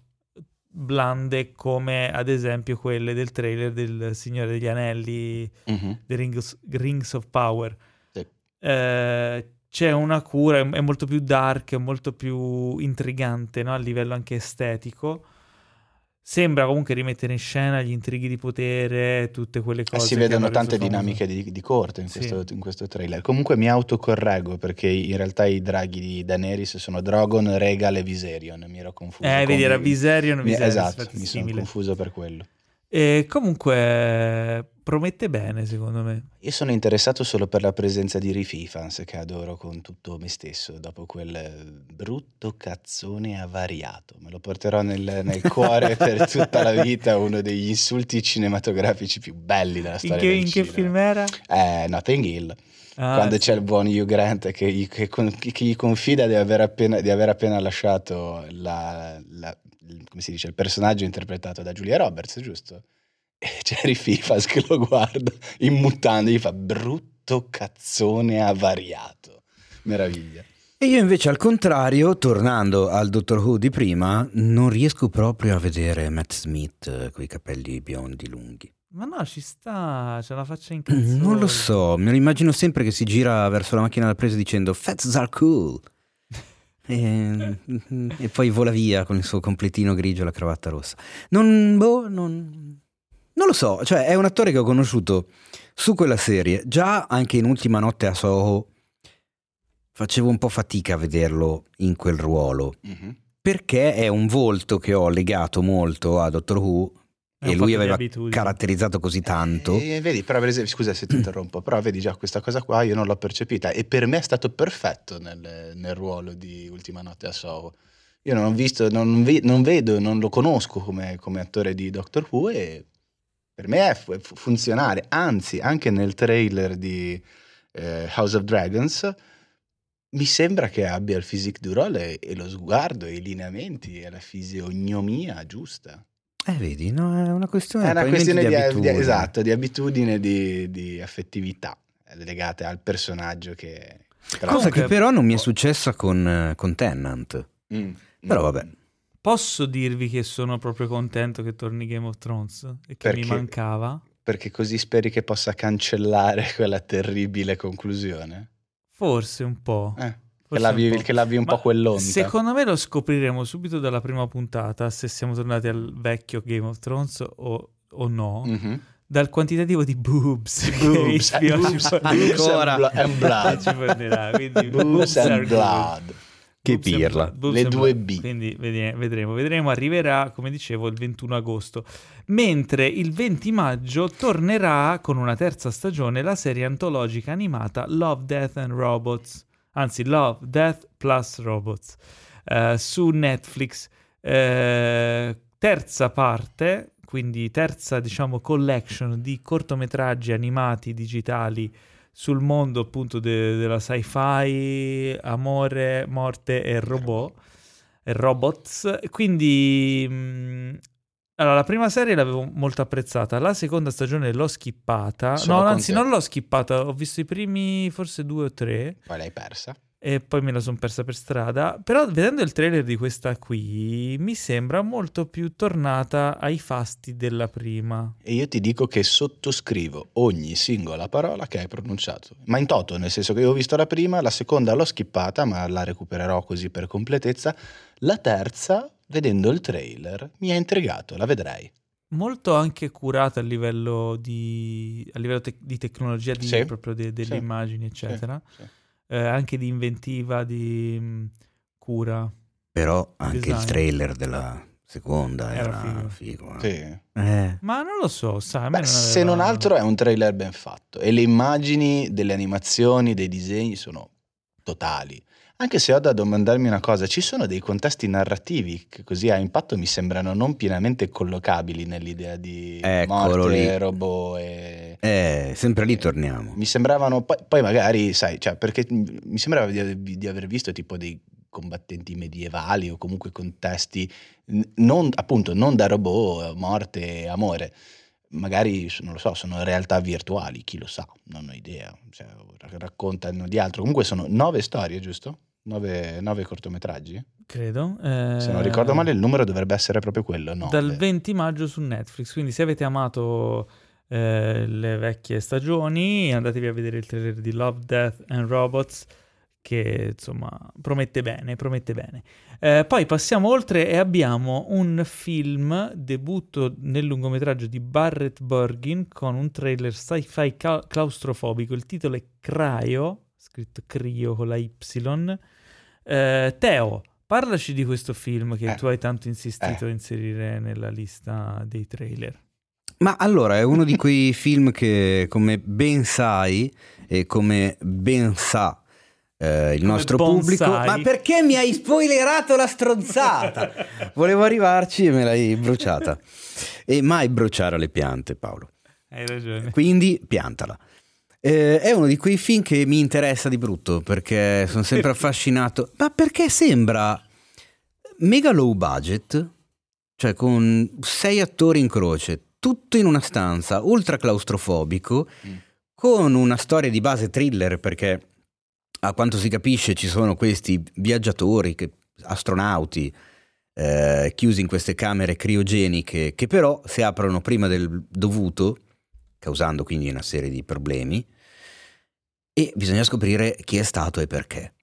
blande come ad esempio quelle del trailer del Signore degli Anelli, Mhm. The Rings, Rings of Power. Sì. Eh, c'è una cura, è, è molto più dark, è molto più intrigante no? a livello anche estetico. Sembra comunque rimettere in scena gli intrighi di potere, tutte quelle Eh, cose. si che vedono tante famoso. dinamiche di, di corte in Sì. questo, in questo trailer. Comunque mi autocorreggo perché in realtà i draghi di Daenerys sono Drogon, Regal e Viserion. Mi ero confuso. Eh, vedi, era Viserion, Mi- Viserys, esatto, infatti mi sono confuso per quello. E comunque promette bene, secondo me. Io sono interessato solo per la presenza di Riff Ifans che adoro con tutto me stesso dopo quel brutto cazzone avariato. Me lo porterò nel, nel cuore per tutta la vita, uno degli insulti cinematografici più belli della In storia che, del in che film era? Eh, Nothing Hill. Ah, quando sì. c'è il buon Hugh Grant che gli, che che gli confida di aver appena, di aver appena lasciato la- la- come si dice, il personaggio interpretato da Julia Roberts, giusto? E c'è Riff Ifans che lo guarda in mutande e gli fa brutto cazzone avariato. Meraviglia. E io invece al contrario, tornando al Doctor Who di prima, non riesco proprio a vedere Matt Smith con i capelli biondi lunghi. Ma no, ci sta, c'è la faccia in cazzo. Non lo so, me lo immagino sempre che si gira verso la macchina da presa dicendo Fats are cool. E, e poi vola via con il suo completino grigio e la cravatta rossa. Non, boh, non, non lo so, cioè è un attore che ho conosciuto su quella serie. Già anche in Ultima Notte a Soho facevo un po' fatica a vederlo in quel ruolo. Mhm. perché è un volto che ho legato molto a Doctor Who e lui aveva caratterizzato così tanto. E vedi, però per esempio, scusa se ti interrompo, però vedi già questa cosa qua io non l'ho percepita e per me è stato perfetto nel, nel ruolo di Ultima Notte a Soho. Io non ho visto, non, ve- non vedo, non lo conosco come, come attore di Doctor Who e per me è fu- è fu- funzionale, anzi anche nel trailer di eh, House of Dragons mi sembra che abbia il physique du role e, e lo sguardo e i lineamenti e la fisionomia giusta. Eh, vedi, no, è una questione, È una questione di, di- abitudine. esatto, di abitudine e di, di affettività eh, legate al personaggio che... però- Cosa che però non mi è successa con, eh, con Tennant. Mm, Però mm. vabbè. Posso dirvi che sono proprio contento che torni Game of Thrones e che mi Perché? mancava? Perché così speri che possa cancellare quella terribile conclusione? Forse un po'. Eh, che, l'avvi, un po'. che l'avvi un Ma po' quell'onta. Secondo me lo scopriremo subito dalla prima puntata se siamo tornati al vecchio Game of Thrones o, o no. Mhm. Dal quantitativo di boobs. che Boobs, ci boobs, Ancora. blo- and blood. ci quindi boobs and blood. Che Boobs pirla. blood, Le due blood. B. Quindi vedremo, vedremo. Arriverà, come dicevo, il 21 agosto. Mentre il 20 maggio tornerà con una terza stagione la serie antologica animata Love, Death and Robots. Anzi, Love, Death plus Robots. eh, su Netflix. Eh, terza parte, quindi terza, diciamo, collection di cortometraggi animati digitali sul mondo appunto de- della sci-fi, amore, morte e robot e robots. Quindi mh, allora, la prima serie l'avevo molto apprezzata, la seconda stagione l'ho skippata. Sono no, anzi, te. non l'ho skippata, ho visto i primi forse due o tre Poi l'hai persa. E poi me la sono persa per strada. Però vedendo il trailer di questa qui mi sembra molto più tornata ai fasti della prima. E io ti dico che sottoscrivo ogni singola parola che hai pronunciato. Ma in toto, nel senso che io ho visto la prima, la seconda l'ho skippata, ma la recupererò così per completezza. La terza, vedendo il trailer, mi ha intrigato, la vedrei. Molto anche curata a livello di, a livello tec- di tecnologia, di, Sì, proprio de- delle sì, immagini, eccetera. Sì. Eh, anche di inventiva, di mh, cura. Però anche il Design. trailer della seconda Era era, figo. figo. eh. Sì. Eh. Ma non lo so, sai, Beh, non se non altro è un trailer ben fatto e le immagini delle animazioni, dei disegni sono totali. Anche se ho da domandarmi una cosa, ci sono dei contesti narrativi che così a impatto mi sembrano non pienamente collocabili nell'idea di Eccolo morte, lì. robot e... Eh, sempre lì torniamo. Mi sembravano, poi, poi magari, sai, cioè, perché mi sembrava di, di aver visto tipo dei combattenti medievali o comunque contesti, non, appunto, non da robot, morte e amore. Magari, non lo so, sono realtà virtuali, chi lo sa, non ho idea. Cioè, ra- raccontano di altro. Comunque sono nove storie, giusto? Nove, nove cortometraggi? Credo. Se non eh, ricordo male, il numero dovrebbe essere proprio quello, no? Dal 20 maggio su Netflix, quindi se avete amato eh, le vecchie stagioni, andatevi a vedere il trailer di Love, Death and Robots, che insomma promette bene, promette bene. Eh, poi passiamo oltre e abbiamo un film, debutto nel lungometraggio di Barrett Burgin, con un trailer sci-fi claustrofobico, il titolo è Cryo, scritto Crio con la Y. Eh, Teo, parlaci di questo film che Eh, tu hai tanto insistito eh. a inserire nella lista dei trailer. Ma allora è uno di quei film che, come ben sai e come ben sa eh, il Come nostro bonsai. pubblico. Ma perché mi hai spoilerato la stronzata? Volevo arrivarci e me l'hai bruciata. E mai bruciare le piante, Paolo. Hai ragione. Quindi piantala. Eh, è uno di quei film che mi interessa di brutto perché sono sempre affascinato. Ma perché sembra mega low budget, cioè con sei attori in croce, tutto in una stanza, ultra claustrofobico, Mm. con una storia di base thriller perché a quanto si capisce ci sono questi viaggiatori, che- astronauti, eh, chiusi in queste camere criogeniche che però si aprono prima del dovuto, causando quindi una serie di problemi, e bisogna scoprire chi è stato e perché.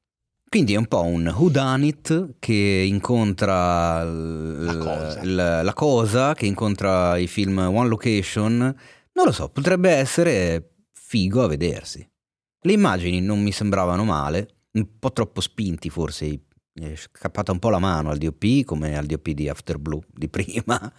Quindi è un po' un whodunit che incontra l- La cosa. l- la cosa, che incontra i film One Location. Non lo so, potrebbe essere figo a vedersi. Le immagini non mi sembravano male, un po' troppo spinti forse è scappata un po' la mano al DOP come al DOP di After Blue di prima.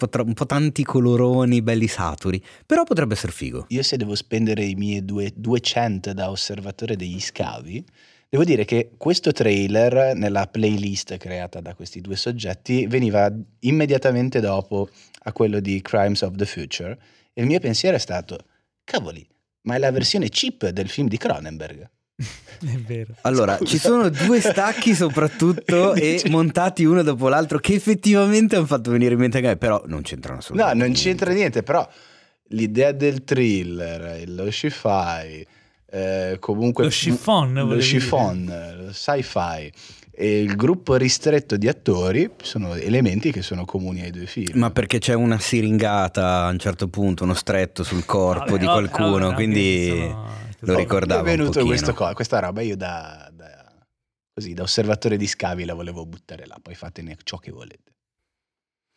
Un po', tanti coloroni belli saturi, però potrebbe essere figo. Io se devo spendere i miei due, 200 da osservatore degli scavi, devo dire che questo trailer nella playlist creata da questi due soggetti veniva immediatamente dopo a quello di Crimes of the Future e il mio pensiero è stato, cavoli, ma è la versione cheap del film di Cronenberg. È vero. Allora, Scusa. ci sono due stacchi soprattutto e montati uno dopo l'altro che effettivamente hanno fatto venire in mente a me, però non c'entrano No, assolutamente. non c'entra niente, però l'idea del thriller, lo sci-fi, eh, comunque... Lo chiffon, Lo chiffon, lo sci-fi e il gruppo ristretto di attori sono elementi che sono comuni ai due film. Ma perché c'è una siringata a un certo punto, uno stretto sul corpo Vabbè, di vabbè, qualcuno, vabbè, quindi sono- lo ricordavo Mi è un venuto pochino. questo questa roba, io da, da- così, da osservatore di scavi la volevo buttare là, poi fatene ciò che volete.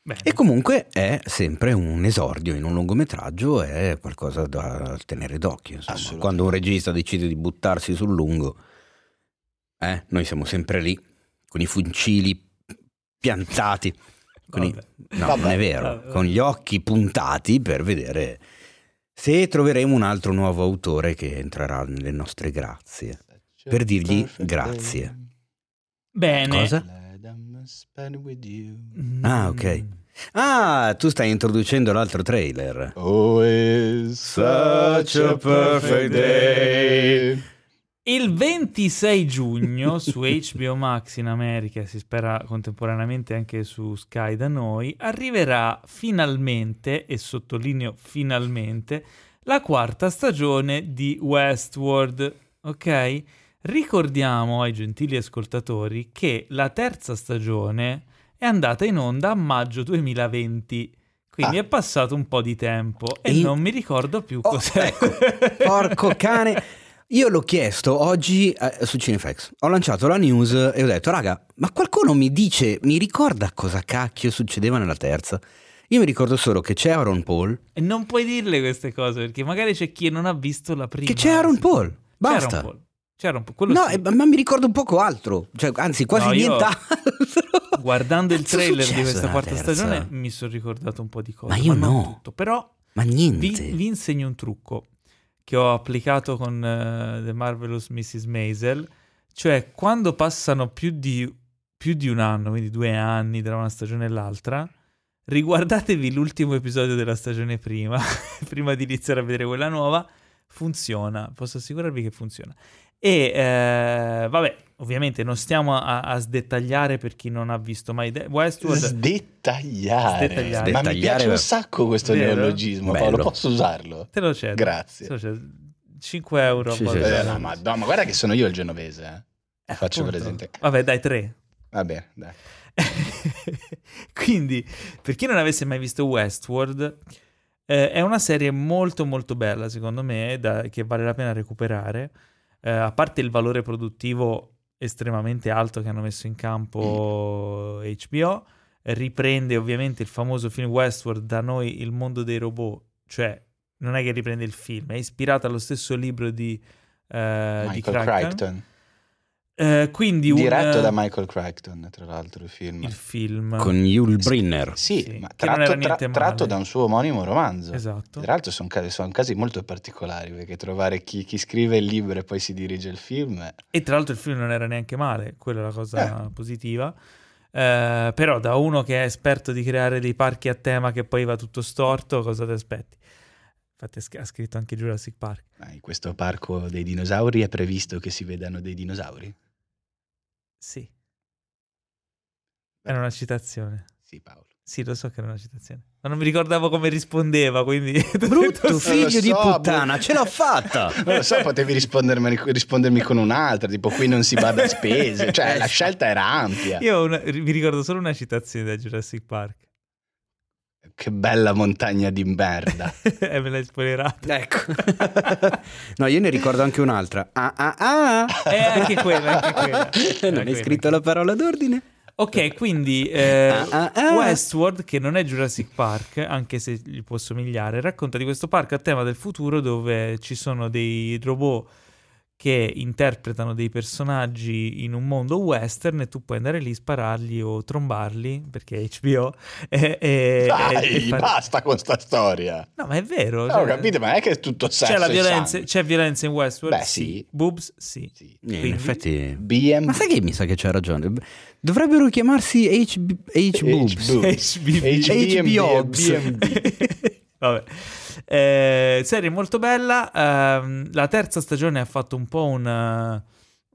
Bene. E comunque è sempre un esordio in un lungometraggio, è qualcosa da tenere d'occhio. Quando un regista decide di buttarsi sul lungo, eh, noi siamo sempre lì con i fucili piantati. Con i-. No, Vabbè. non è vero, Vabbè. con gli occhi puntati per vedere se troveremo un altro nuovo autore che entrerà nelle nostre grazie. Per dirgli grazie. Bene. Cosa? Mm. Ah, ok. Ah, tu stai introducendo l'altro trailer. Oh, it's such a perfect day. Il 26 giugno su HBO Max in America, e si spera contemporaneamente anche su Sky da noi, arriverà finalmente, e sottolineo finalmente, la quarta stagione di Westworld. Ok? Ricordiamo ai gentili ascoltatori che la terza stagione è andata in onda a maggio 2020. Quindi Ah. è passato un po' di tempo e E- non mi ricordo più Oh, cos'è. ecco, porco cane. Io l'ho chiesto oggi eh, su Cinefx. Ho lanciato la news e ho detto, raga, ma qualcuno mi dice, mi ricorda cosa cacchio succedeva nella terza? Io mi ricordo solo che c'è Aaron Paul, E non puoi dirle queste cose perché magari c'è chi non ha visto la prima. che c'è Aaron Paul. Basta. un po'. C'era un po'. Quello No, sì. eh, ma mi ricordo un poco altro, cioè, anzi quasi No, io- nient'altro. Guardando il trailer di questa quarta stagione mi sono ricordato un po' di cose. Ma io non no. tutto. Però Ma vi, niente. vi insegno un trucco che ho applicato con eh, The Marvelous Mrs. Maisel. Cioè, quando passano più di, più di un anno, quindi due anni tra una stagione e l'altra, riguardatevi l'ultimo episodio della stagione prima, prima di iniziare a vedere quella nuova. Funziona, posso assicurarvi che funziona. E eh, vabbè, ovviamente non stiamo a, a sdettagliare per chi non ha visto mai De- Westworld. Sdettagliare. Sdettagliare. Ma mi piace un sacco questo Vero? neologismo, Bello. Paolo. Posso usarlo? Te lo cedo. Grazie. Lo cedo. 5 euro. Sì, sì. Eh, no, madonna, ma guarda che sono io il genovese. eh. Eh, Faccio appunto. presente. Vabbè, dai, 3. Va bene, dai. Quindi, per chi non avesse mai visto Westworld, eh, è una serie molto molto bella, secondo me, da- che vale la pena recuperare. Eh, a parte il valore produttivo estremamente alto che hanno messo in campo HBO, eh, riprende ovviamente il famoso film Westworld da noi il mondo dei robot, cioè non è che riprende il film, è ispirato allo stesso libro di, eh, di Michael Crichton. Crichton. Eh, quindi un, Diretto eh, da Michael Crichton, tra l'altro, il film. il film. Con Yul Brynner. Sì, Sì, ma che non tratto, era tra- tratto da un suo omonimo romanzo. Esatto. Tra l'altro sono casi, son casi molto particolari, perché trovare chi, chi scrive il libro e poi si dirige il film... è- E tra l'altro il film non era neanche male, quella è la cosa positiva. Eh, però da uno che è esperto di creare dei parchi a tema che poi va tutto storto, cosa ti aspetti? Infatti ha sc- ha scritto anche Jurassic Park. Ma in questo parco dei dinosauri è previsto che si vedano dei dinosauri? Sì. Era una citazione. Sì, Paolo. Sì, lo so che era una citazione. Ma non mi ricordavo come rispondeva, quindi... Brutto figlio di so, puttana, boh. ce l'ho fatta! Non lo so, potevi rispondermi, rispondermi con un'altra, tipo qui non si bada a spese, cioè la scelta era ampia. Io una- mi ricordo solo una citazione da Jurassic Park. Che bella montagna di merda. e me l'hai spoilerata. Ecco. no, io ne ricordo anche un'altra. Ah, ah, ah. E anche quella, anche quella. non Anche hai scritto la parola d'ordine? Ok, quindi eh, Ah, ah, ah. Westworld, che non è Jurassic Park, anche se gli può somigliare, racconta di questo parco a tema del futuro dove ci sono dei robot che interpretano dei personaggi in un mondo western e tu puoi andare lì, spararli o trombarli, perché è HBO. E, e, Dai, e- fare- basta con sta storia. No, ma è vero. No, cioè, ho capito, ma è che è tutto sesso c'è, la violenza, c'è violenza in Westworld? Beh, sì. Boobs? Sì. Sì. Quindi- in effetti... BM Ma sai che mi sa che c'ha ragione? Dovrebbero chiamarsi HB, HBoobs. HBoobs. HBB. HBOBs. Vabbè. Eh, serie molto bella. ehm, la terza stagione ha fatto un po' un, eh,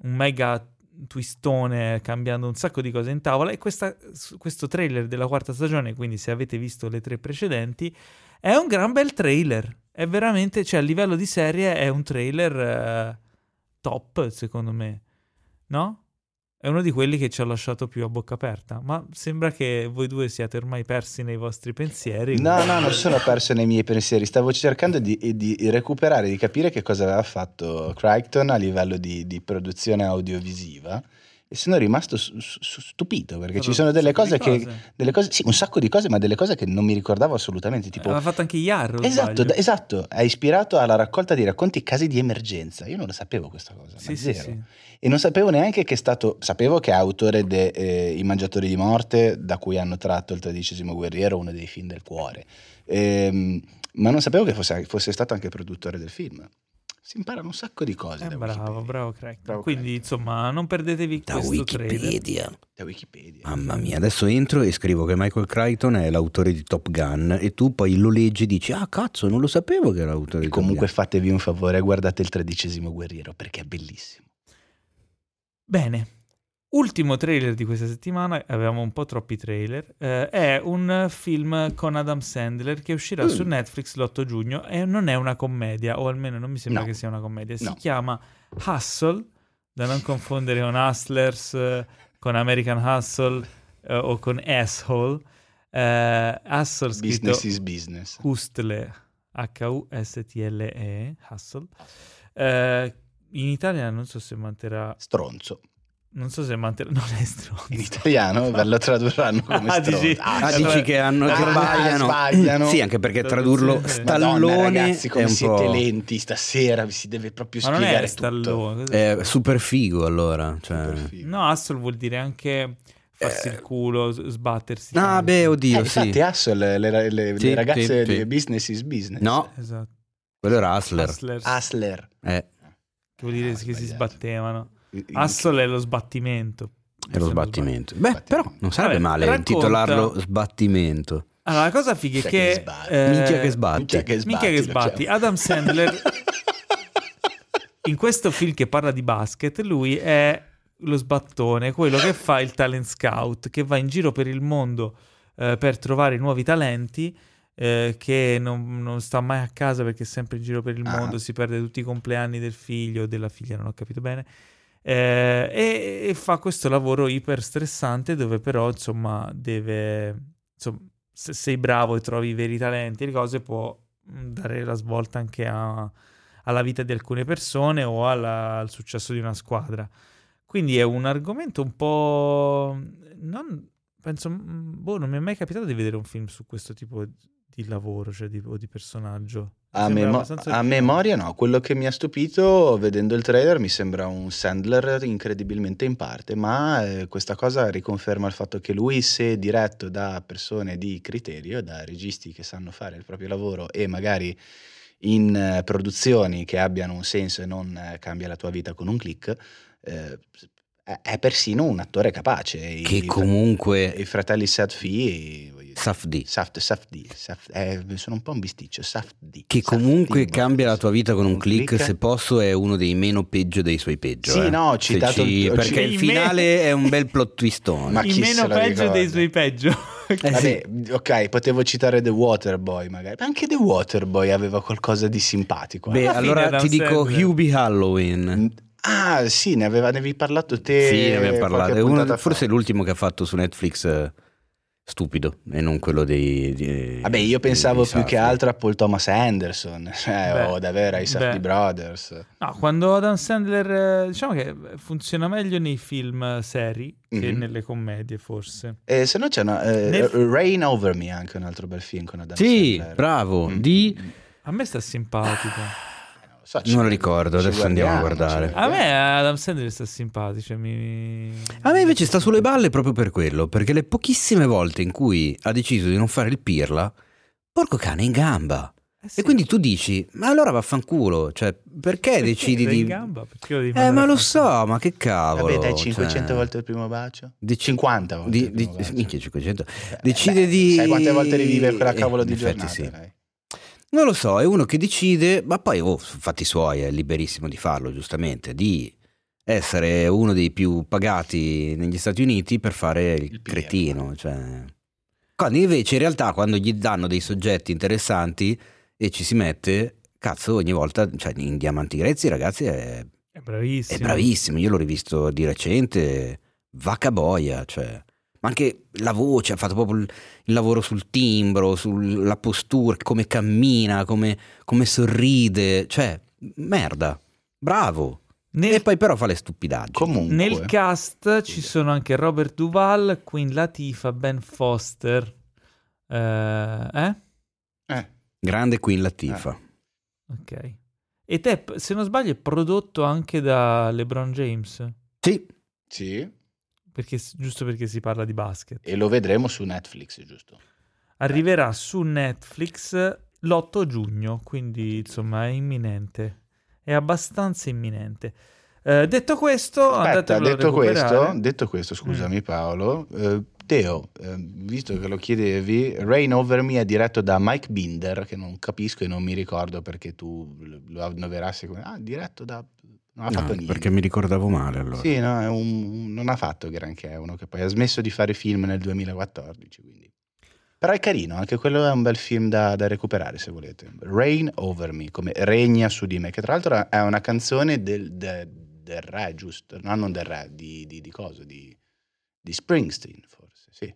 un mega twistone cambiando un sacco di cose in tavola e questa- questo trailer della quarta stagione, quindi se avete visto le tre precedenti, è un gran bel trailer. È veramente, cioè a livello di serie è un trailer eh, top secondo me. No? È uno di quelli che ci ha lasciato più a bocca aperta, ma sembra che voi due siate ormai persi nei vostri pensieri. No, no, non sono perso nei miei pensieri. Stavo cercando di, di recuperare, di capire che cosa aveva fatto Crichton a livello di, di produzione audiovisiva. E sono rimasto stupito perché ci sono delle cose che. Delle cose, sì, un sacco di cose, ma delle cose che non mi ricordavo assolutamente. Tipo, Aveva fatto anche Yarrow. esatto, d- esatto, ha ispirato alla raccolta di racconti casi di emergenza. Io non lo sapevo questa cosa. Sì, sì, sì. E non sapevo neanche che è stato. Sapevo che è autore de eh, I Mangiatori di Morte, da cui hanno tratto il tredicesimo guerriero, uno dei film del cuore. Ehm, ma non sapevo che fosse, fosse stato anche produttore del film. Si imparano un sacco di cose. Eh, da bravo, Wikipedia. bravo Craig. Bravo Quindi, insomma, non perdetevi Da questo trailer. Wikipedia. Da Wikipedia. Mamma mia, adesso entro e scrivo che Michael Crichton è l'autore di Top Gun e tu poi lo leggi e dici ah cazzo non lo sapevo che era l'autore E di Top comunque Gun. fatevi un favore, guardate il tredicesimo guerriero perché è bellissimo. Bene. Ultimo trailer di questa settimana, avevamo un po' troppi trailer, eh, è un film con Adam Sandler che uscirà Mm. su Netflix l'8 giugno e non è una commedia, o almeno non mi sembra No. che sia una commedia, si No. chiama Hustle, da non confondere con Hustlers, eh, con American Hustle eh, o con Asshole. Eh, Hustle scritto Business is business. Hustle, H-U-S-T-L-E, Hustle. Eh, in Italia non so se manterrà Stronzo. Non so se manterrà. Non è stronzo. In italiano ve lo tradurranno come Ah, dici- Ah, Eh, dici che hanno che Ah, sbagliano. sbagliano. Sì, anche perché tradurlo Traduzione. stallone Madonna, ragazzi, è come un siete po' lenti stasera, vi si deve proprio Ma non spiegare è tutto. Stallone. è super figo allora, cioè. Super figo. No, hustle vuol dire anche farsi il culo, sbattersi. Ah, tanto. beh, oddio, Eh, sì. infatti Hustle, le, le- le Sì, ragazze sì, di sì. business is business. No, Esatto. quello era Hustler. Hustler. Eh, che vuol dire Ah, che si sbattevano. Hustle è lo sbattimento. è lo sbattimento. Beh, Sbattimento. però non sarebbe Vabbè, male racconta- intitolarlo sbattimento. Allora, la cosa figa è Minchia che... che sbatti. eh, Minchia che sbatti. Minchia che sbatti. Minchia che sbatti. cioè. Adam Sandler in questo film che parla di basket, lui è lo sbattone, quello che fa il talent scout, che va in giro per il mondo eh, per trovare nuovi talenti, eh, che non, non sta mai a casa perché è sempre in giro per il Ah. mondo, si perde tutti i compleanni del figlio o della figlia, non ho capito bene. Eh, e, e fa questo lavoro iper stressante dove però insomma deve insomma, se sei bravo e trovi i veri talenti le cose può mm, dare la svolta anche a- alla vita di alcune persone o alla- al successo di una squadra. Quindi è un argomento un po'... Non, penso, mm, boh, non mi è mai capitato di vedere un film su questo tipo di lavoro, cioè di, o di personaggio. A, memo- a memoria no, quello che mi ha stupito vedendo il trailer mi sembra un Sandler incredibilmente in parte, ma eh, questa cosa riconferma il fatto che lui se diretto da persone di criterio, da registi che sanno fare il proprio lavoro e magari in eh, produzioni che abbiano un senso e non eh, cambia la tua vita con un click, eh, è, persino un attore capace. Che i- comunque I fratelli Safdie, voglio dire, Safdie. Saft, Safdie, Saf- eh, sono un po' un bisticcio, Safdie. Che comunque boh, cambia la tua vita con un un click, click. se posso è uno dei meno peggio dei suoi peggio. Sì, eh. no, ho citato ci- perché ci- il finale me- è un bel plot twistone. Ma Il meno peggio dei ricorda? suoi peggio. Eh, Vabbè, ok, potevo citare The Waterboy magari, ma anche The Waterboy aveva qualcosa di simpatico. eh. Beh, allora ti dico Sandler. Hubie Halloween. Ah, sì, ne, aveva, ne avevi parlato te. Sì, ne abbiamo qualche parlato. È uno- fa. forse è l'ultimo che ha fatto su Netflix eh, stupido e non quello dei... di- Vabbè, io pensavo dei più che altro a Paul Thomas Anderson, cioè, Beh, o davvero ai beh. Brothers. No, quando Adam Sandler, eh, diciamo che funziona meglio nei film eh, seri che Mhm. nelle commedie, forse. E se no c'è una, eh, Nel- Rain Over Me, anche un altro bel film con Adam Sì, Sandler. bravo. Mm, Di... A me sta simpatico. Eh, non lo so, Non lo ricordo, adesso andiamo a guardare. A me. Adam Sandler sta simpatico. Mi... A me invece sta sulle balle proprio per quello, perché le pochissime volte in cui ha deciso di non fare il pirla, porco cane in gamba. Eh sì. E quindi tu dici, ma allora vaffanculo, cioè perché, Perché decidi di... in gamba? Perché Eh, ma lo so, ma che cavolo. Vabbè, dai 500 cioè, volte il primo bacio? di cin- 50 volte Di, il primo di- bacio. minchia, 500. Eh, Decide beh, di... Sai quante volte rivive quella Eh, cavolo di in effetti giornata? sì. dai? Non lo so, è uno che decide, ma poi, oh, fatti suoi, è liberissimo di farlo, giustamente, di essere uno dei più pagati negli Stati Uniti per fare il, Il cretino. Cioè. Quando invece in realtà quando gli danno dei soggetti interessanti e ci si mette, cazzo, ogni volta, cioè in Diamanti Grezzi ragazzi è, È bravissimo. è bravissimo, io l'ho rivisto di recente, vacca boia, cioè. Ma anche la voce, ha fatto proprio il, il lavoro sul timbro, sulla postura, come cammina, come, come sorride, cioè, merda, bravo. Nel, E poi però fa le stupidaggini. Comunque, nel cast ci sono anche Robert Duval, Queen Latifah, Ben Foster. Eh? eh? eh, Grande Queen Latifah. Ok. E te, se non sbaglio, è prodotto anche da LeBron James. Sì, sì, Perché, giusto perché si parla di basket. e lo vedremo su Netflix, giusto? Arriverà su Netflix l'8 giugno, quindi insomma è imminente. È abbastanza imminente. Eh, detto questo, Aspetta, detto questo, detto questo, scusami Paolo, eh, Teo, eh, visto che lo chiedevi, Rain Over Me è diretto da Mike Binder, che non capisco e non mi ricordo perché tu lo- lo annoverassi come... Ah, diretto da... Non ha No, fatto niente. perché mi ricordavo male allora. Sì, no, è un- non ha fatto granché, è uno che poi ha smesso di fare film nel 2014, quindi... Però è carino, anche quello è un bel film da, da recuperare se volete. Rain Over Me, come Regna su di me, che tra l'altro è una canzone del, de- del re, giusto? No, non del re, di, di, di cosa? Di, di Springsteen, forse, sì.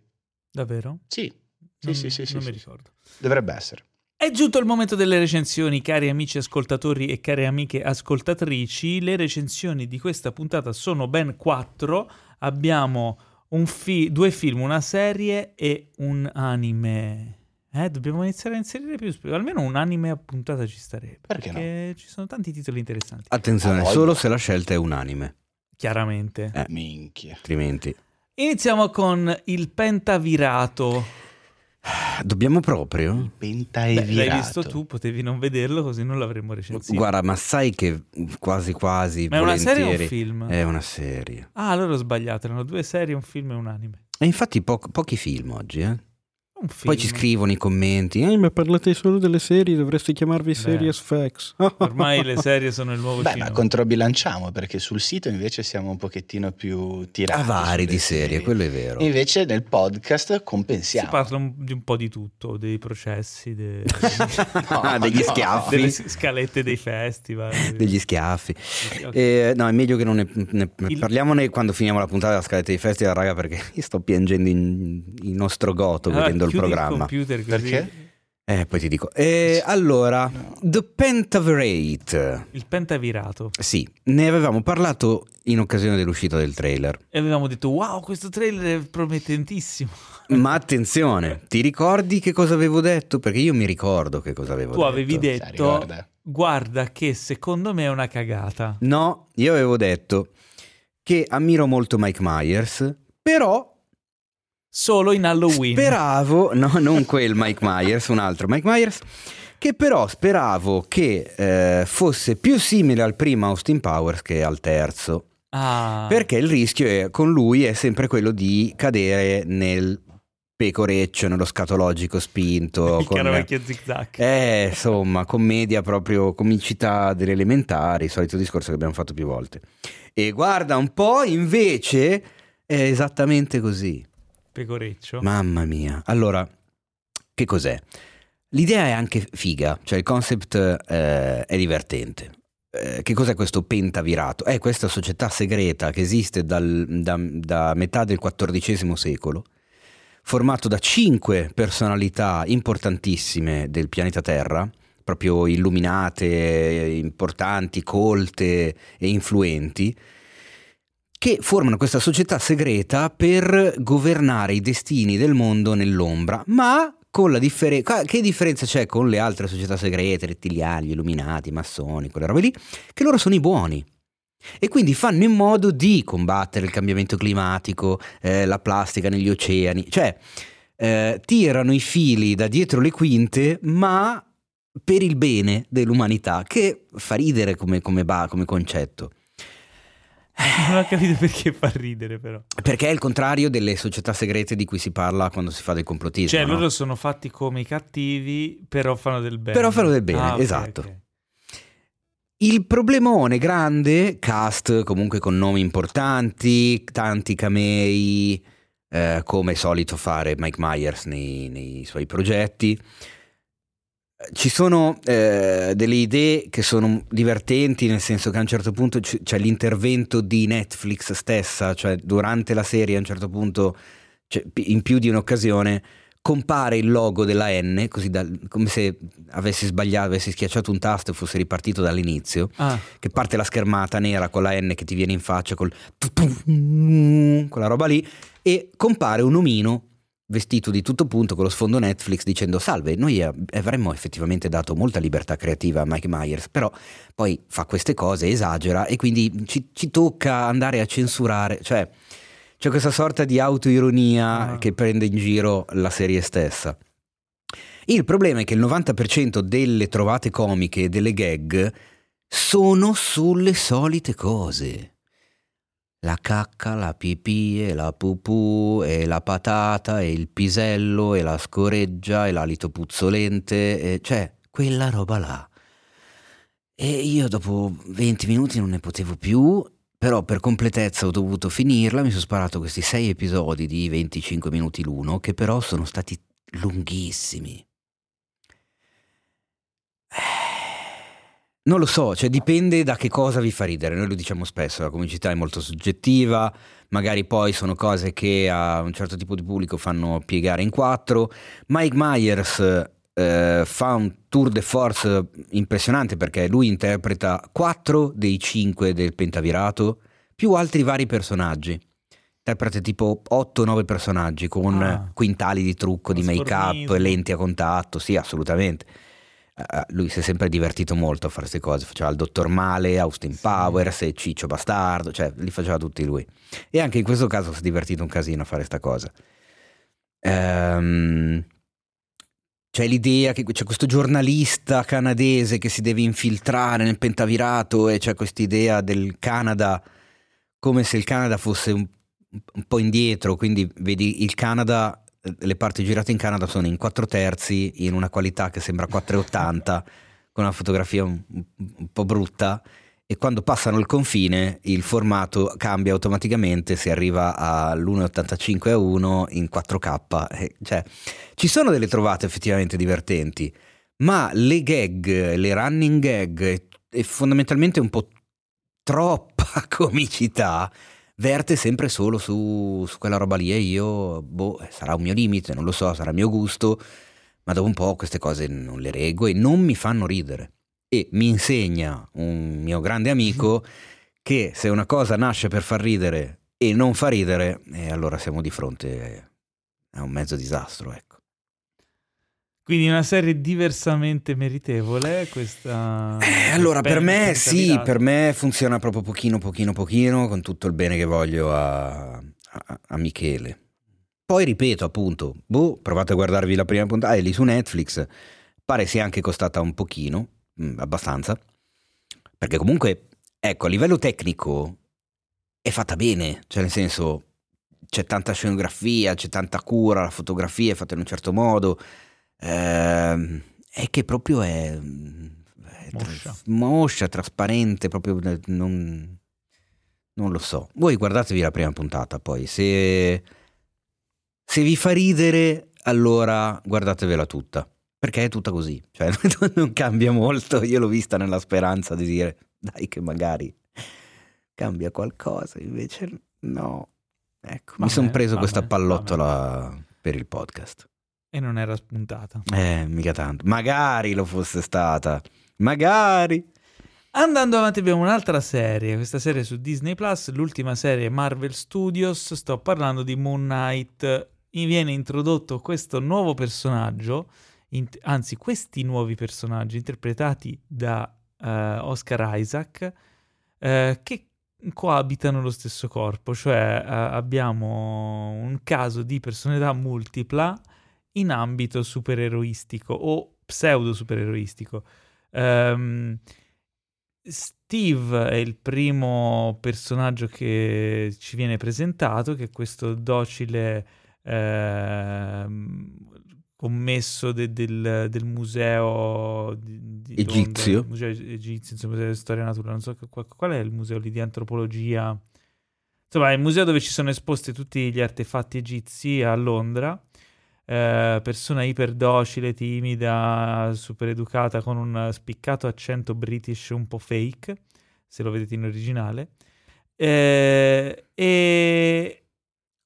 Davvero? Sì, sì, Non- sì, sì, sì, Non sì. mi ricordo. Dovrebbe essere. È giunto il momento delle recensioni, cari amici ascoltatori e care amiche ascoltatrici. Le recensioni di questa puntata sono ben quattro. Abbiamo un fi- due film, una serie e un anime. Eh, dobbiamo iniziare a inserire più sp- almeno un anime a puntata ci starebbe. Perché no? Perché ci sono tanti titoli interessanti. Attenzione, Ah, solo se la scelta è unanime, Chiaramente. Eh. Minchia. altrimenti... Iniziamo con il pentavirato. Dobbiamo proprio? Penta Beh, e l'hai visto tu, potevi non vederlo così non l'avremmo recensito. Guarda, ma sai che quasi quasi Ma è una serie o un volentieri- film? È una serie. Ah, allora ho sbagliato, erano due serie, un film e un anime. E infatti po- pochi film oggi, eh. Un film. Poi ci scrivono i commenti. Eh, ma parlate solo delle serie, dovreste chiamarvi Serious Facts. Ormai le serie sono il nuovo Beh, cinema. ma controbilanciamo perché sul sito invece siamo un pochettino più tirati. Avari sulle di serie, quello è vero. Invece nel podcast Si compensiamo. parla un- di un po' di tutto, dei processi, de- Ah, degli no. schiaffi. delle scalette dei festival. Degli schiaffi. Ok. Eh, no, è meglio che non ne, ne- Il- parliamone quando finiamo la puntata della scaletta di festival, raga, perché io sto piangendo in, in nostrogoto Allora, vedendo il programma. computer così. Perché? Eh, poi ti dico. Eh, allora, No. The Pentaverate. Il pentavirato. Sì, ne avevamo parlato in occasione dell'uscita del trailer. E avevamo detto, wow, questo trailer è promettentissimo. Ma attenzione, ti ricordi che cosa avevo detto? Perché io mi ricordo che cosa avevo Tu detto. avevi Sai, detto, guarda che secondo me è una cagata. No, io avevo detto che ammiro molto Mike Myers, però Solo in Halloween. speravo, no, non quel Mike Myers, un altro Mike Myers, che però speravo che eh, fosse più simile al primo Austin Powers che al terzo. Ah. Perché il rischio è- con lui è sempre quello di cadere nel pecoreccio, nello scatologico spinto. il con- caro vecchio zigzag. Eh, insomma, commedia proprio comicità delle elementari, solito discorso che abbiamo fatto più volte. E guarda un po', invece, è esattamente così. Pecoreccio. Mamma mia. Allora, che cos'è? L'idea è anche figa, cioè il concept eh, è divertente. Eh, che cos'è questo pentavirato? È questa società segreta che esiste dal- da, da metà del XIV secolo, formato da cinque personalità importantissime del pianeta Terra, proprio illuminate, importanti, colte e influenti, che formano questa società segreta per governare i destini del mondo nell'ombra, ma con la differenza. Che differenza c'è con le altre società segrete, rettiliani, illuminati, massoni, quelle robe lì? Che loro sono i buoni. E quindi fanno in modo di combattere il cambiamento climatico, eh, la plastica negli oceani, cioè eh, tirano i fili da dietro le quinte, ma per il bene dell'umanità, che fa ridere come, come, ba, come concetto. Non ho capito perché fa ridere, però. Perché è il contrario delle società segrete di cui si parla quando si fa del complottismo. Cioè, no? loro sono fatti come i cattivi, però fanno del bene. Però fanno del bene, Ah, esatto. ok. Il problemone grande, cast comunque con nomi importanti, tanti camei, eh, come solito fare Mike Myers nei, nei suoi progetti. Ci sono eh, delle idee che sono divertenti, nel senso che a un certo punto c- c'è l'intervento di Netflix stessa, cioè durante la serie a un certo punto, cioè, in più di un'occasione, compare il logo della N, così da- come se avessi sbagliato, avessi schiacciato un tasto e fosse ripartito dall'inizio Ah, che parte la schermata nera con la N che ti viene in faccia, col quella roba lì, e compare un omino vestito di tutto punto con lo sfondo Netflix dicendo salve, noi eh, avremmo effettivamente dato molta libertà creativa a Mike Myers, però poi fa queste cose, esagera e quindi ci, ci tocca andare a censurare, cioè c'è questa sorta di autoironia Ah. che prende in giro la serie stessa. Il problema è che il 90% delle trovate comiche e delle gag sono sulle solite cose. La cacca, la pipì, e la pupù, e la patata, e il pisello, e la scoreggia, e l'alito puzzolente, e cioè quella roba là. E io dopo 20 minuti non ne potevo più, però per completezza ho dovuto finirla, mi sono sparato questi 6 episodi di 25 minuti l'uno, che però sono stati lunghissimi. Non lo so, cioè dipende da che cosa vi fa ridere, noi lo diciamo spesso, la comicità è molto soggettiva, magari poi sono cose che a un certo tipo di pubblico fanno piegare in quattro. Mike Myers eh, fa un tour de force impressionante perché lui interpreta quattro dei cinque del pentavirato, più altri vari personaggi. Interpreta tipo 8-9 personaggi con Ah. quintali di trucco, di make-up, lenti a contatto, sì, assolutamente. Eh, lui si è sempre divertito molto a fare queste cose. Faceva il dottor Male, Austin Powers e Ciccio Bastardo, cioè li faceva tutti lui. E anche in questo caso si è divertito un casino a fare sta cosa. Ehm, c'è l'idea che c'è questo giornalista canadese che si deve infiltrare nel pentavirato e c'è quest'idea del Canada come se il Canada fosse un, un po' indietro, quindi vedi il Canada, le parti girate in Canada sono in 4 terzi, in una qualità che sembra 4,80, con una fotografia un, un po' brutta, e quando passano il confine il formato cambia automaticamente, si arriva all'1,85 a 1 in 4K, e, cioè ci sono delle trovate effettivamente divertenti, ma le gag, le running gag e fondamentalmente un po' troppa comicità verte sempre solo su, su quella roba lì e io, boh, sarà un mio limite, non lo so, sarà il mio gusto, ma dopo un po' queste cose non le reggo e non mi fanno ridere. E mi insegna un mio grande amico che se una cosa nasce per far ridere e non fa ridere, eh, allora siamo di fronte a un mezzo disastro, ecco. Quindi una serie diversamente meritevole questa... Eh, allora, per me sì, per me funziona proprio pochino, pochino, pochino, con tutto il bene che voglio a, a- a Michele. Poi ripeto, appunto, boh, provate a guardarvi la prima puntata, è lì su Netflix, pare sia anche costata un pochino, mm, abbastanza, perché comunque, ecco, a livello tecnico è fatta bene, cioè nel senso c'è tanta scenografia, c'è tanta cura, la fotografia è fatta in un certo modo, ehm, è che proprio è, è Moscia. moscia, trasparente, proprio eh, non, non lo so. Voi guardatevi la prima puntata, poi se, se vi fa ridere, allora guardatevela tutta. Perché è tutta così, cioè non cambia molto. Io l'ho vista nella speranza di dire, dai, che magari cambia qualcosa, invece no. Ecco, mi sono preso vabbè, questa pallottola per il podcast. E non era spuntata. Eh, mica tanto. Magari lo fosse stata. Magari. Andando avanti abbiamo un'altra serie, questa serie su Disney Plus, l'ultima serie Marvel Studios, sto parlando di Moon Knight, viene introdotto questo nuovo personaggio, in- anzi questi nuovi personaggi interpretati da uh, Oscar Isaac, uh, che coabitano lo stesso corpo, cioè uh, abbiamo un caso di personalità multipla in ambito supereroistico o pseudo supereroistico. Um, Steve è il primo personaggio che ci viene presentato, che è questo docile eh, commesso de- del, del, museo di, di egizio. Londra, museo egizio, insomma, museo di storia naturale, non so qual, qual è il museo lì di antropologia. Insomma, è il museo dove ci sono esposti tutti gli artefatti egizi a Londra eh, persona iperdocile, timida, super educata, con un spiccato accento british un po' fake, se lo vedete in originale. Eh, e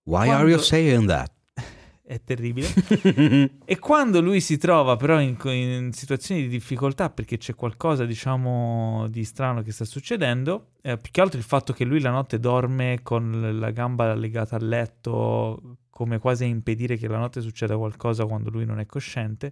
Why quando... are you saying that? È terribile. e quando lui si trova però in, in, situazioni di difficoltà perché c'è qualcosa, diciamo, di strano che sta succedendo, eh, più che altro il fatto che lui la notte dorme con la gamba legata al letto come quasi a impedire che la notte succeda qualcosa quando lui non è cosciente.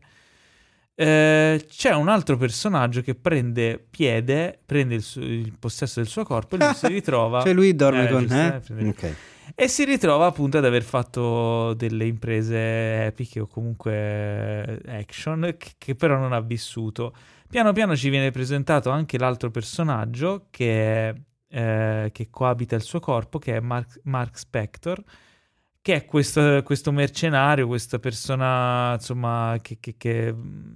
Eh, c'è un altro personaggio che prende piede, prende il, su- il possesso del suo corpo e lui si ritrova. Cioè lui dorme eh, con. Eh? Okay. E si ritrova appunto ad aver fatto delle imprese epiche o comunque action che, che però non ha vissuto. Piano piano ci viene presentato anche l'altro personaggio che, eh, che coabita il suo corpo, che è Mark, Mark Spector che è questo, questo mercenario, questa persona insomma che, che, che, mm,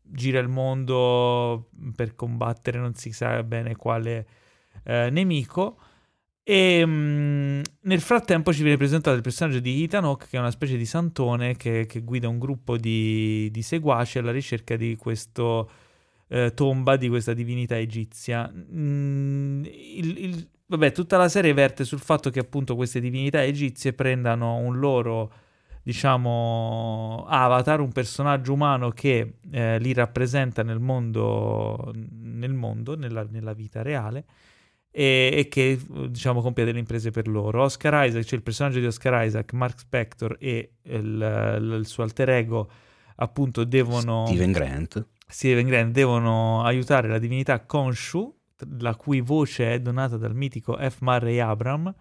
gira il mondo per combattere non si sa bene quale eh, nemico. E mh, mm, nel frattempo ci viene presentato il personaggio di Hawke, che è una specie di santone che, che guida un gruppo di, di, seguaci alla ricerca di questo eh, tomba di questa divinità egizia. Mm, il, il, vabbè, tutta la serie verte sul fatto che appunto queste divinità egizie prendano un loro, diciamo, avatar, un personaggio umano che eh, li rappresenta nel mondo, nel mondo nella, nella vita reale. E, e, che diciamo compie delle imprese per loro. Oscar Isaac, cioè il personaggio di Oscar Isaac, Mark Spector e il, il, il suo alter ego appunto devono Steven Grant. Steven Grant devono aiutare la divinità Khonshu la cui voce è donata dal mitico F. Murray Abram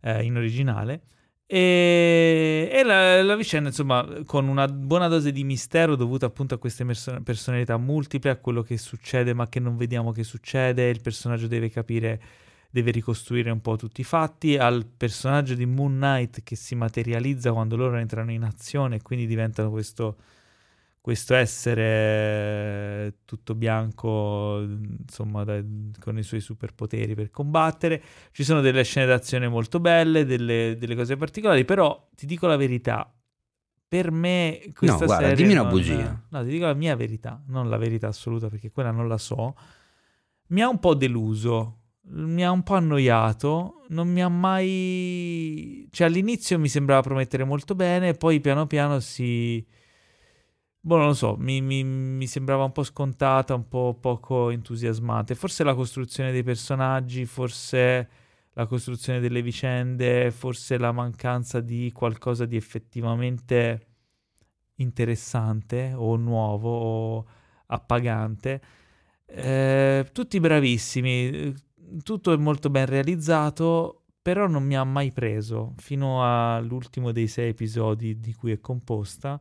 eh, in originale. E, e la, la, vicenda, insomma, con una buona dose di mistero dovuta appunto a queste perso- personalità multiple, a quello che succede ma che non vediamo che succede, il personaggio deve capire, deve ricostruire un po' tutti i fatti, al personaggio di Moon Knight che si materializza quando loro entrano in azione e quindi diventano questo questo essere tutto bianco, insomma, da, con i suoi superpoteri per combattere. Ci sono delle scene d'azione molto belle, delle, delle cose particolari, però ti dico la verità. Per me questa no, guarda, serie dimmi una non, bugia. No, ti dico la mia verità, non la verità assoluta perché quella non la so. Mi ha un po' deluso, mi ha un po' annoiato, non mi ha mai... Cioè all'inizio mi sembrava promettere molto bene, poi piano piano si Boh, non lo so, mi, mi, mi, sembrava un po' scontata, un po' poco entusiasmante. Forse la costruzione dei personaggi, forse la costruzione delle vicende, forse la mancanza di qualcosa di effettivamente interessante o nuovo o appagante. Eh, tutti bravissimi, tutto è molto ben realizzato, però non mi ha mai preso fino all'ultimo dei sei episodi di cui è composta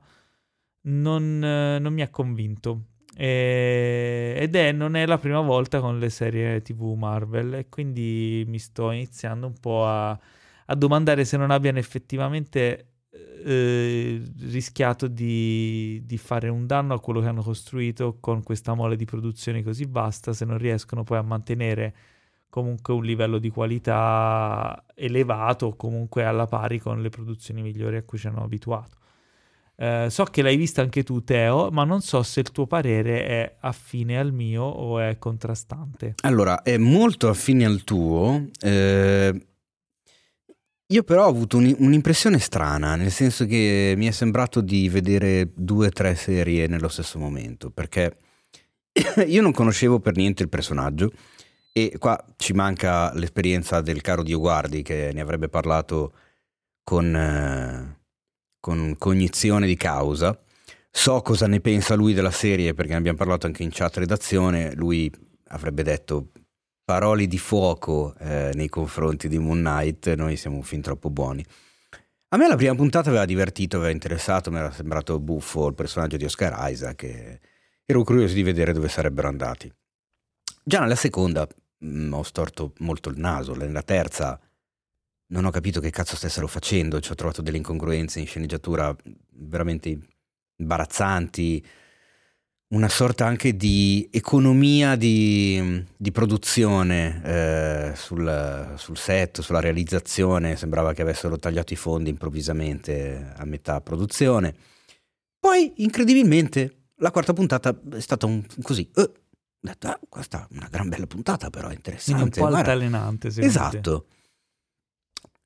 non, non mi ha convinto. E, ed è, non è la prima volta con le serie TV Marvel e quindi mi sto iniziando un po' a, a domandare se non abbiano effettivamente eh, rischiato di, di, fare un danno a quello che hanno costruito con questa mole di produzioni così vasta se non riescono poi a mantenere comunque un livello di qualità elevato o comunque alla pari con le produzioni migliori a cui ci hanno abituato. Eh, so che l'hai vista anche tu, Teo, ma non so se il tuo parere è affine al mio o è contrastante. Allora, è molto affine al tuo. Eh, io però ho avuto un, un'impressione strana, nel senso che mi è sembrato di vedere due o tre serie nello stesso momento, perché io non conoscevo per niente il personaggio e qua ci manca l'esperienza del caro Dio Guardi che ne avrebbe parlato con... Eh, con cognizione di causa. So cosa ne pensa lui della serie perché ne abbiamo parlato anche in chat redazione. Lui avrebbe detto parole di fuoco eh, nei confronti di Moon Knight, noi siamo fin troppo buoni. A me la prima puntata aveva divertito, aveva interessato, mi era sembrato buffo il personaggio di Oscar Isaac e ero curioso di vedere dove sarebbero andati. Già nella seconda mh, mm, ho storto molto il naso, nella terza non ho capito che cazzo stessero facendo, ci ho trovato delle incongruenze in sceneggiatura veramente imbarazzanti, una sorta anche di economia di, di produzione eh, sul, sul, set, sulla realizzazione, sembrava che avessero tagliato i fondi improvvisamente a metà produzione. Poi, incredibilmente, la quarta puntata è stata un, così... Uh, ho detto, ah, questa è una gran bella puntata, però è interessante. un po' altalenante, Esatto.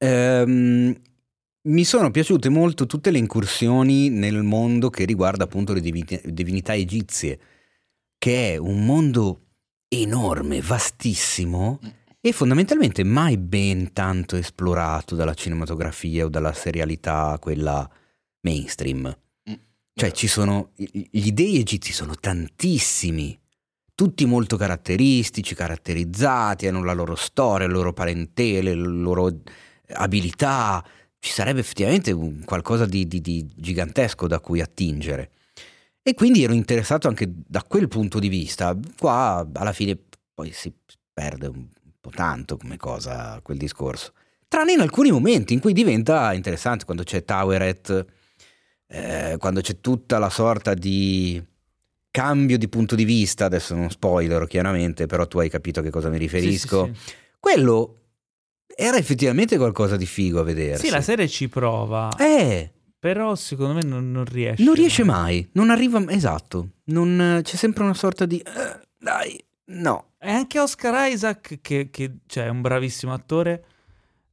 Ehm, mi sono piaciute molto tutte le incursioni nel mondo che riguarda appunto le divinità egizie, che è un mondo enorme, vastissimo e fondamentalmente mai ben tanto esplorato dalla cinematografia o dalla serialità, quella mainstream. Cioè ci sono, gli dei egizi sono tantissimi, tutti molto caratteristici, caratterizzati, hanno la loro storia, le loro parentele, le loro abilità, ci sarebbe effettivamente un qualcosa di, di, di gigantesco da cui attingere. E quindi ero interessato anche da quel punto di vista. Qua alla fine poi si perde un po' tanto come cosa quel discorso. Tranne in alcuni momenti in cui diventa interessante, quando c'è Toweret, eh, quando c'è tutta la sorta di cambio di punto di vista, adesso non spoiler chiaramente, però tu hai capito a che cosa mi riferisco. Sì, sì, sì. Quello era effettivamente qualcosa di figo a vedere. Sì, la serie ci prova. Eh. Però secondo me non, non riesce. Non riesce mai. non arriva. Esatto. Non, c'è sempre una sorta di. Uh, dai, no. E anche Oscar Isaac, che, che cioè, è un bravissimo attore,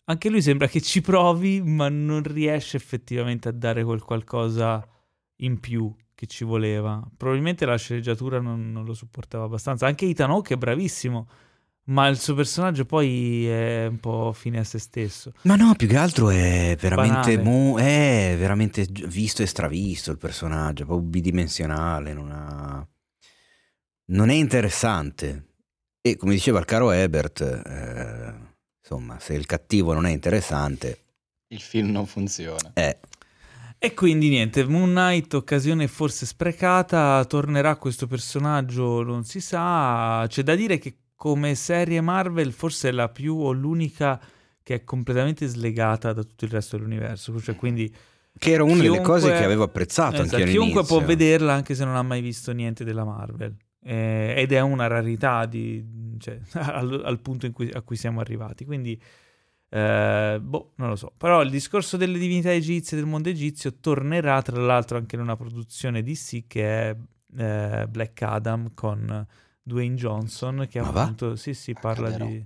anche lui sembra che ci provi, ma non riesce effettivamente a dare quel qualcosa in più che ci voleva. Probabilmente la sceneggiatura non, non lo supportava abbastanza. Anche Ethan Hawke è bravissimo ma il suo personaggio poi è un po' fine a se stesso. Ma no, più che altro è veramente, mo- è veramente visto e stravisto il personaggio, proprio bidimensionale, non, ha... non è interessante. E come diceva il caro Ebert, eh, insomma, se il cattivo non è interessante... Il film non funziona. Eh. E quindi niente, Moon Knight, occasione forse sprecata, tornerà questo personaggio, non si sa. C'è da dire che come serie Marvel forse è la più o l'unica che è completamente slegata da tutto il resto dell'universo. Cioè, quindi che era una delle cose che avevo apprezzato esatto, anche Chiunque può vederla anche se non ha mai visto niente della Marvel. Eh, ed è una rarità di, cioè, al, al, punto cui, a cui siamo arrivati. Quindi, eh, boh, non lo so. Però il discorso delle divinità egizie del mondo egizio tornerà tra l'altro anche in una produzione DC che è eh, Black Adam con Dwayne Johnson che Ma appunto sì, sì, parla di,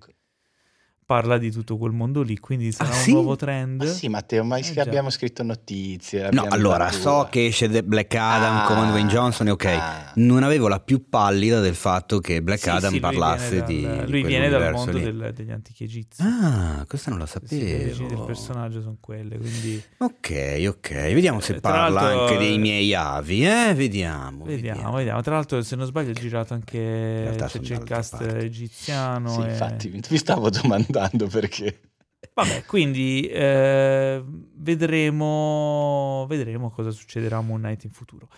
parla di tutto quel mondo lì, quindi sarà ah, un sì? nuovo trend. Ah, sì, Matteo, ma eh, abbiamo scritto notizie. No, allora, so che esce The Black Adam ah, con Dwayne Johnson, ok. Ah. Non avevo la più pallida del fatto che Black sì, Adam sì, parlasse dal, di, Lui viene dal mondo del, degli antichi egizi. Ah, questa non la sapevo. Sì, le origini del personaggio sono quelle, quindi... Ok, ok. Vediamo se eh, parla anche dei miei avi, eh? Vediamo, vediamo. Vediamo, vediamo. Tra l'altro, se non sbaglio, è girato anche... C'è, c'è il cast parte. egiziano. Sì, e... infatti, mi stavo domandando domandando perché. Vabbè, quindi eh, vedremo, vedremo cosa succederà a Moon Knight in futuro.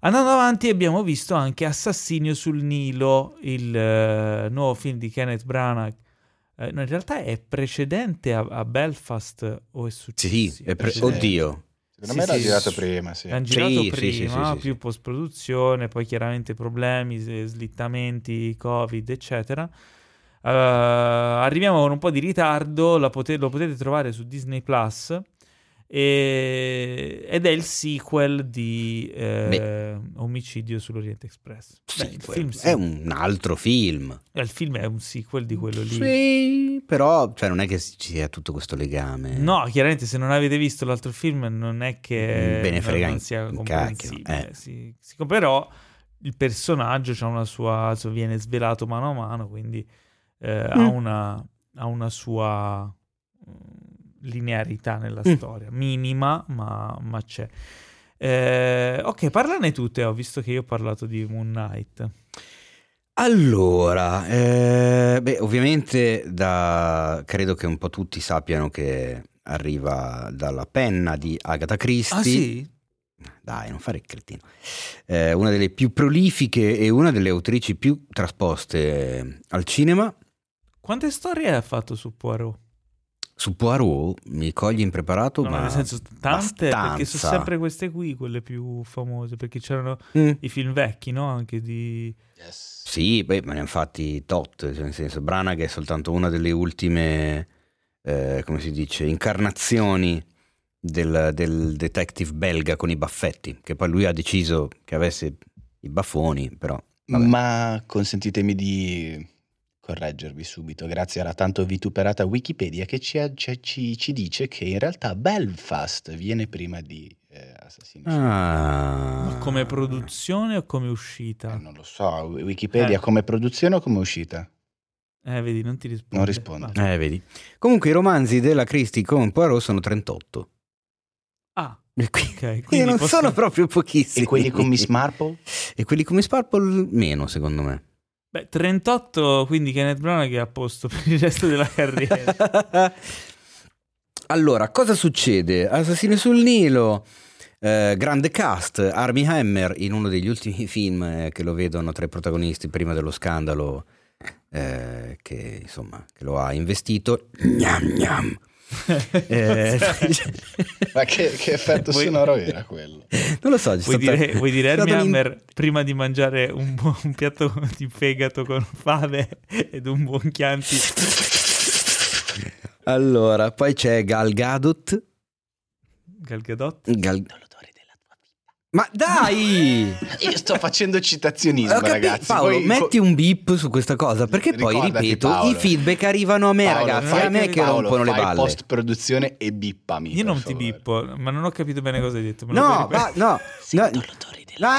Andando avanti abbiamo visto anche Assassinio sul Nilo, il uh, nuovo film di Kenneth Branagh. Uh, no, in realtà è precedente a, a Belfast o è successo? Sì, è pre- oddio. Secondo sì, me l'ha sì, girato prima, sì. L'hanno girato sì, prima, più post-produzione, poi chiaramente problemi, slittamenti, covid, eccetera. Uh, arriviamo con un po' di ritardo, pote- lo potete trovare su Disney Plus. E... ed è il sequel di eh, Omicidio sull'Oriente Express. Beh, film, sì. È un altro film. Eh, il film è un sequel di quello lì. Sì, però cioè, non è che ci sia tutto questo legame. No, chiaramente se non avete visto l'altro film non è che Bene frega non sia comprensibile. Eh. Si, si, però il personaggio c'ha una sua, viene svelato mano a mano, quindi eh, mm. ha, una, ha, una, sua... linearità nella Mm. storia, minima, ma, ma c'è. Eh, ok, parlane tu, Teo, visto che io ho parlato di Moon Knight. Allora, eh, beh, ovviamente da, credo che un po' tutti sappiano che arriva dalla penna di Agatha Christie. Ah sì? Dai, non fare il cretino. Eh, una delle più prolifiche e una delle autrici più trasposte al cinema. Quante storie ha fatto su Poirot? Su Poirot mi cogli impreparato, No, ma nel senso tante, perché sono abbastanza. sempre queste qui quelle più famose, perché c'erano Mm. i film vecchi, no? Anche di... Yes. Sì, beh, ma ne hanno fatti tot, cioè nel senso Branagh è soltanto una delle ultime, eh, come si dice, incarnazioni del, del detective belga con i baffetti, che poi lui ha deciso che avesse i baffoni, però... vabbè. Ma consentitemi di correggervi subito, grazie alla tanto vituperata Wikipedia che ci, ci- ci- dice che in realtà Belfast viene prima di eh, Assassini. Ah. Ma come produzione o come uscita? Eh, non lo so, Wikipedia Eh. come produzione o come uscita? Eh, vedi, non ti rispondo. Non rispondo. Eh, vedi. Comunque i romanzi della Christie con Poirot sono 38. Ah, E qui- ok. quindi Quindi non posso- sono proprio pochissimi. E quelli con Miss Marple? E quelli come Sparple meno, secondo me. Beh, 38, quindi Kenneth Branagh è a posto per il resto della carriera. allora, cosa succede? Assassino sul Nilo, eh, grande cast, Armie Hammer in uno degli ultimi film eh, che lo vedono tra i protagonisti prima dello scandalo eh, che insomma che lo ha investito. Gnam, gnam. Eh, Ma che, che effetto Vuoi- sonoro era quello? non lo so, Vuoi stata- dire, vuoi dire stato l'in- Hammer prima di mangiare un, bu- un piatto di fegato con fave ed un buon Chianti? Allora, poi c'è Gal Gadot. Gal Gadot? Gal- L'odore della tua vita. Ma dai! Io sto facendo citazionismo, Ho capito, ragazzi. Paolo, Voi- metti un beep su questa cosa perché poi, ripeto, Paolo. i feedback arrivano a me, Paolo, ragazzi. fai- a me che Paolo, rompono le balle. post produzione e bippami. Io non ti bippo, ma non ho capito bene cosa hai detto. No, ma no. Sento no. l'odore della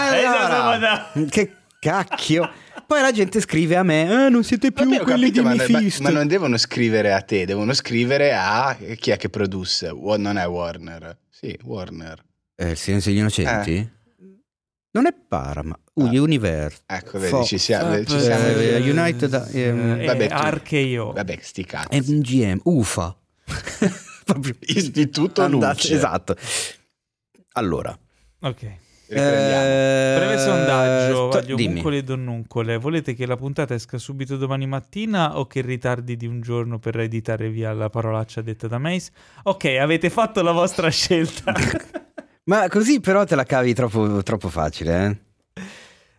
allora, che cacchio. Poi la gente scrive a me, eh, non siete più Vabbè, quelli capito, di ma, ma- Mephisto. ma non devono scrivere a te, devono scrivere a chi è che produsse. Non è Warner. Sì, Warner. Eh, il silenzio degli innocenti? Non è Paramount, Ah. Universe. Ecco, vedi, Fo- ci siamo. Ci siamo- eh, United, ehm, eh, vabbè, RKO. Vabbè, sti cazzi. MGM, UFA. Istituto andate- Luce. Esatto. Allora, Ok. Eh, Breve sondaggio, sto- voglio dimmi. omuncole e donnuncole. Volete che la puntata esca subito domani mattina o che ritardi di un giorno per editare via la parolaccia detta da Mace? Ok, avete fatto la vostra scelta. Ma così però te la cavi troppo, troppo facile, eh?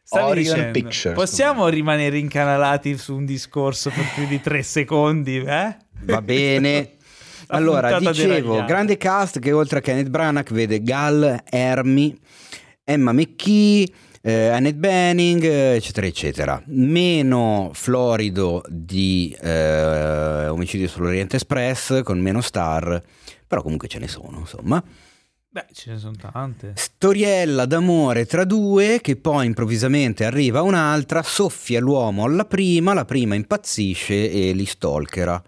Stavi Orion dicendo, Pictures, possiamo rimanere incanalati su un discorso per più di tre secondi, eh? Va bene. Allora, dicevo, grande cast che oltre a Kenneth Branagh vede Gal, Hermie, Emma McKee, eh, Annette Bening, eh, eccetera, eccetera. Meno florido di eh, Omicidio sull'Oriente Express, con meno star, però comunque ce ne sono, insomma. Beh, ce ne sono tante. Storiella d'amore tra due che poi improvvisamente arriva un'altra, soffia l'uomo alla prima, la prima impazzisce e li stalkera.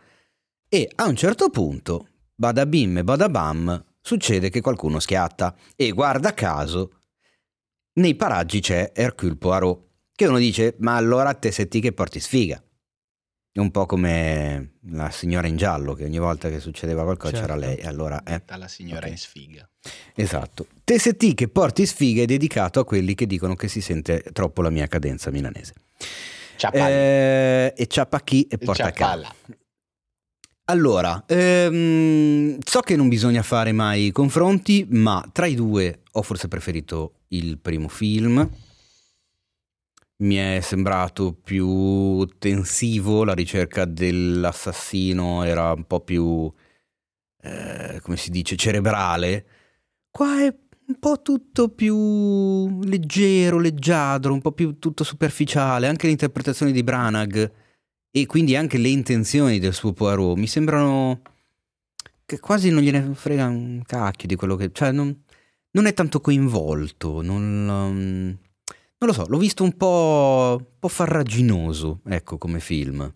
E a un certo punto, bada bim e bada bam, succede che qualcuno schiatta. E guarda caso, nei paraggi c'è Hercule Poirot, che uno dice, ma allora te sei ti che porti sfiga. È un po' come la signora in giallo, che ogni volta che succedeva qualcosa c'era Certo. lei. E Allora, eh. Dalla signora Ok. in sfiga. Esatto. TST che porti sfiga è dedicato a quelli che dicono che si sente troppo la mia cadenza milanese. Eh, e ciappa chi e porta a casa. Ciapalla. Allora, ehm, so che non bisogna fare mai confronti, ma tra i due ho forse preferito il primo film. Mi è sembrato più tensivo, la ricerca dell'assassino era un po' più, eh, come si dice, cerebrale. Qua è un po' tutto più leggero, leggiadro, un po' più tutto superficiale, anche l'interpretazione di Branagh e quindi anche le intenzioni del suo Poirot mi sembrano che quasi non gliene frega un cacchio di quello che... cioè non, non è tanto coinvolto, non, um, non lo so, l'ho visto un po', un po' farraginoso, ecco, come film.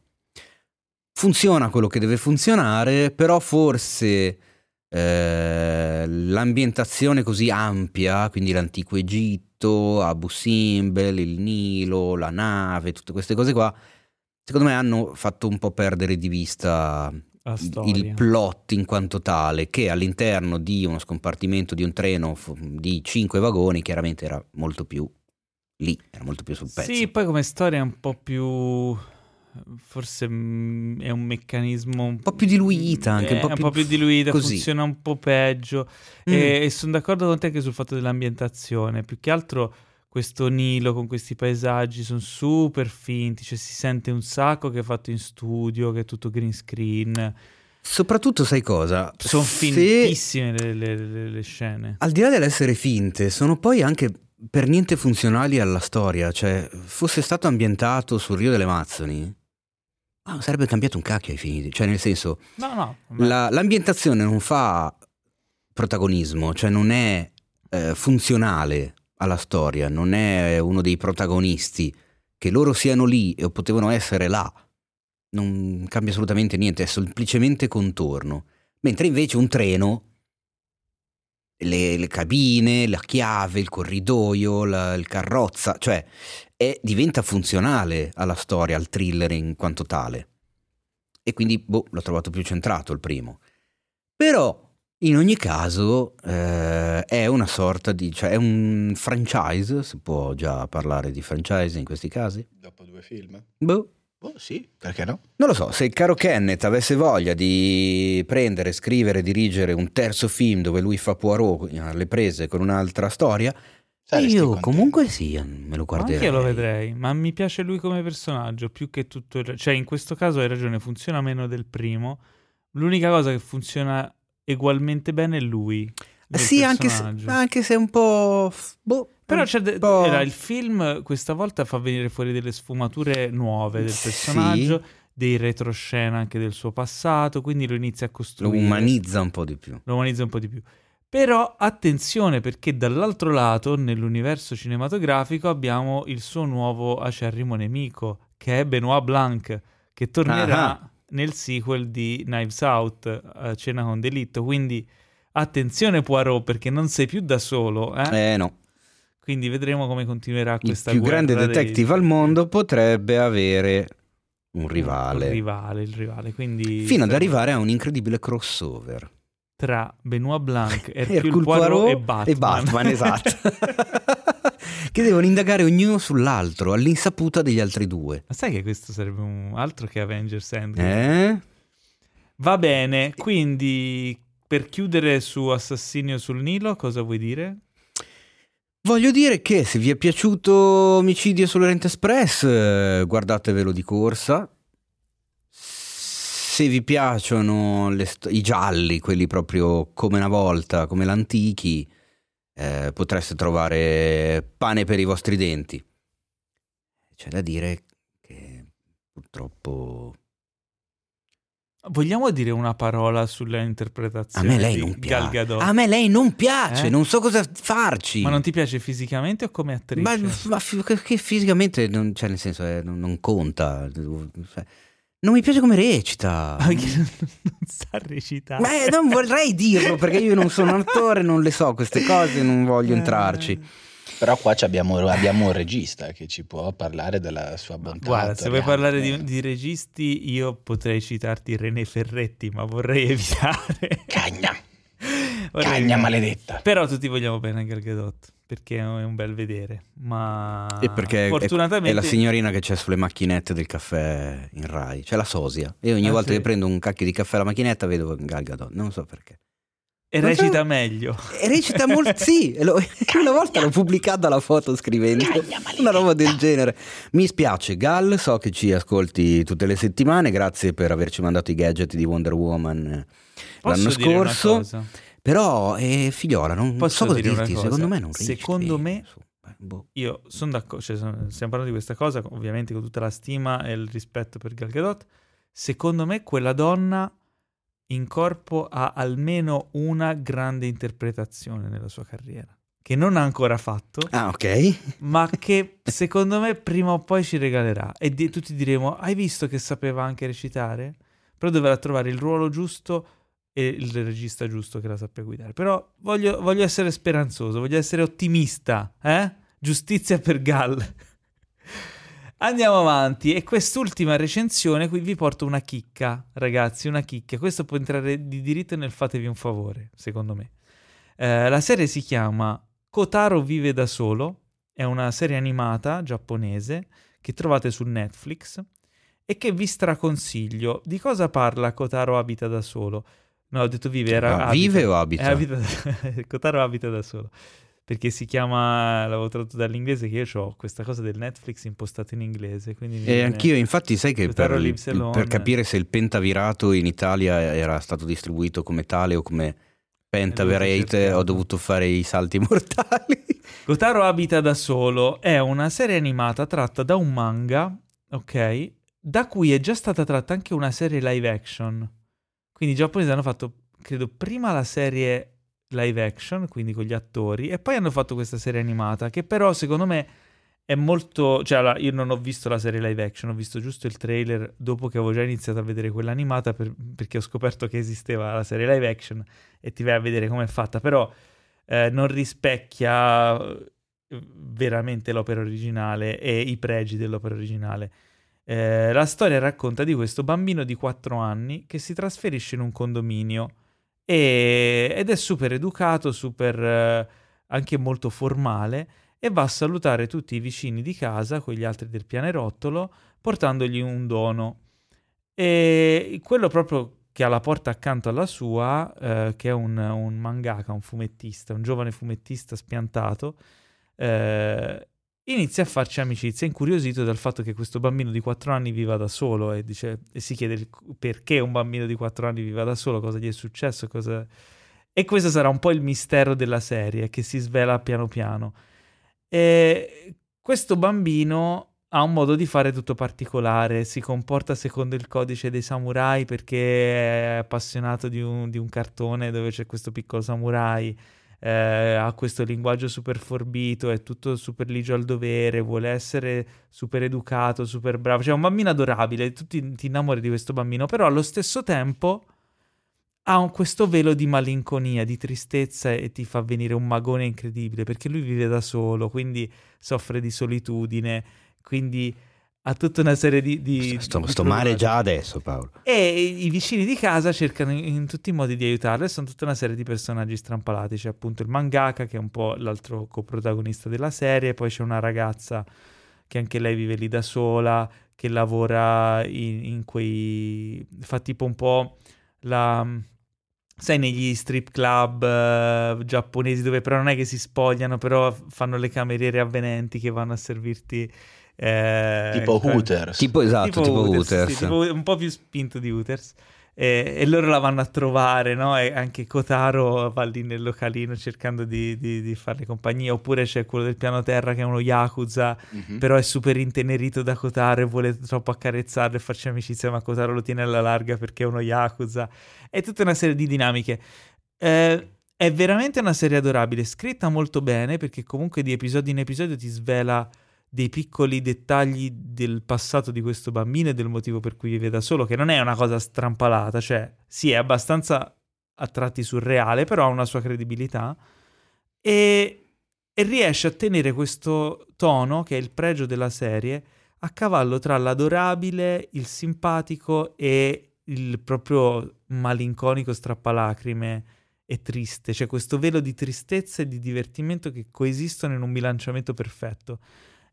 funziona quello che deve funzionare, però forse eh, l'ambientazione così ampia, quindi l'antico Egitto, Abu Simbel, il Nilo, la nave, tutte queste cose qua, secondo me hanno fatto un po' perdere di vista il plot in quanto tale, che all'interno di uno scompartimento di un treno di cinque vagoni chiaramente era molto più lì, era molto più sul pezzo. Sì, poi come storia è un po' più... Forse mm, è un meccanismo un po' più diluita anche, un po' più, diluita, così. funziona un po' peggio. Mm. E, e sono d'accordo con te anche sul fatto dell'ambientazione. Più che altro questo Nilo con questi paesaggi sono super finti, cioè si sente un sacco che è fatto in studio, che è tutto green screen. Soprattutto sai cosa? Sono fintissime le, le- le- le scene. Al di là dell'essere finte, sono poi anche per niente funzionali alla storia. Cioè, fosse stato ambientato sul Rio delle Amazzoni, ah, sarebbe cambiato un cacchio ai fini. Cioè, nel senso, No, no. ma- la- l'ambientazione non fa protagonismo, cioè non è eh, funzionale alla storia, non è uno dei protagonisti. Che loro siano lì o potevano essere là, non cambia assolutamente niente, è semplicemente contorno. Mentre invece un treno, le, le cabine, la chiave, il corridoio, la- il carrozza, cioè è- diventa funzionale alla storia, al thriller in quanto tale. E quindi boh, l'ho trovato più centrato il primo. Però in ogni caso eh, è una sorta di... cioè è un franchise, si può già parlare di franchise in questi casi? Dopo due film? Boh. Oh sì, perché no? Non lo so, se il caro Kenneth avesse voglia di prendere, scrivere, dirigere un terzo film dove lui fa Poirot alle prese con un'altra storia, Saresti io contento. comunque sì, me lo guarderei. Anche io lo vedrei, ma mi piace lui come personaggio più che tutto il... Cioè, in questo caso hai ragione, funziona meno del primo. L'unica cosa che funziona ugualmente bene è lui. Sì, anche se, anche se è un po'... Boh, Però un c'è de- po'- era il film questa volta fa venire fuori delle sfumature nuove del Sì. personaggio, dei retroscena anche del suo passato, quindi lo inizia a lo costruire. umanizza un po' di più. lo umanizza un po' di più. Però attenzione perché dall'altro lato, nell'universo cinematografico, abbiamo il suo nuovo acerrimo nemico, che è Benoit Blanc, che tornerà Ah. nel sequel di Knives Out, eh, Cena con delitto. Quindi attenzione Poirot perché non sei più da solo, eh? Eh no, quindi vedremo come continuerà il questa più grande guerra dei- detective al mondo potrebbe avere un rivale. Il rivale, il rivale. Quindi Fino ad arrivare a un incredibile crossover. tra Benoit Blanc, Hercule Hercule Poirot, Poirot e Batman. e Batman, esatto. che devono indagare ognuno sull'altro, all'insaputa degli altri due. Ma sai che questo sarebbe un altro che Avengers Endgame? Eh? Va bene, quindi per chiudere su Assassinio sul Nilo, cosa vuoi dire? Voglio dire che se vi è piaciuto Omicidio sull'Orient Express, guardatevelo di corsa. Se vi piacciono sto- i gialli, quelli proprio come una volta, come l'antichi, eh, potreste trovare pane per i vostri denti. C'è da dire che purtroppo Vogliamo dire una parola sulla a interpretazione me lei di non piace. A me lei non piace, Eh? non so cosa farci. Ma non ti piace fisicamente o come attrice? Ma, ma che- che fisicamente non, cioè nel senso eh, non, conta. Cioè, non mi piace come recita. Ah, Perché non, non sa recitare. Ma eh, non vorrei dirlo perché io non sono un attore, non le so queste cose, non voglio Eh. entrarci. Però qua ci abbiamo, abbiamo un regista che ci può parlare della sua bontà. Guarda, se vuoi parlare di, di registi, io potrei citarti René Ferretti, ma vorrei evitare. Cagna, Vorrei cagna evitare. maledetta. Però tutti vogliamo bene a Gal Gadot, perché è un bel vedere. Ma E perché è- fortunatamente è, la signorina che c'è sulle macchinette del caffè in Rai, c'è la sosia. E ogni Ah, volta sì? che prendo un cacchio di caffè alla macchinetta vedo Gal Gadot, non so perché. E non so- recita meglio. E recita molto, sì, lo- una volta l'ho pubblicata la foto scrivendo una roba del genere. Mi spiace, Gal, so che ci ascolti tutte le settimane, grazie per averci mandato i gadget di Wonder Woman eh, Posso l'anno dire una scorso. cosa? Però, eh, figliola, non Posso so cosa dirti, secondo me non recita Secondo me- eh, boh. Io sono d'accordo, cioè, sono- stiamo parlando di questa cosa, ovviamente con tutta la stima e il rispetto per Gal Gadot. Secondo me quella donna in corpo ha almeno una grande interpretazione nella sua carriera, che non ha ancora fatto, Ah, ok. ma che secondo me prima o poi ci regalerà. E di- tutti diremo, hai visto che sapeva anche recitare? però dovrà trovare il ruolo giusto e il regista giusto che la sappia guidare. Però voglio, voglio essere speranzoso, voglio essere ottimista, eh? Giustizia per Gall. Andiamo avanti e quest'ultima recensione qui vi porto una chicca, ragazzi, una chicca. Questo può entrare di diritto nel fatevi un favore, secondo me. Eh, la serie si chiama Kotaro vive da solo, è una serie animata giapponese che trovate su Netflix e che vi straconsiglio. Di cosa parla Kotaro abita da solo? No, ho detto vive, era Ah, vive o abita? Eh, abita Kotaro abita da solo. Perché si chiama, l'avevo tradotto dall'inglese, che io ho questa cosa del Netflix impostato in inglese. Quindi mi E anch'io, infatti, sai che per, per capire se il pentavirato in Italia era stato distribuito come tale o come pentaverate, cercare. ho dovuto fare i salti mortali. Kotaro abita da solo è una serie animata tratta da un manga, ok? Da cui è già stata tratta anche una serie live action. Quindi i giapponesi hanno fatto, credo, prima la serie live action, quindi con gli attori, e poi hanno fatto questa serie animata, che però secondo me è molto... Cioè, allora, io non ho visto la serie live action, ho visto giusto il trailer dopo che avevo già iniziato a vedere quella animata, per- perché ho scoperto che esisteva la serie live action e ti vai a vedere com'è fatta, però eh, non rispecchia eh, veramente l'opera originale e i pregi dell'opera originale. Eh, la storia racconta di questo bambino di 4 anni che si trasferisce in un condominio e- ed è super educato, super eh, anche molto formale e va a salutare tutti i vicini di casa, quegli altri del pianerottolo, portandogli un dono. E quello proprio che ha la porta accanto alla sua, eh, che è un, un mangaka, un fumettista, un giovane fumettista spiantato, eh, inizia a farci amicizia, incuriosito dal fatto che questo bambino di 4 anni viva da solo e, dice- e si chiede perché un bambino di 4 anni viva da solo, cosa gli è successo, cosa... E questo sarà un po' il mistero della serie che si svela piano piano. E questo bambino ha un modo di fare tutto particolare, si comporta secondo il codice dei samurai perché è appassionato di un, di un cartone dove c'è questo piccolo samurai, eh, ha questo linguaggio super forbito, è tutto super ligio al dovere, vuole essere super educato, super bravo, cioè è un bambino adorabile, tu ti, ti innamori di questo bambino, però allo stesso tempo ha un- questo velo di malinconia, di tristezza e ti fa venire un magone incredibile perché lui vive da solo, quindi soffre di solitudine, quindi ha tutta una serie di... di sto di sto male già adesso, Paolo. E i vicini di casa cercano in, in tutti i modi di aiutarlo e sono tutta una serie di personaggi strampalati. C'è appunto il mangaka che è un po' l'altro coprotagonista della serie, poi c'è una ragazza che anche lei vive lì da sola, che lavora in, in quei... fa tipo un po' la... Sai, negli strip club eh, giapponesi dove però non è che si spogliano, però fanno le cameriere avvenenti che vanno a servirti... eh, tipo que- Hooters. Tipo esatto, tipo, Hooters. sì, tipo un po' più spinto di Hooters. E, e loro la vanno a trovare, no? E anche Kotaro va lì nel localino cercando di, di, di farle compagnia. Oppure c'è quello del piano terra che è uno Yakuza, Mhm. però è super intenerito da Kotaro e vuole troppo accarezzarlo e farci amicizia, ma Kotaro lo tiene alla larga perché è uno Yakuza. È tutta una serie di dinamiche. Eh, è veramente una serie adorabile, scritta molto bene perché comunque di episodio in episodio ti svela dei piccoli dettagli del passato di questo bambino e del motivo per cui vive da solo, che non è una cosa strampalata, cioè sì, è abbastanza a tratti surreale, però ha una sua credibilità e, e riesce a tenere questo tono, che è il pregio della serie, a cavallo tra l'adorabile, il simpatico e il proprio malinconico strappalacrime e triste, c'è questo velo di tristezza e di divertimento che coesistono in un bilanciamento perfetto.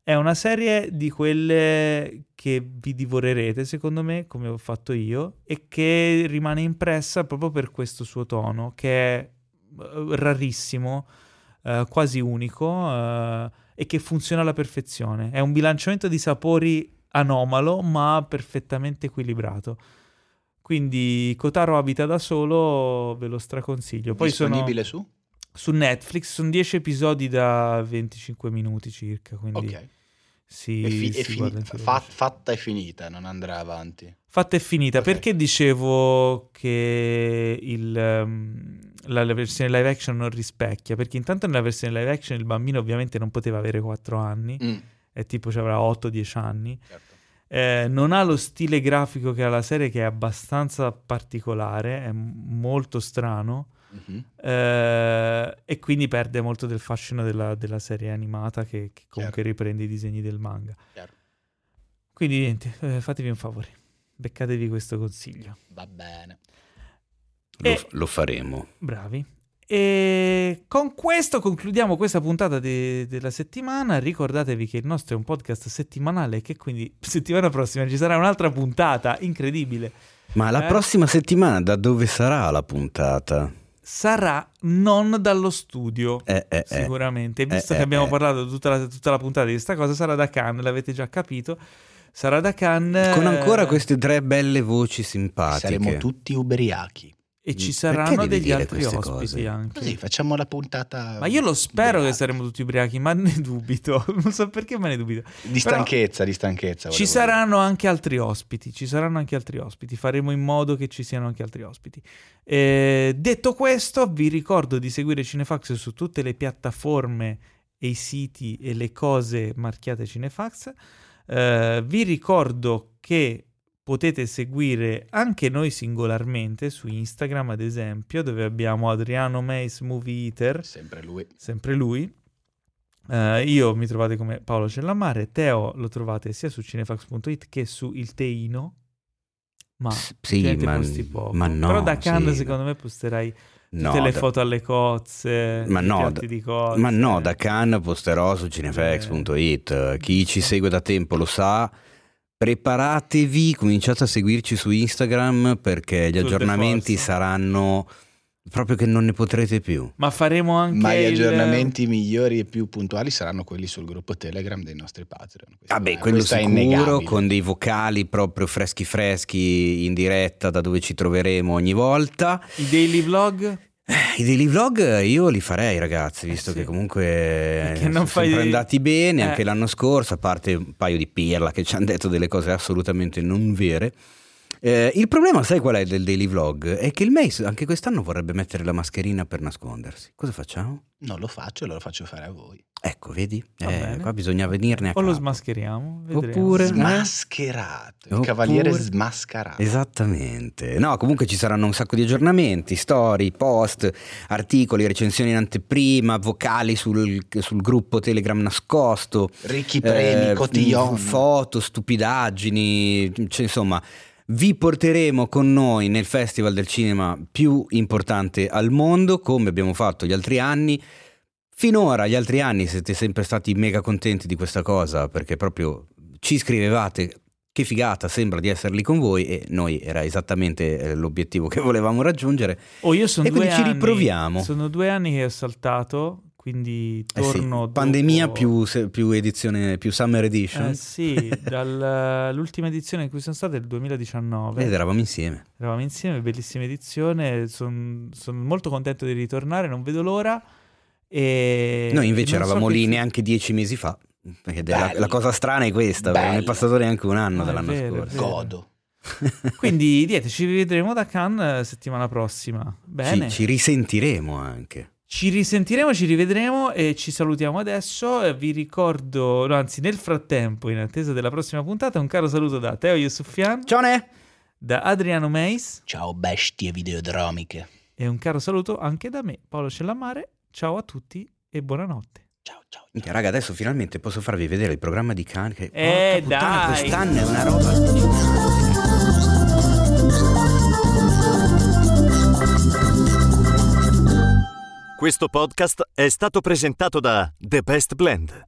È una serie di quelle che vi divorerete, secondo me, come ho fatto io, e che rimane impressa proprio per questo suo tono, che è eh, rarissimo, eh, quasi unico, eh, e che funziona alla perfezione. È un bilanciamento di sapori anomalo, ma perfettamente equilibrato. Quindi Kotaro abita da solo, ve lo straconsiglio. Poi sono Disponibile su? Su Netflix, sono 10 episodi da 25 minuti circa, quindi Ok. si, È, fi- è si guarda anche fa- fatta e finita, non andrà avanti. Fatta e finita. Perfetto. Perché dicevo che il, ehm, la, la versione live action non rispecchia? Perché intanto nella versione live action il bambino ovviamente non poteva avere 4 anni, Mm, e tipo ci avrà 8-10 anni. certo. Eh, non ha lo stile grafico che ha la serie, che è abbastanza particolare, è molto strano. Mhm. eh, e quindi perde molto del fascino della, della serie animata che, che comunque Chiaro. riprende i disegni del manga. Chiaro. Quindi niente, eh, fatevi un favore, beccatevi questo consiglio. Va bene. Lo, E- lo faremo. Bravi. E con questo concludiamo questa puntata de- della settimana. Ricordatevi che il nostro è un podcast settimanale e che quindi settimana prossima ci sarà un'altra puntata incredibile. Ma la Eh? prossima settimana da dove sarà la puntata? Sarà non dallo studio. Eh, eh, eh. Sicuramente, visto Eh, che eh, abbiamo eh. parlato tutta la, tutta la puntata di questa cosa, sarà da Cannes, l'avete già capito. Sarà da Cannes. Con ancora eh, queste tre belle voci simpatiche. Saremo tutti ubriachi. E ci saranno degli dire altri ospiti cose? anche. Così facciamo la puntata. Ma io lo spero che ubriachi. saremo tutti ubriachi, ma ne dubito. Non so perché, ma ne dubito. Di stanchezza, di stanchezza. Ci saranno anche altri ospiti, ci saranno anche altri ospiti, faremo in modo che ci siano anche altri ospiti. Eh, detto questo, vi ricordo di seguire Cinefax su tutte le piattaforme e i siti e le cose marchiate Cinefax. Eh, vi ricordo che potete seguire anche noi singolarmente su Instagram, ad esempio, dove abbiamo Adriano Meis Movie Eater. Sempre lui. sempre lui. Eh, io mi trovate come Paolo Cellamare, Teo lo trovate sia su cinefax.it che su Il Teino. Ma sì, ma- poco. ma no, Però da Cannes sì. secondo me posterai tutte No, le da- foto alle cozze, Ma no, da- di cozze. Ma no, da Cannes posterò su cinefx.it. Chi ci segue da tempo lo sa. Preparatevi, cominciate a seguirci su Instagram perché gli Tour de aggiornamenti force. saranno proprio che non ne potrete più. Ma faremo anche Ma gli il- aggiornamenti migliori e più puntuali saranno quelli sul gruppo Telegram dei nostri Patreon. Questo Vabbè, è- quello sicuro, innegabile. con dei vocali proprio freschi freschi in diretta da dove ci troveremo ogni volta. i daily vlog. Eh, I daily vlog io li farei ragazzi, visto Eh sì. che comunque Perché sono non fai- sempre andati bene Eh. anche l'anno scorso, a parte un paio di pirla che ci hanno detto delle cose assolutamente non vere. Eh, il problema, sai qual è del daily vlog? È che il Mace anche quest'anno vorrebbe mettere la mascherina per nascondersi. Cosa facciamo? Non lo faccio, lo faccio fare a voi. Ecco, vedi? Eh, qua bisogna venirne a O lo capo. smascheriamo. vedremo. Oppure-? Smascherato. Il Oppure- cavaliere smascherato. Esattamente. No, comunque ci saranno un sacco di aggiornamenti, storie, post, articoli, recensioni in anteprima, vocali sul, sul gruppo Telegram nascosto. Ricchi premi, eh, cotillon. foto, stupidaggini, cioè, insomma, vi porteremo con noi nel festival del cinema più importante al mondo, come abbiamo fatto gli altri anni. Finora, gli altri anni, siete sempre stati mega contenti di questa cosa, perché proprio ci scrivevate che figata, sembra di essere lì con voi e noi era esattamente eh, l'obiettivo che volevamo raggiungere. Oh, io sono E due quindi ci anni- riproviamo. Sono due anni che ho saltato, quindi Eh sì, torno. pandemia dopo- più, se- più edizione, più summer edition. Eh sì, dall'ultima edizione in cui sono stato è il 2019. Ed eravamo insieme. Eravamo insieme, bellissima edizione. Sono molto contento di ritornare, non vedo l'ora. E Noi invece so eravamo che lì fi- neanche dieci mesi fa. La, la cosa strana è questa, non è passato neanche un anno Ah, dall'anno vero, scorso. Godo. Quindi, niente, ci rivedremo da Cannes eh, settimana prossima. Bene. Ci, ci risentiremo anche. Ci risentiremo, ci rivedremo e ci salutiamo adesso. Vi ricordo, no, anzi, nel frattempo, in attesa della prossima puntata, un caro saluto da Teo Yusufian, Ciao Ne! da Adriano Meis Ciao bestie videodromiche. e un caro saluto anche da me, Paolo Cellamare. Ciao a tutti e buonanotte. Ciao ciao. Minchia, Raga, adesso finalmente posso farvi vedere il programma di Khan che Eh, puttana, dai! quest'anno è una roba Questo podcast è stato presentato da The Best Blend,